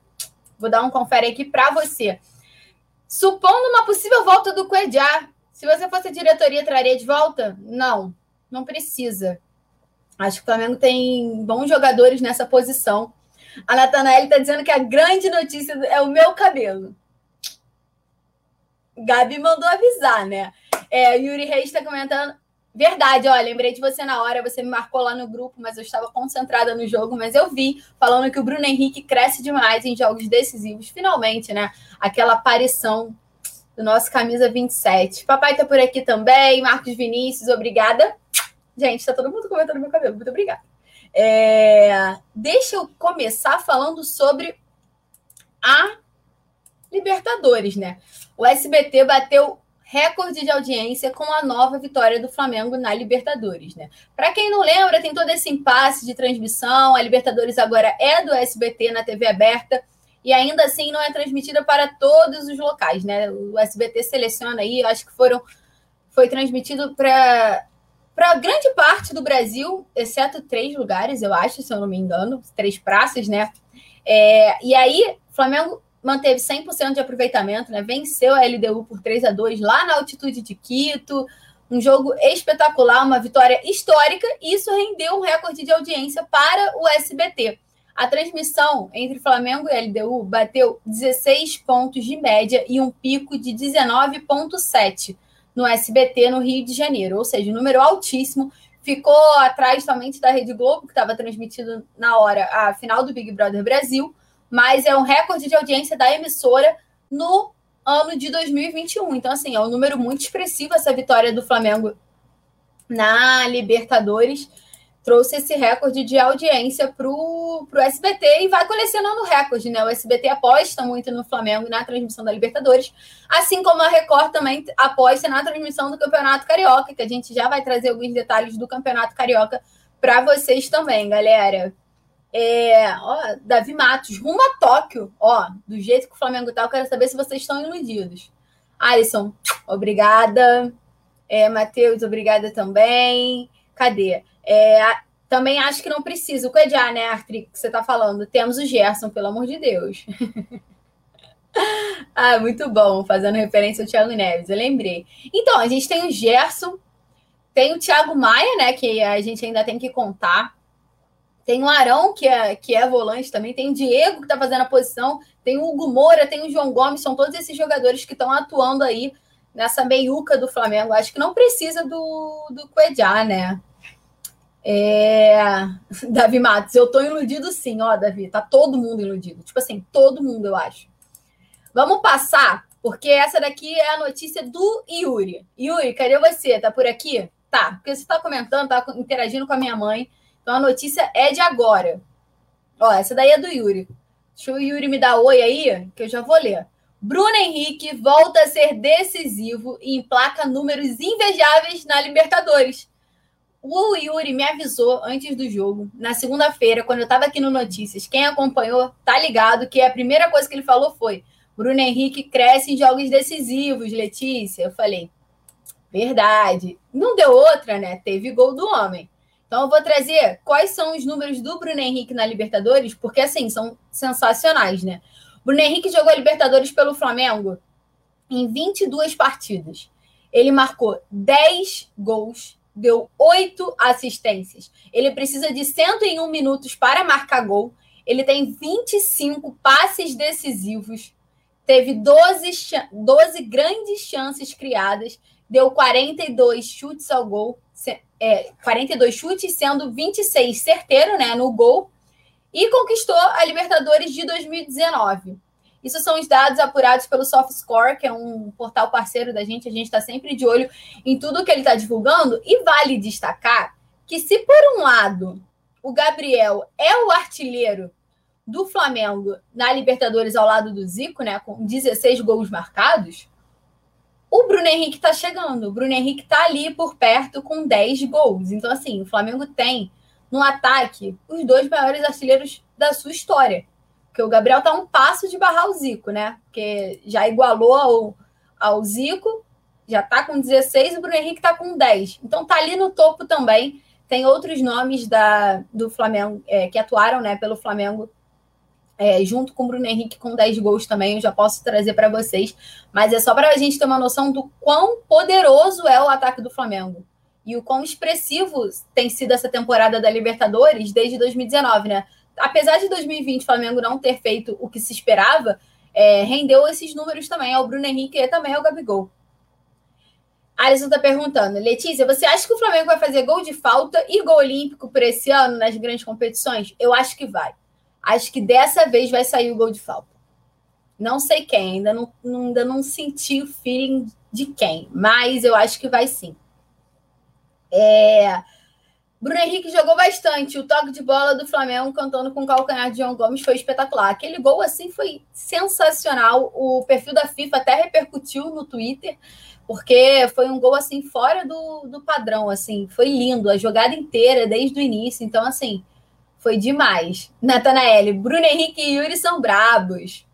S2: vou dar um confere aqui para você. Supondo uma possível volta do Cuejá, se você fosse diretoria, traria de volta? Não, não precisa. Acho que o Flamengo tem bons jogadores nessa posição. A Natanael está dizendo que a grande notícia é o meu cabelo. Gabi mandou avisar, né? É, Yuri Reis está comentando. Verdade, ó, lembrei de você na hora, você me marcou lá no grupo, mas eu estava concentrada no jogo, mas eu vi falando que o Bruno Henrique cresce demais em jogos decisivos. Finalmente, né? Aquela aparição do nosso camisa 27. Papai tá por aqui também, Marcos Vinícius, obrigada. Gente, tá todo mundo comentando meu cabelo, muito obrigada. É, deixa eu começar falando sobre a Libertadores, né? O SBT bateu recorde de audiência com a nova vitória do Flamengo na Libertadores, né? Para quem não lembra, tem todo esse impasse de transmissão. A Libertadores agora é do SBT na TV aberta e ainda assim não é transmitida para todos os locais, né? O SBT seleciona aí, acho que foram foi transmitido para para grande parte do Brasil, exceto três lugares, eu acho, se eu não me engano, três praças, né? É, e aí, Flamengo manteve 100% de aproveitamento, né? Venceu a LDU por 3 a 2 lá na altitude de Quito. Um jogo espetacular, uma vitória histórica, e isso rendeu um recorde de audiência para o SBT. A transmissão entre Flamengo e LDU bateu 16 pontos de média e um pico de 19,7 no SBT no Rio de Janeiro, ou seja, um número altíssimo. Ficou atrás somente da Rede Globo, que estava transmitido na hora a final do Big Brother Brasil, mas é um recorde de audiência da emissora no ano de 2021. Então, assim, é um número muito expressivo essa vitória do Flamengo na Libertadores trouxe esse recorde de audiência para o SBT e vai colecionando recorde, né? O SBT aposta muito no Flamengo na transmissão da Libertadores, assim como a Record também aposta na transmissão do Campeonato Carioca, que a gente já vai trazer alguns detalhes do Campeonato Carioca para vocês também, galera. É, ó, Davi Matos, rumo a Tóquio, ó, do jeito que o Flamengo tá, eu quero saber se vocês estão iludidos. Alisson, obrigada. É, Matheus, obrigada também. Cadê? É, também acho que não precisa. O Coediá, né, Arthur, que você está falando? Temos o Gerson, pelo amor de Deus. (laughs) ah, muito bom, fazendo referência ao Thiago Neves, eu lembrei. Então, a gente tem o Gerson, tem o Thiago Maia, né, que a gente ainda tem que contar. Tem o Arão, que é, que é volante também. Tem o Diego, que está fazendo a posição. Tem o Hugo Moura, tem o João Gomes. São todos esses jogadores que estão atuando aí nessa meiuca do Flamengo. Acho que não precisa do, do Cuejá, né? É... (laughs) Davi Matos, eu tô iludido sim, ó, Davi, tá todo mundo iludido. Tipo assim, todo mundo, eu acho. Vamos passar, porque essa daqui é a notícia do Yuri. Yuri, cadê você? Tá por aqui? Tá, porque você tá comentando, tá interagindo com a minha mãe. Então a notícia é de agora. Ó, essa daí é do Yuri. Deixa o Yuri me dar oi aí, que eu já vou ler. Bruno Henrique volta a ser decisivo e emplaca números invejáveis na Libertadores. O Yuri me avisou antes do jogo, na segunda-feira, quando eu estava aqui no Notícias. Quem acompanhou tá ligado que a primeira coisa que ele falou foi: Bruno Henrique cresce em jogos decisivos, Letícia. Eu falei: verdade. Não deu outra, né? Teve gol do homem. Então eu vou trazer quais são os números do Bruno Henrique na Libertadores, porque assim, são sensacionais, né? Bruno Henrique jogou a Libertadores pelo Flamengo em 22 partidas. Ele marcou 10 gols deu oito assistências. Ele precisa de 101 minutos para marcar gol. Ele tem 25 passes decisivos. Teve 12, 12 grandes chances criadas. Deu 42 chutes ao gol. É, 42 chutes, sendo 26 certeiro né, no gol. E conquistou a Libertadores de 2019. Isso são os dados apurados pelo SoftScore, que é um portal parceiro da gente. A gente está sempre de olho em tudo que ele está divulgando. E vale destacar que, se por um lado o Gabriel é o artilheiro do Flamengo na Libertadores ao lado do Zico, né, com 16 gols marcados, o Bruno Henrique está chegando. O Bruno Henrique está ali por perto com 10 gols. Então, assim, o Flamengo tem no ataque os dois maiores artilheiros da sua história. Porque o Gabriel tá um passo de barrar o Zico, né? Porque já igualou ao, ao Zico, já tá com 16, o Bruno Henrique tá com 10. Então tá ali no topo também. Tem outros nomes da, do Flamengo é, que atuaram né, pelo Flamengo é, junto com o Bruno Henrique com 10 gols também, eu já posso trazer para vocês. Mas é só para a gente ter uma noção do quão poderoso é o ataque do Flamengo. E o quão expressivo tem sido essa temporada da Libertadores desde 2019, né? Apesar de 2020 o Flamengo não ter feito o que se esperava, é, rendeu esses números também ao Bruno Henrique e também ao Gabigol. Alisson está perguntando, Letícia, você acha que o Flamengo vai fazer gol de falta e gol olímpico por esse ano nas grandes competições? Eu acho que vai. Acho que dessa vez vai sair o gol de falta. Não sei quem, ainda não, ainda não senti o feeling de quem, mas eu acho que vai sim. É, Bruno Henrique jogou bastante. O toque de bola do Flamengo cantando com o calcanhar de João Gomes foi espetacular. Aquele gol assim foi sensacional. O perfil da FIFA até repercutiu no Twitter, porque foi um gol assim fora do, do padrão, assim, foi lindo a jogada inteira desde o início. Então assim, foi demais. Natanael, Bruno Henrique e Yuri são brabos.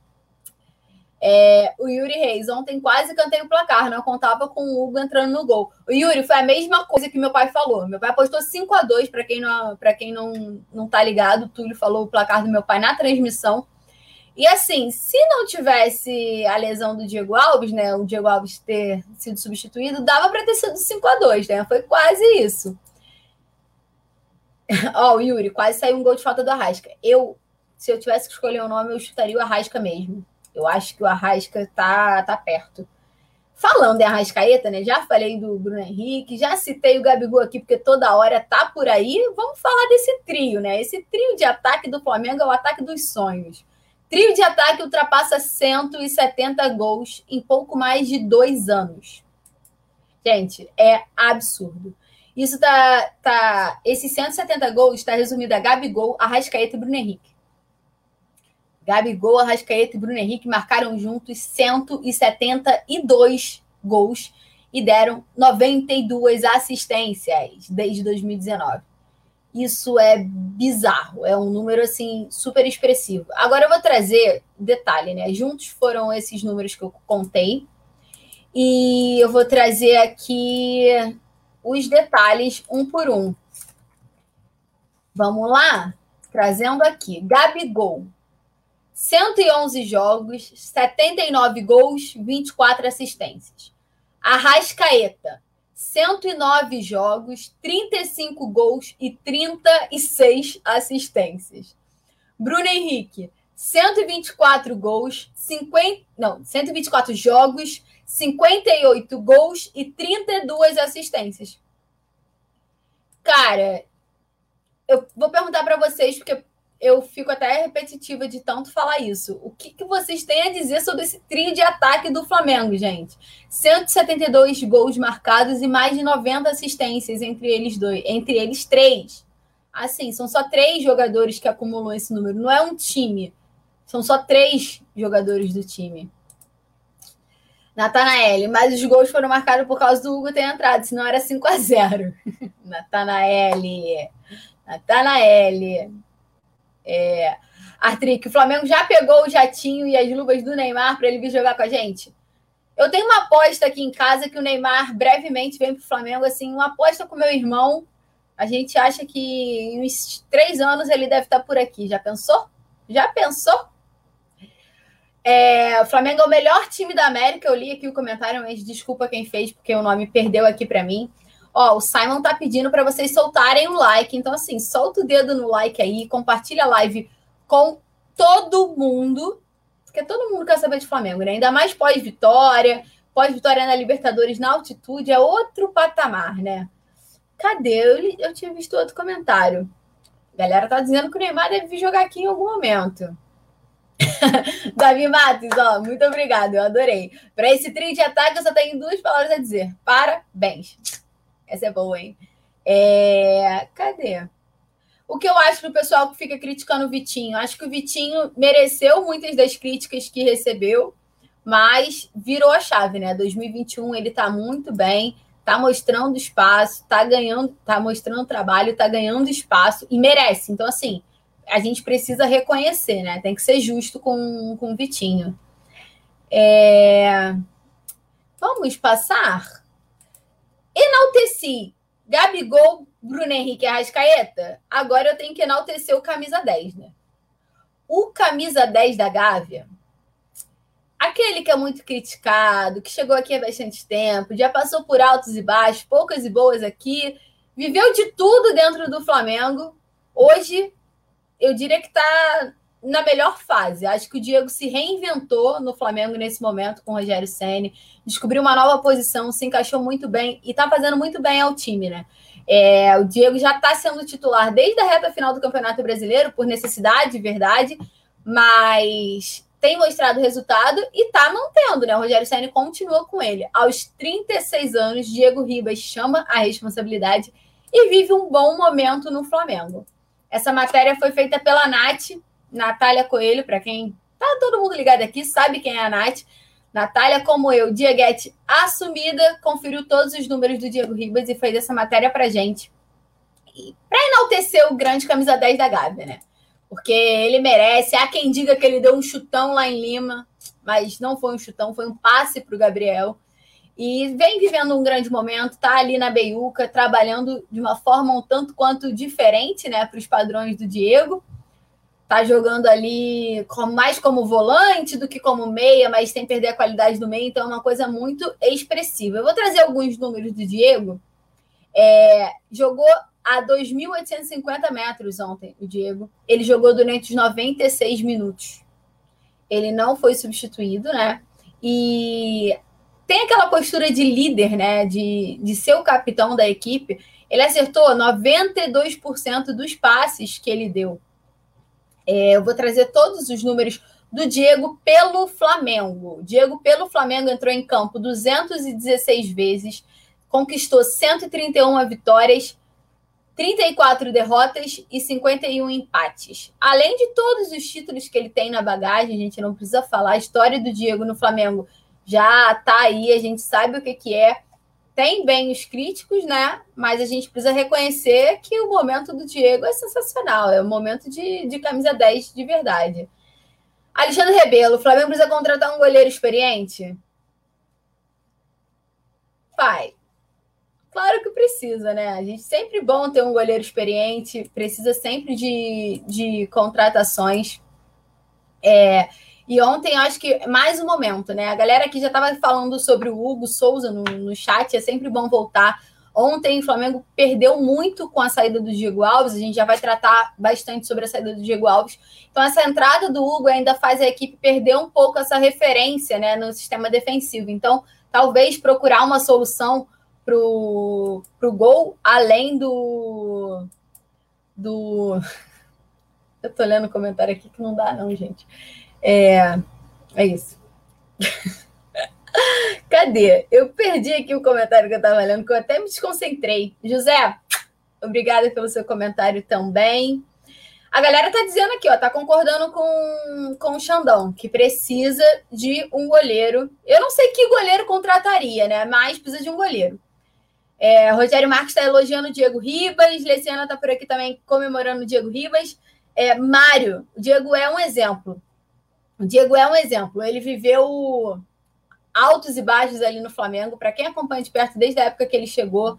S2: É, o Yuri Reis, ontem quase cantei o placar, não contava com o Hugo entrando no gol. O Yuri foi a mesma coisa que meu pai falou. Meu pai apostou 5 a 2 para quem não para quem não, não tá ligado, o Túlio falou o placar do meu pai na transmissão. E assim, se não tivesse a lesão do Diego Alves, né? O Diego Alves ter sido substituído, dava para ter sido 5 a 2 né? Foi quase isso. (laughs) Ó, oh, Yuri, quase saiu um gol de falta do Arrasca. Eu, se eu tivesse que escolher o um nome, eu chutaria o Arrasca mesmo. Eu acho que o Arrasca tá, tá perto. Falando em Arrascaeta, né? Já falei do Bruno Henrique, já citei o Gabigol aqui, porque toda hora tá por aí. Vamos falar desse trio, né? Esse trio de ataque do Flamengo é o ataque dos sonhos. Trio de ataque ultrapassa 170 gols em pouco mais de dois anos. Gente, é absurdo. Isso tá. tá esses 170 gols está resumido a Gabigol, Arrascaeta e Bruno Henrique. Gabigol, Arrascaeta e Bruno Henrique marcaram juntos 172 gols e deram 92 assistências desde 2019. Isso é bizarro, é um número assim super expressivo. Agora eu vou trazer detalhe, né? Juntos foram esses números que eu contei. E eu vou trazer aqui os detalhes um por um. Vamos lá? Trazendo aqui. Gabigol, 111 jogos, 79 gols, 24 assistências. Arrascaeta, 109 jogos, 35 gols e 36 assistências. Bruno Henrique, 124 gols, 50, não, 124 jogos, 58 gols e 32 assistências. Cara, eu vou perguntar para vocês porque eu fico até repetitiva de tanto falar isso. O que, que, vocês têm a dizer sobre esse trio de ataque do Flamengo, gente? 172 gols marcados e mais de 90 assistências entre eles dois, entre eles três. Assim, são só três jogadores que acumulam esse número. Não é um time. São só três jogadores do time. Natanael, mas os gols foram marcados por causa do Hugo ter entrado, senão era 5 a 0 (laughs) Natanael. Natanael. É, Artric, o Flamengo já pegou o jatinho e as luvas do Neymar para ele vir jogar com a gente? Eu tenho uma aposta aqui em casa que o Neymar brevemente vem para o Flamengo, assim, uma aposta com meu irmão. A gente acha que em uns três anos ele deve estar por aqui. Já pensou? Já pensou? É, o Flamengo é o melhor time da América. Eu li aqui o comentário, mas desculpa quem fez, porque o nome perdeu aqui para mim. Ó, o Simon tá pedindo para vocês soltarem o like. Então, assim, solta o dedo no like aí, compartilha a live com todo mundo, porque todo mundo quer saber de Flamengo, né? Ainda mais pós-vitória, pós-vitória na Libertadores na altitude, é outro patamar, né? Cadê? Eu, eu tinha visto outro comentário. A galera tá dizendo que o Neymar deve vir jogar aqui em algum momento. (laughs) Davi Matos, ó, muito obrigado, eu adorei. Para esse trio de ataque, eu só tenho duas palavras a dizer: parabéns. Essa é boa, hein? É... Cadê? O que eu acho do pessoal que fica criticando o Vitinho? Acho que o Vitinho mereceu muitas das críticas que recebeu, mas virou a chave, né? 2021 ele tá muito bem, tá mostrando espaço, tá ganhando, tá mostrando trabalho, tá ganhando espaço e merece. Então, assim, a gente precisa reconhecer, né? Tem que ser justo com, com o Vitinho. É... Vamos passar Enalteci Gabigol, Bruno Henrique e Arrascaeta. Agora eu tenho que enaltecer o camisa 10, né? O camisa 10 da Gávea, aquele que é muito criticado, que chegou aqui há bastante tempo, já passou por altos e baixos, poucas e boas aqui, viveu de tudo dentro do Flamengo. Hoje, eu diria que está na melhor fase. Acho que o Diego se reinventou no Flamengo nesse momento com o Rogério Ceni, descobriu uma nova posição, se encaixou muito bem e está fazendo muito bem ao time, né? É, o Diego já está sendo titular desde a reta final do Campeonato Brasileiro, por necessidade, verdade, mas tem mostrado resultado e está mantendo, né? O Rogério Ceni continua com ele. Aos 36 anos, Diego Ribas chama a responsabilidade e vive um bom momento no Flamengo. Essa matéria foi feita pela Nath, Natália Coelho, para quem tá todo mundo ligado aqui, sabe quem é a Nath. Natália, como eu, Dieguete assumida, conferiu todos os números do Diego Ribas e fez essa matéria para gente. Para enaltecer o grande camisa 10 da Gávea, né? Porque ele merece. Há quem diga que ele deu um chutão lá em Lima, mas não foi um chutão, foi um passe para o Gabriel. E vem vivendo um grande momento, tá ali na Beiuca, trabalhando de uma forma um tanto quanto diferente, né, para os padrões do Diego tá jogando ali mais como volante do que como meia, mas sem perder a qualidade do meio, então é uma coisa muito expressiva. Eu vou trazer alguns números do Diego. É, jogou a 2.850 metros ontem, o Diego. Ele jogou durante os 96 minutos. Ele não foi substituído, né? E tem aquela postura de líder, né? De, de ser o capitão da equipe. Ele acertou 92% dos passes que ele deu. É, eu vou trazer todos os números do Diego pelo Flamengo. Diego pelo Flamengo entrou em campo 216 vezes, conquistou 131 vitórias, 34 derrotas e 51 empates. Além de todos os títulos que ele tem na bagagem, a gente não precisa falar, a história do Diego no Flamengo já tá aí, a gente sabe o que, que é. Tem bem os críticos, né? Mas a gente precisa reconhecer que o momento do Diego é sensacional, é o momento de, de camisa 10 de verdade. Alexandre Rebelo, o Flamengo precisa contratar um goleiro experiente? Pai, Claro que precisa, né? A gente sempre bom ter um goleiro experiente, precisa sempre de, de contratações. É, e ontem acho que mais um momento, né? A galera aqui já estava falando sobre o Hugo Souza no, no chat, é sempre bom voltar. Ontem o Flamengo perdeu muito com a saída do Diego Alves, a gente já vai tratar bastante sobre a saída do Diego Alves. Então, essa entrada do Hugo ainda faz a equipe perder um pouco essa referência né, no sistema defensivo. Então, talvez procurar uma solução pro, pro gol, além do. do. (laughs) Eu tô lendo o comentário aqui que não dá, não, gente. É, é isso. (laughs) Cadê? Eu perdi aqui o comentário que eu estava lendo, que eu até me desconcentrei. José, obrigada pelo seu comentário também. A galera tá dizendo aqui, ó, tá concordando com, com o Xandão, que precisa de um goleiro. Eu não sei que goleiro contrataria, né? Mas precisa de um goleiro. É, Rogério Marques está elogiando o Diego Ribas, Leciana está por aqui também comemorando o Diego Ribas. É, Mário, o Diego é um exemplo. O Diego é um exemplo. Ele viveu altos e baixos ali no Flamengo. Para quem acompanha de perto desde a época que ele chegou,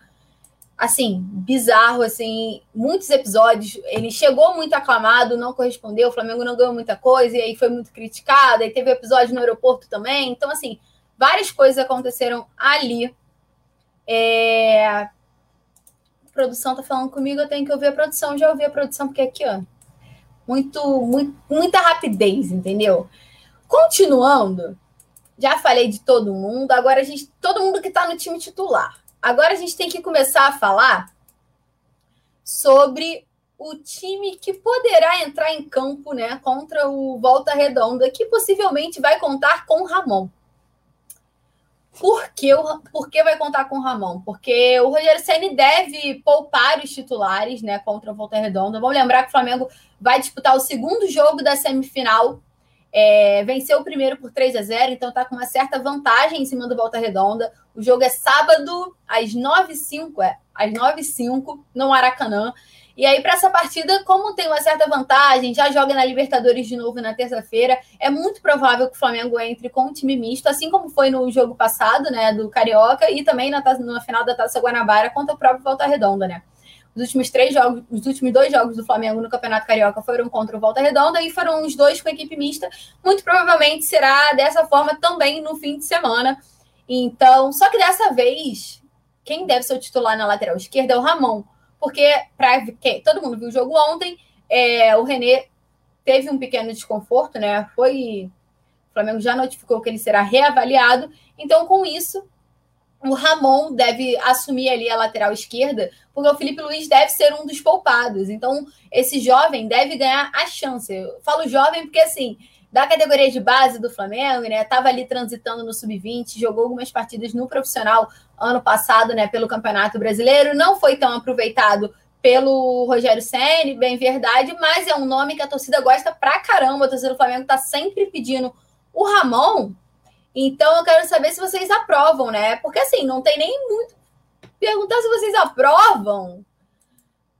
S2: assim, bizarro, assim, muitos episódios. Ele chegou muito aclamado, não correspondeu, o Flamengo não ganhou muita coisa, e aí foi muito criticado, aí teve episódio no aeroporto também. Então, assim, várias coisas aconteceram ali é... A produção tá falando comigo, eu tenho que ouvir a produção. Já ouvi a produção, porque aqui, ó. Muito, muito, muita rapidez, entendeu? Continuando, já falei de todo mundo, agora a gente. Todo mundo que está no time titular. Agora a gente tem que começar a falar sobre o time que poderá entrar em campo né, contra o Volta Redonda, que possivelmente vai contar com o Ramon. Por que, o, por que vai contar com o Ramon? Porque o Rogério Ceni deve poupar os titulares né, contra o Volta Redonda. Vamos lembrar que o Flamengo vai disputar o segundo jogo da semifinal. É, venceu o primeiro por 3 a 0 então está com uma certa vantagem em cima do Volta Redonda. O jogo é sábado, às 9h05, é, às 9h05, no Maracanã. E aí, para essa partida, como tem uma certa vantagem, já joga na Libertadores de novo na terça-feira, é muito provável que o Flamengo entre com um time misto, assim como foi no jogo passado, né, do Carioca, e também na, na final da Taça Guanabara contra o próprio Volta Redonda, né? Os últimos três jogos, os últimos dois jogos do Flamengo no Campeonato Carioca foram contra o Volta Redonda e foram os dois com equipe mista. Muito provavelmente será dessa forma também no fim de semana. Então, só que dessa vez, quem deve ser o titular na lateral esquerda é o Ramon porque para todo mundo viu o jogo ontem, é, o René teve um pequeno desconforto, né? Foi o Flamengo já notificou que ele será reavaliado. Então, com isso, o Ramon deve assumir ali a lateral esquerda, porque o Felipe Luiz deve ser um dos poupados. Então, esse jovem deve ganhar a chance. Eu falo jovem porque assim, da categoria de base do Flamengo, né? Tava ali transitando no sub-20, jogou algumas partidas no profissional ano passado, né, pelo Campeonato Brasileiro, não foi tão aproveitado pelo Rogério Ceni, bem verdade, mas é um nome que a torcida gosta pra caramba. A torcida do Flamengo tá sempre pedindo o Ramon. Então eu quero saber se vocês aprovam, né? Porque assim, não tem nem muito perguntar se vocês aprovam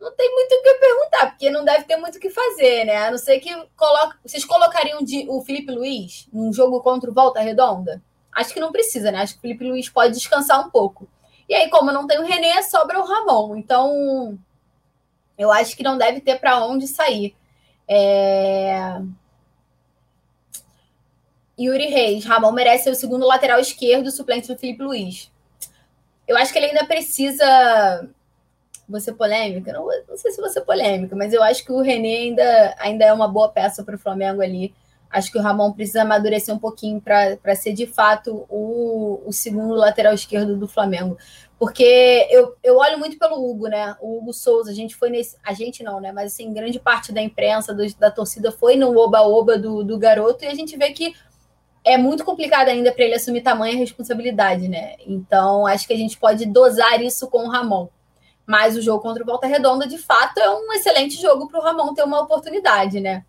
S2: não tem muito o que perguntar, porque não deve ter muito o que fazer, né? A não ser que coloque... vocês colocariam o Felipe Luiz num jogo contra o Volta Redonda? Acho que não precisa, né? Acho que o Felipe Luiz pode descansar um pouco. E aí, como não tem o René, sobra o Ramon. Então, eu acho que não deve ter para onde sair. É... Yuri Reis, Ramon merece ser o segundo lateral esquerdo, suplente do Felipe Luiz. Eu acho que ele ainda precisa. Você polêmica? Não, não sei se você polêmica, mas eu acho que o René ainda, ainda é uma boa peça para o Flamengo ali. Acho que o Ramon precisa amadurecer um pouquinho para ser de fato o, o segundo lateral esquerdo do Flamengo. Porque eu, eu olho muito pelo Hugo, né? O Hugo Souza, a gente foi nesse. A gente não, né? Mas assim, grande parte da imprensa, do, da torcida foi no oba-oba do, do garoto, e a gente vê que é muito complicado ainda para ele assumir tamanha responsabilidade, né? Então, acho que a gente pode dosar isso com o Ramon. Mas o jogo contra o Volta Redonda, de fato, é um excelente jogo para o Ramon ter uma oportunidade, né?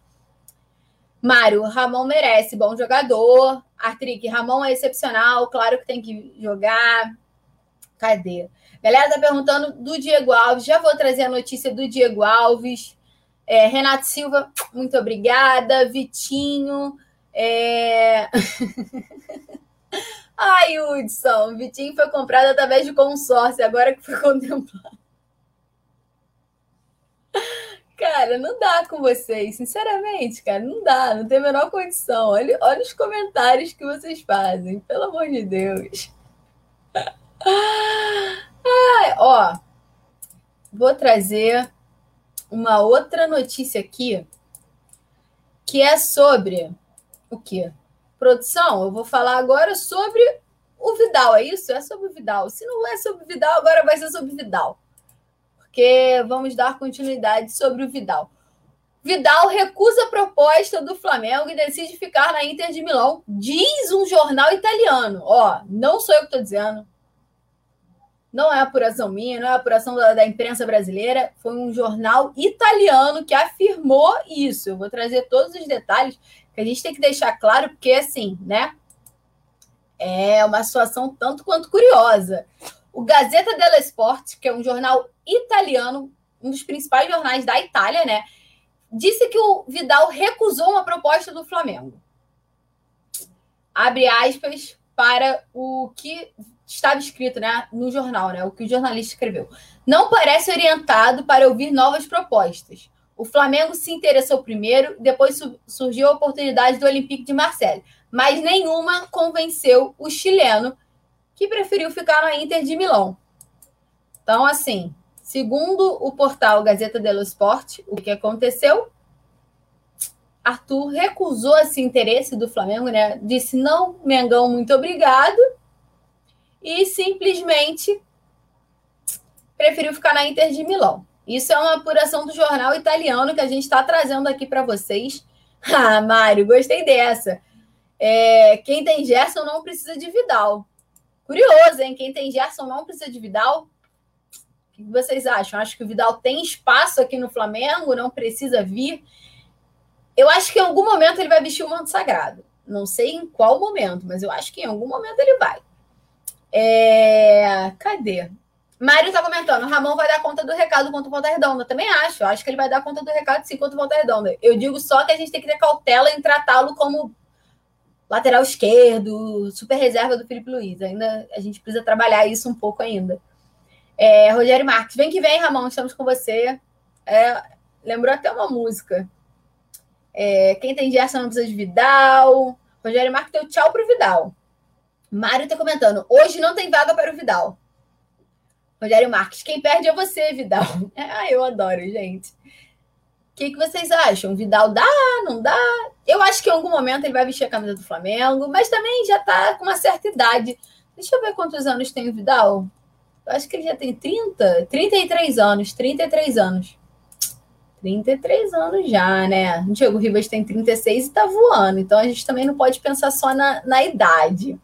S2: Mário, Ramon merece, bom jogador. Artrick, Ramon é excepcional, claro que tem que jogar. Cadê? Galera tá perguntando do Diego Alves. Já vou trazer a notícia do Diego Alves. É, Renato Silva, muito obrigada. Vitinho. É... (laughs) Ai, Hudson, Vitinho foi comprado através de consórcio, agora que foi contemplado. Cara, não dá com vocês, sinceramente, cara, não dá, não tem a menor condição. Olha, olha os comentários que vocês fazem, pelo amor de Deus. Ai, ó, vou trazer uma outra notícia aqui que é sobre o quê? Produção, eu vou falar agora sobre o Vidal, é isso? É sobre o Vidal. Se não é sobre o Vidal, agora vai ser sobre o Vidal porque vamos dar continuidade sobre o Vidal. Vidal recusa a proposta do Flamengo e decide ficar na Inter de Milão, diz um jornal italiano. Ó, não sou eu que estou dizendo. Não é apuração minha, não é apuração da, da, imprensa brasileira. Foi um jornal italiano que afirmou isso. Eu vou trazer todos os detalhes que a gente tem que deixar claro, porque assim, né? É uma situação tanto quanto curiosa. O Gazeta dello Sport, que é um jornal italiano, um dos principais jornais da Itália, né? Disse que o Vidal recusou uma proposta do Flamengo. Abre aspas para o que estava escrito né, no jornal, né, o que o jornalista escreveu. Não parece orientado para ouvir novas propostas. O Flamengo se interessou primeiro, depois surgiu a oportunidade do Olympique de Marseille, mas nenhuma convenceu o chileno, que preferiu ficar na Inter de Milão. Então, assim, segundo o portal Gazeta dello Sport, o que aconteceu? Arthur recusou esse interesse do Flamengo, né? Disse não, Mengão, muito obrigado. E simplesmente preferiu ficar na Inter de Milão. Isso é uma apuração do jornal italiano que a gente está trazendo aqui para vocês. (laughs) Ah, Mário, gostei dessa. É, quem tem Gerson não precisa de Vidal. Curioso, hein? Quem tem Gerson não precisa de Vidal. O que vocês acham? Acho que o Vidal tem espaço aqui no Flamengo, não precisa vir. Eu acho que em algum momento ele vai vestir o manto sagrado. Não sei em qual momento, mas eu acho que em algum momento ele vai. É... Cadê? Mário está comentando, Ramon vai dar conta do recado contra o Volta Redonda. Também acho, acho que ele vai dar conta do recado sim contra o Volta Redonda. Eu digo só que a gente tem que ter cautela em tratá-lo como lateral esquerdo, super reserva do Felipe Luiz. Ainda a gente precisa trabalhar isso um pouco ainda. É, Rogério Marques, vem que vem, Ramon, estamos com você. É, lembrou até uma música. É, quem tem Gerson não precisa de Vidal. Rogério Marques deu tchau para o Vidal. Mário está comentando, hoje não tem vaga para o Vidal. Rogério Marques, quem perde é você, Vidal. (laughs) Ah, eu adoro, gente que, que vocês acham? Vidal dá, não dá? Eu acho que em algum momento ele vai vestir a camisa do Flamengo, mas também já está com uma certa idade. Deixa eu ver quantos anos tem o Vidal. Eu acho que ele já tem 30, 33 anos, 33 anos. 33 anos já, né? O Diego Ribas tem 36 e tá voando. Então a gente também não pode pensar só na, na idade.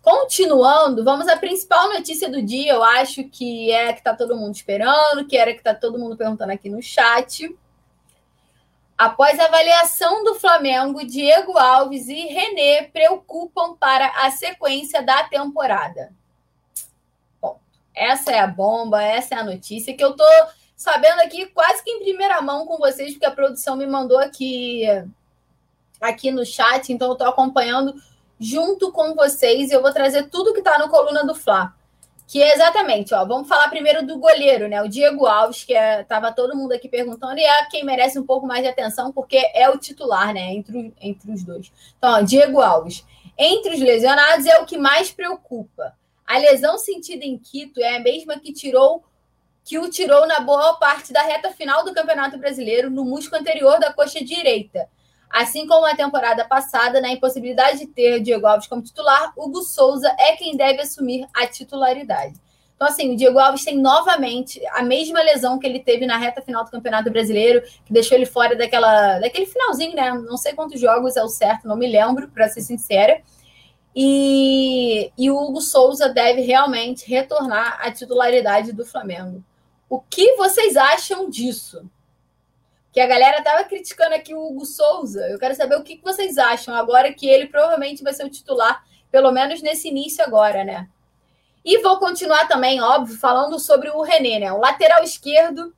S2: Continuando, vamos à principal notícia do dia, eu acho que é que tá todo mundo esperando, que era que tá todo mundo perguntando aqui no chat. Após avaliação do Flamengo, Diego Alves e René preocupam para a sequência da temporada. Bom, essa é a bomba, essa é a notícia que eu tô sabendo aqui quase que em primeira mão com vocês, porque a produção me mandou aqui aqui no chat, então eu tô acompanhando junto com vocês e eu vou trazer tudo que está no coluna do Fla. Que é exatamente, ó, vamos falar primeiro do goleiro, né? O Diego Alves, que é, tava todo mundo aqui perguntando, e é quem merece um pouco mais de atenção, porque é o titular, né? Entre, entre os dois. Então, ó, Diego Alves. Entre os lesionados é o que mais preocupa. A lesão sentida em Quito é a mesma que tirou que o tirou na boa parte da reta final do Campeonato Brasileiro no músculo anterior da coxa direita. Assim como a temporada passada, na impossibilidade de ter Diego Alves como titular, Hugo Souza é quem deve assumir a titularidade. Então, assim, o Diego Alves tem novamente a mesma lesão que ele teve na reta final do Campeonato Brasileiro, que deixou ele fora daquela, daquele finalzinho, né? Não sei quantos jogos é o certo, não me lembro, para ser sincera. E, e o Hugo Souza deve realmente retornar à titularidade do Flamengo. O que vocês acham disso? Que a galera estava criticando aqui o Hugo Souza. Eu quero saber o que vocês acham agora que ele provavelmente vai ser o titular, pelo menos nesse início agora, né? E vou continuar também, óbvio, falando sobre o René, né? O lateral esquerdo,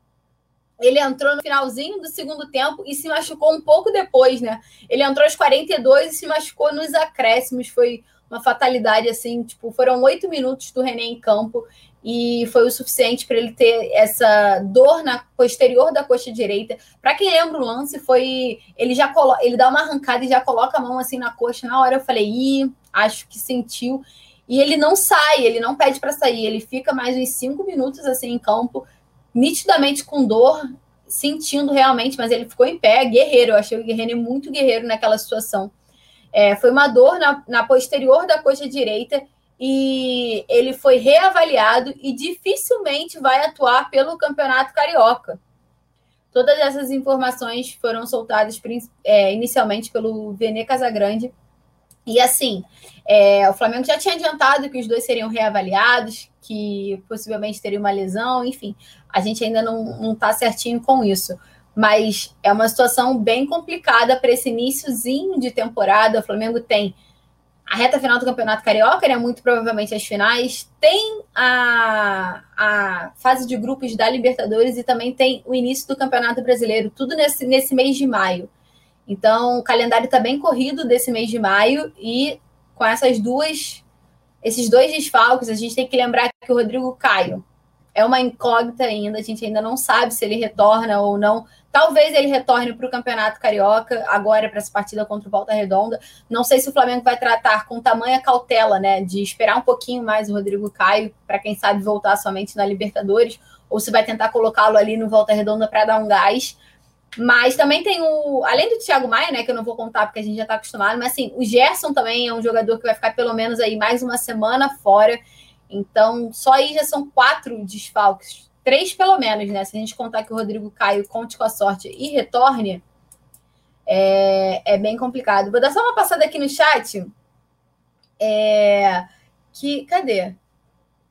S2: ele entrou no finalzinho do segundo tempo e se machucou um pouco depois, né? Ele entrou aos 42 e se machucou nos acréscimos. Foi uma fatalidade, assim, tipo, foram oito minutos do René em campo e foi o suficiente para ele ter essa dor na posterior da coxa direita. Para quem lembra o lance, foi ele já colo... ele dá uma arrancada e já coloca a mão assim na coxa. Na hora eu falei, ih, acho que sentiu. E ele não sai, ele não pede para sair, ele fica mais uns cinco minutos assim em campo, nitidamente com dor, sentindo realmente, mas ele ficou em pé, guerreiro. Eu achei o Guerreiro muito guerreiro naquela situação. É, foi uma dor na, na posterior da coxa direita e ele foi reavaliado e dificilmente vai atuar pelo Campeonato Carioca. Todas essas informações foram soltadas é, inicialmente pelo Vene Casagrande. E assim, é, o Flamengo já tinha adiantado que os dois seriam reavaliados, que possivelmente teria uma lesão, enfim, a gente ainda não está certinho com isso. Mas é uma situação bem complicada para esse iníciozinho de temporada. O Flamengo tem a reta final do Campeonato Carioca, né? Muito provavelmente as finais. Tem a, a fase de grupos da Libertadores e também tem o início do Campeonato Brasileiro, tudo nesse, nesse mês de maio. Então, o calendário está bem corrido desse mês de maio e com essas duas, esses dois desfalques, a gente tem que lembrar que o Rodrigo Caio é uma incógnita ainda, a gente ainda não sabe se ele retorna ou não. Talvez ele retorne para o Campeonato Carioca, agora para essa partida contra o Volta Redonda. Não sei se o Flamengo vai tratar com tamanha cautela, né? De esperar um pouquinho mais o Rodrigo Caio, para quem sabe voltar somente na Libertadores, ou se vai tentar colocá-lo ali no Volta Redonda para dar um gás. Mas também tem o. Além do Thiago Maia, né? Que eu não vou contar porque a gente já está acostumado, mas assim, o Gerson também é um jogador que vai ficar pelo menos aí mais uma semana fora. Então, só aí já são quatro desfalques três pelo menos, né? Se a gente contar que o Rodrigo Caio conte com a sorte e retorne, é, é bem complicado. Vou dar só uma passada aqui no chat. É, que, cadê?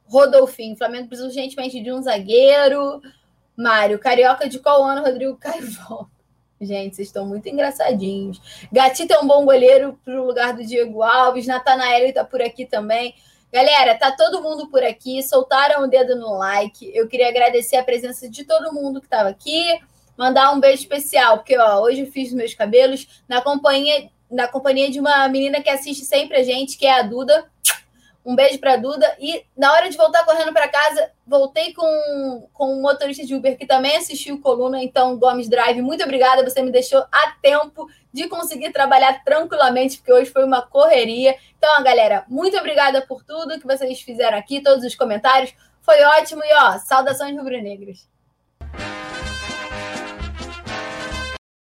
S2: Rodolfinho, Flamengo precisa urgentemente de um zagueiro. Mário, Carioca de qual ano Rodrigo Caio volta? Gente, vocês estão muito engraçadinhos. Gatito é um bom goleiro para o lugar do Diego Alves. Natanael está por aqui também. Galera, tá todo mundo por aqui, soltaram o dedo no like. Eu queria agradecer a presença de todo mundo que estava aqui, mandar um beijo especial, porque ó, hoje eu fiz meus cabelos na companhia, na companhia de uma menina que assiste sempre a gente, que é a Duda. Um beijo para Duda. E na hora de voltar correndo para casa, voltei com, com um motorista de Uber que também assistiu coluna. Então, Gomes Drive, muito obrigada. Você me deixou a tempo de conseguir trabalhar tranquilamente, porque hoje foi uma correria. Então, galera, muito obrigada por tudo que vocês fizeram aqui, todos os comentários. Foi ótimo e, ó, saudações rubro-negras.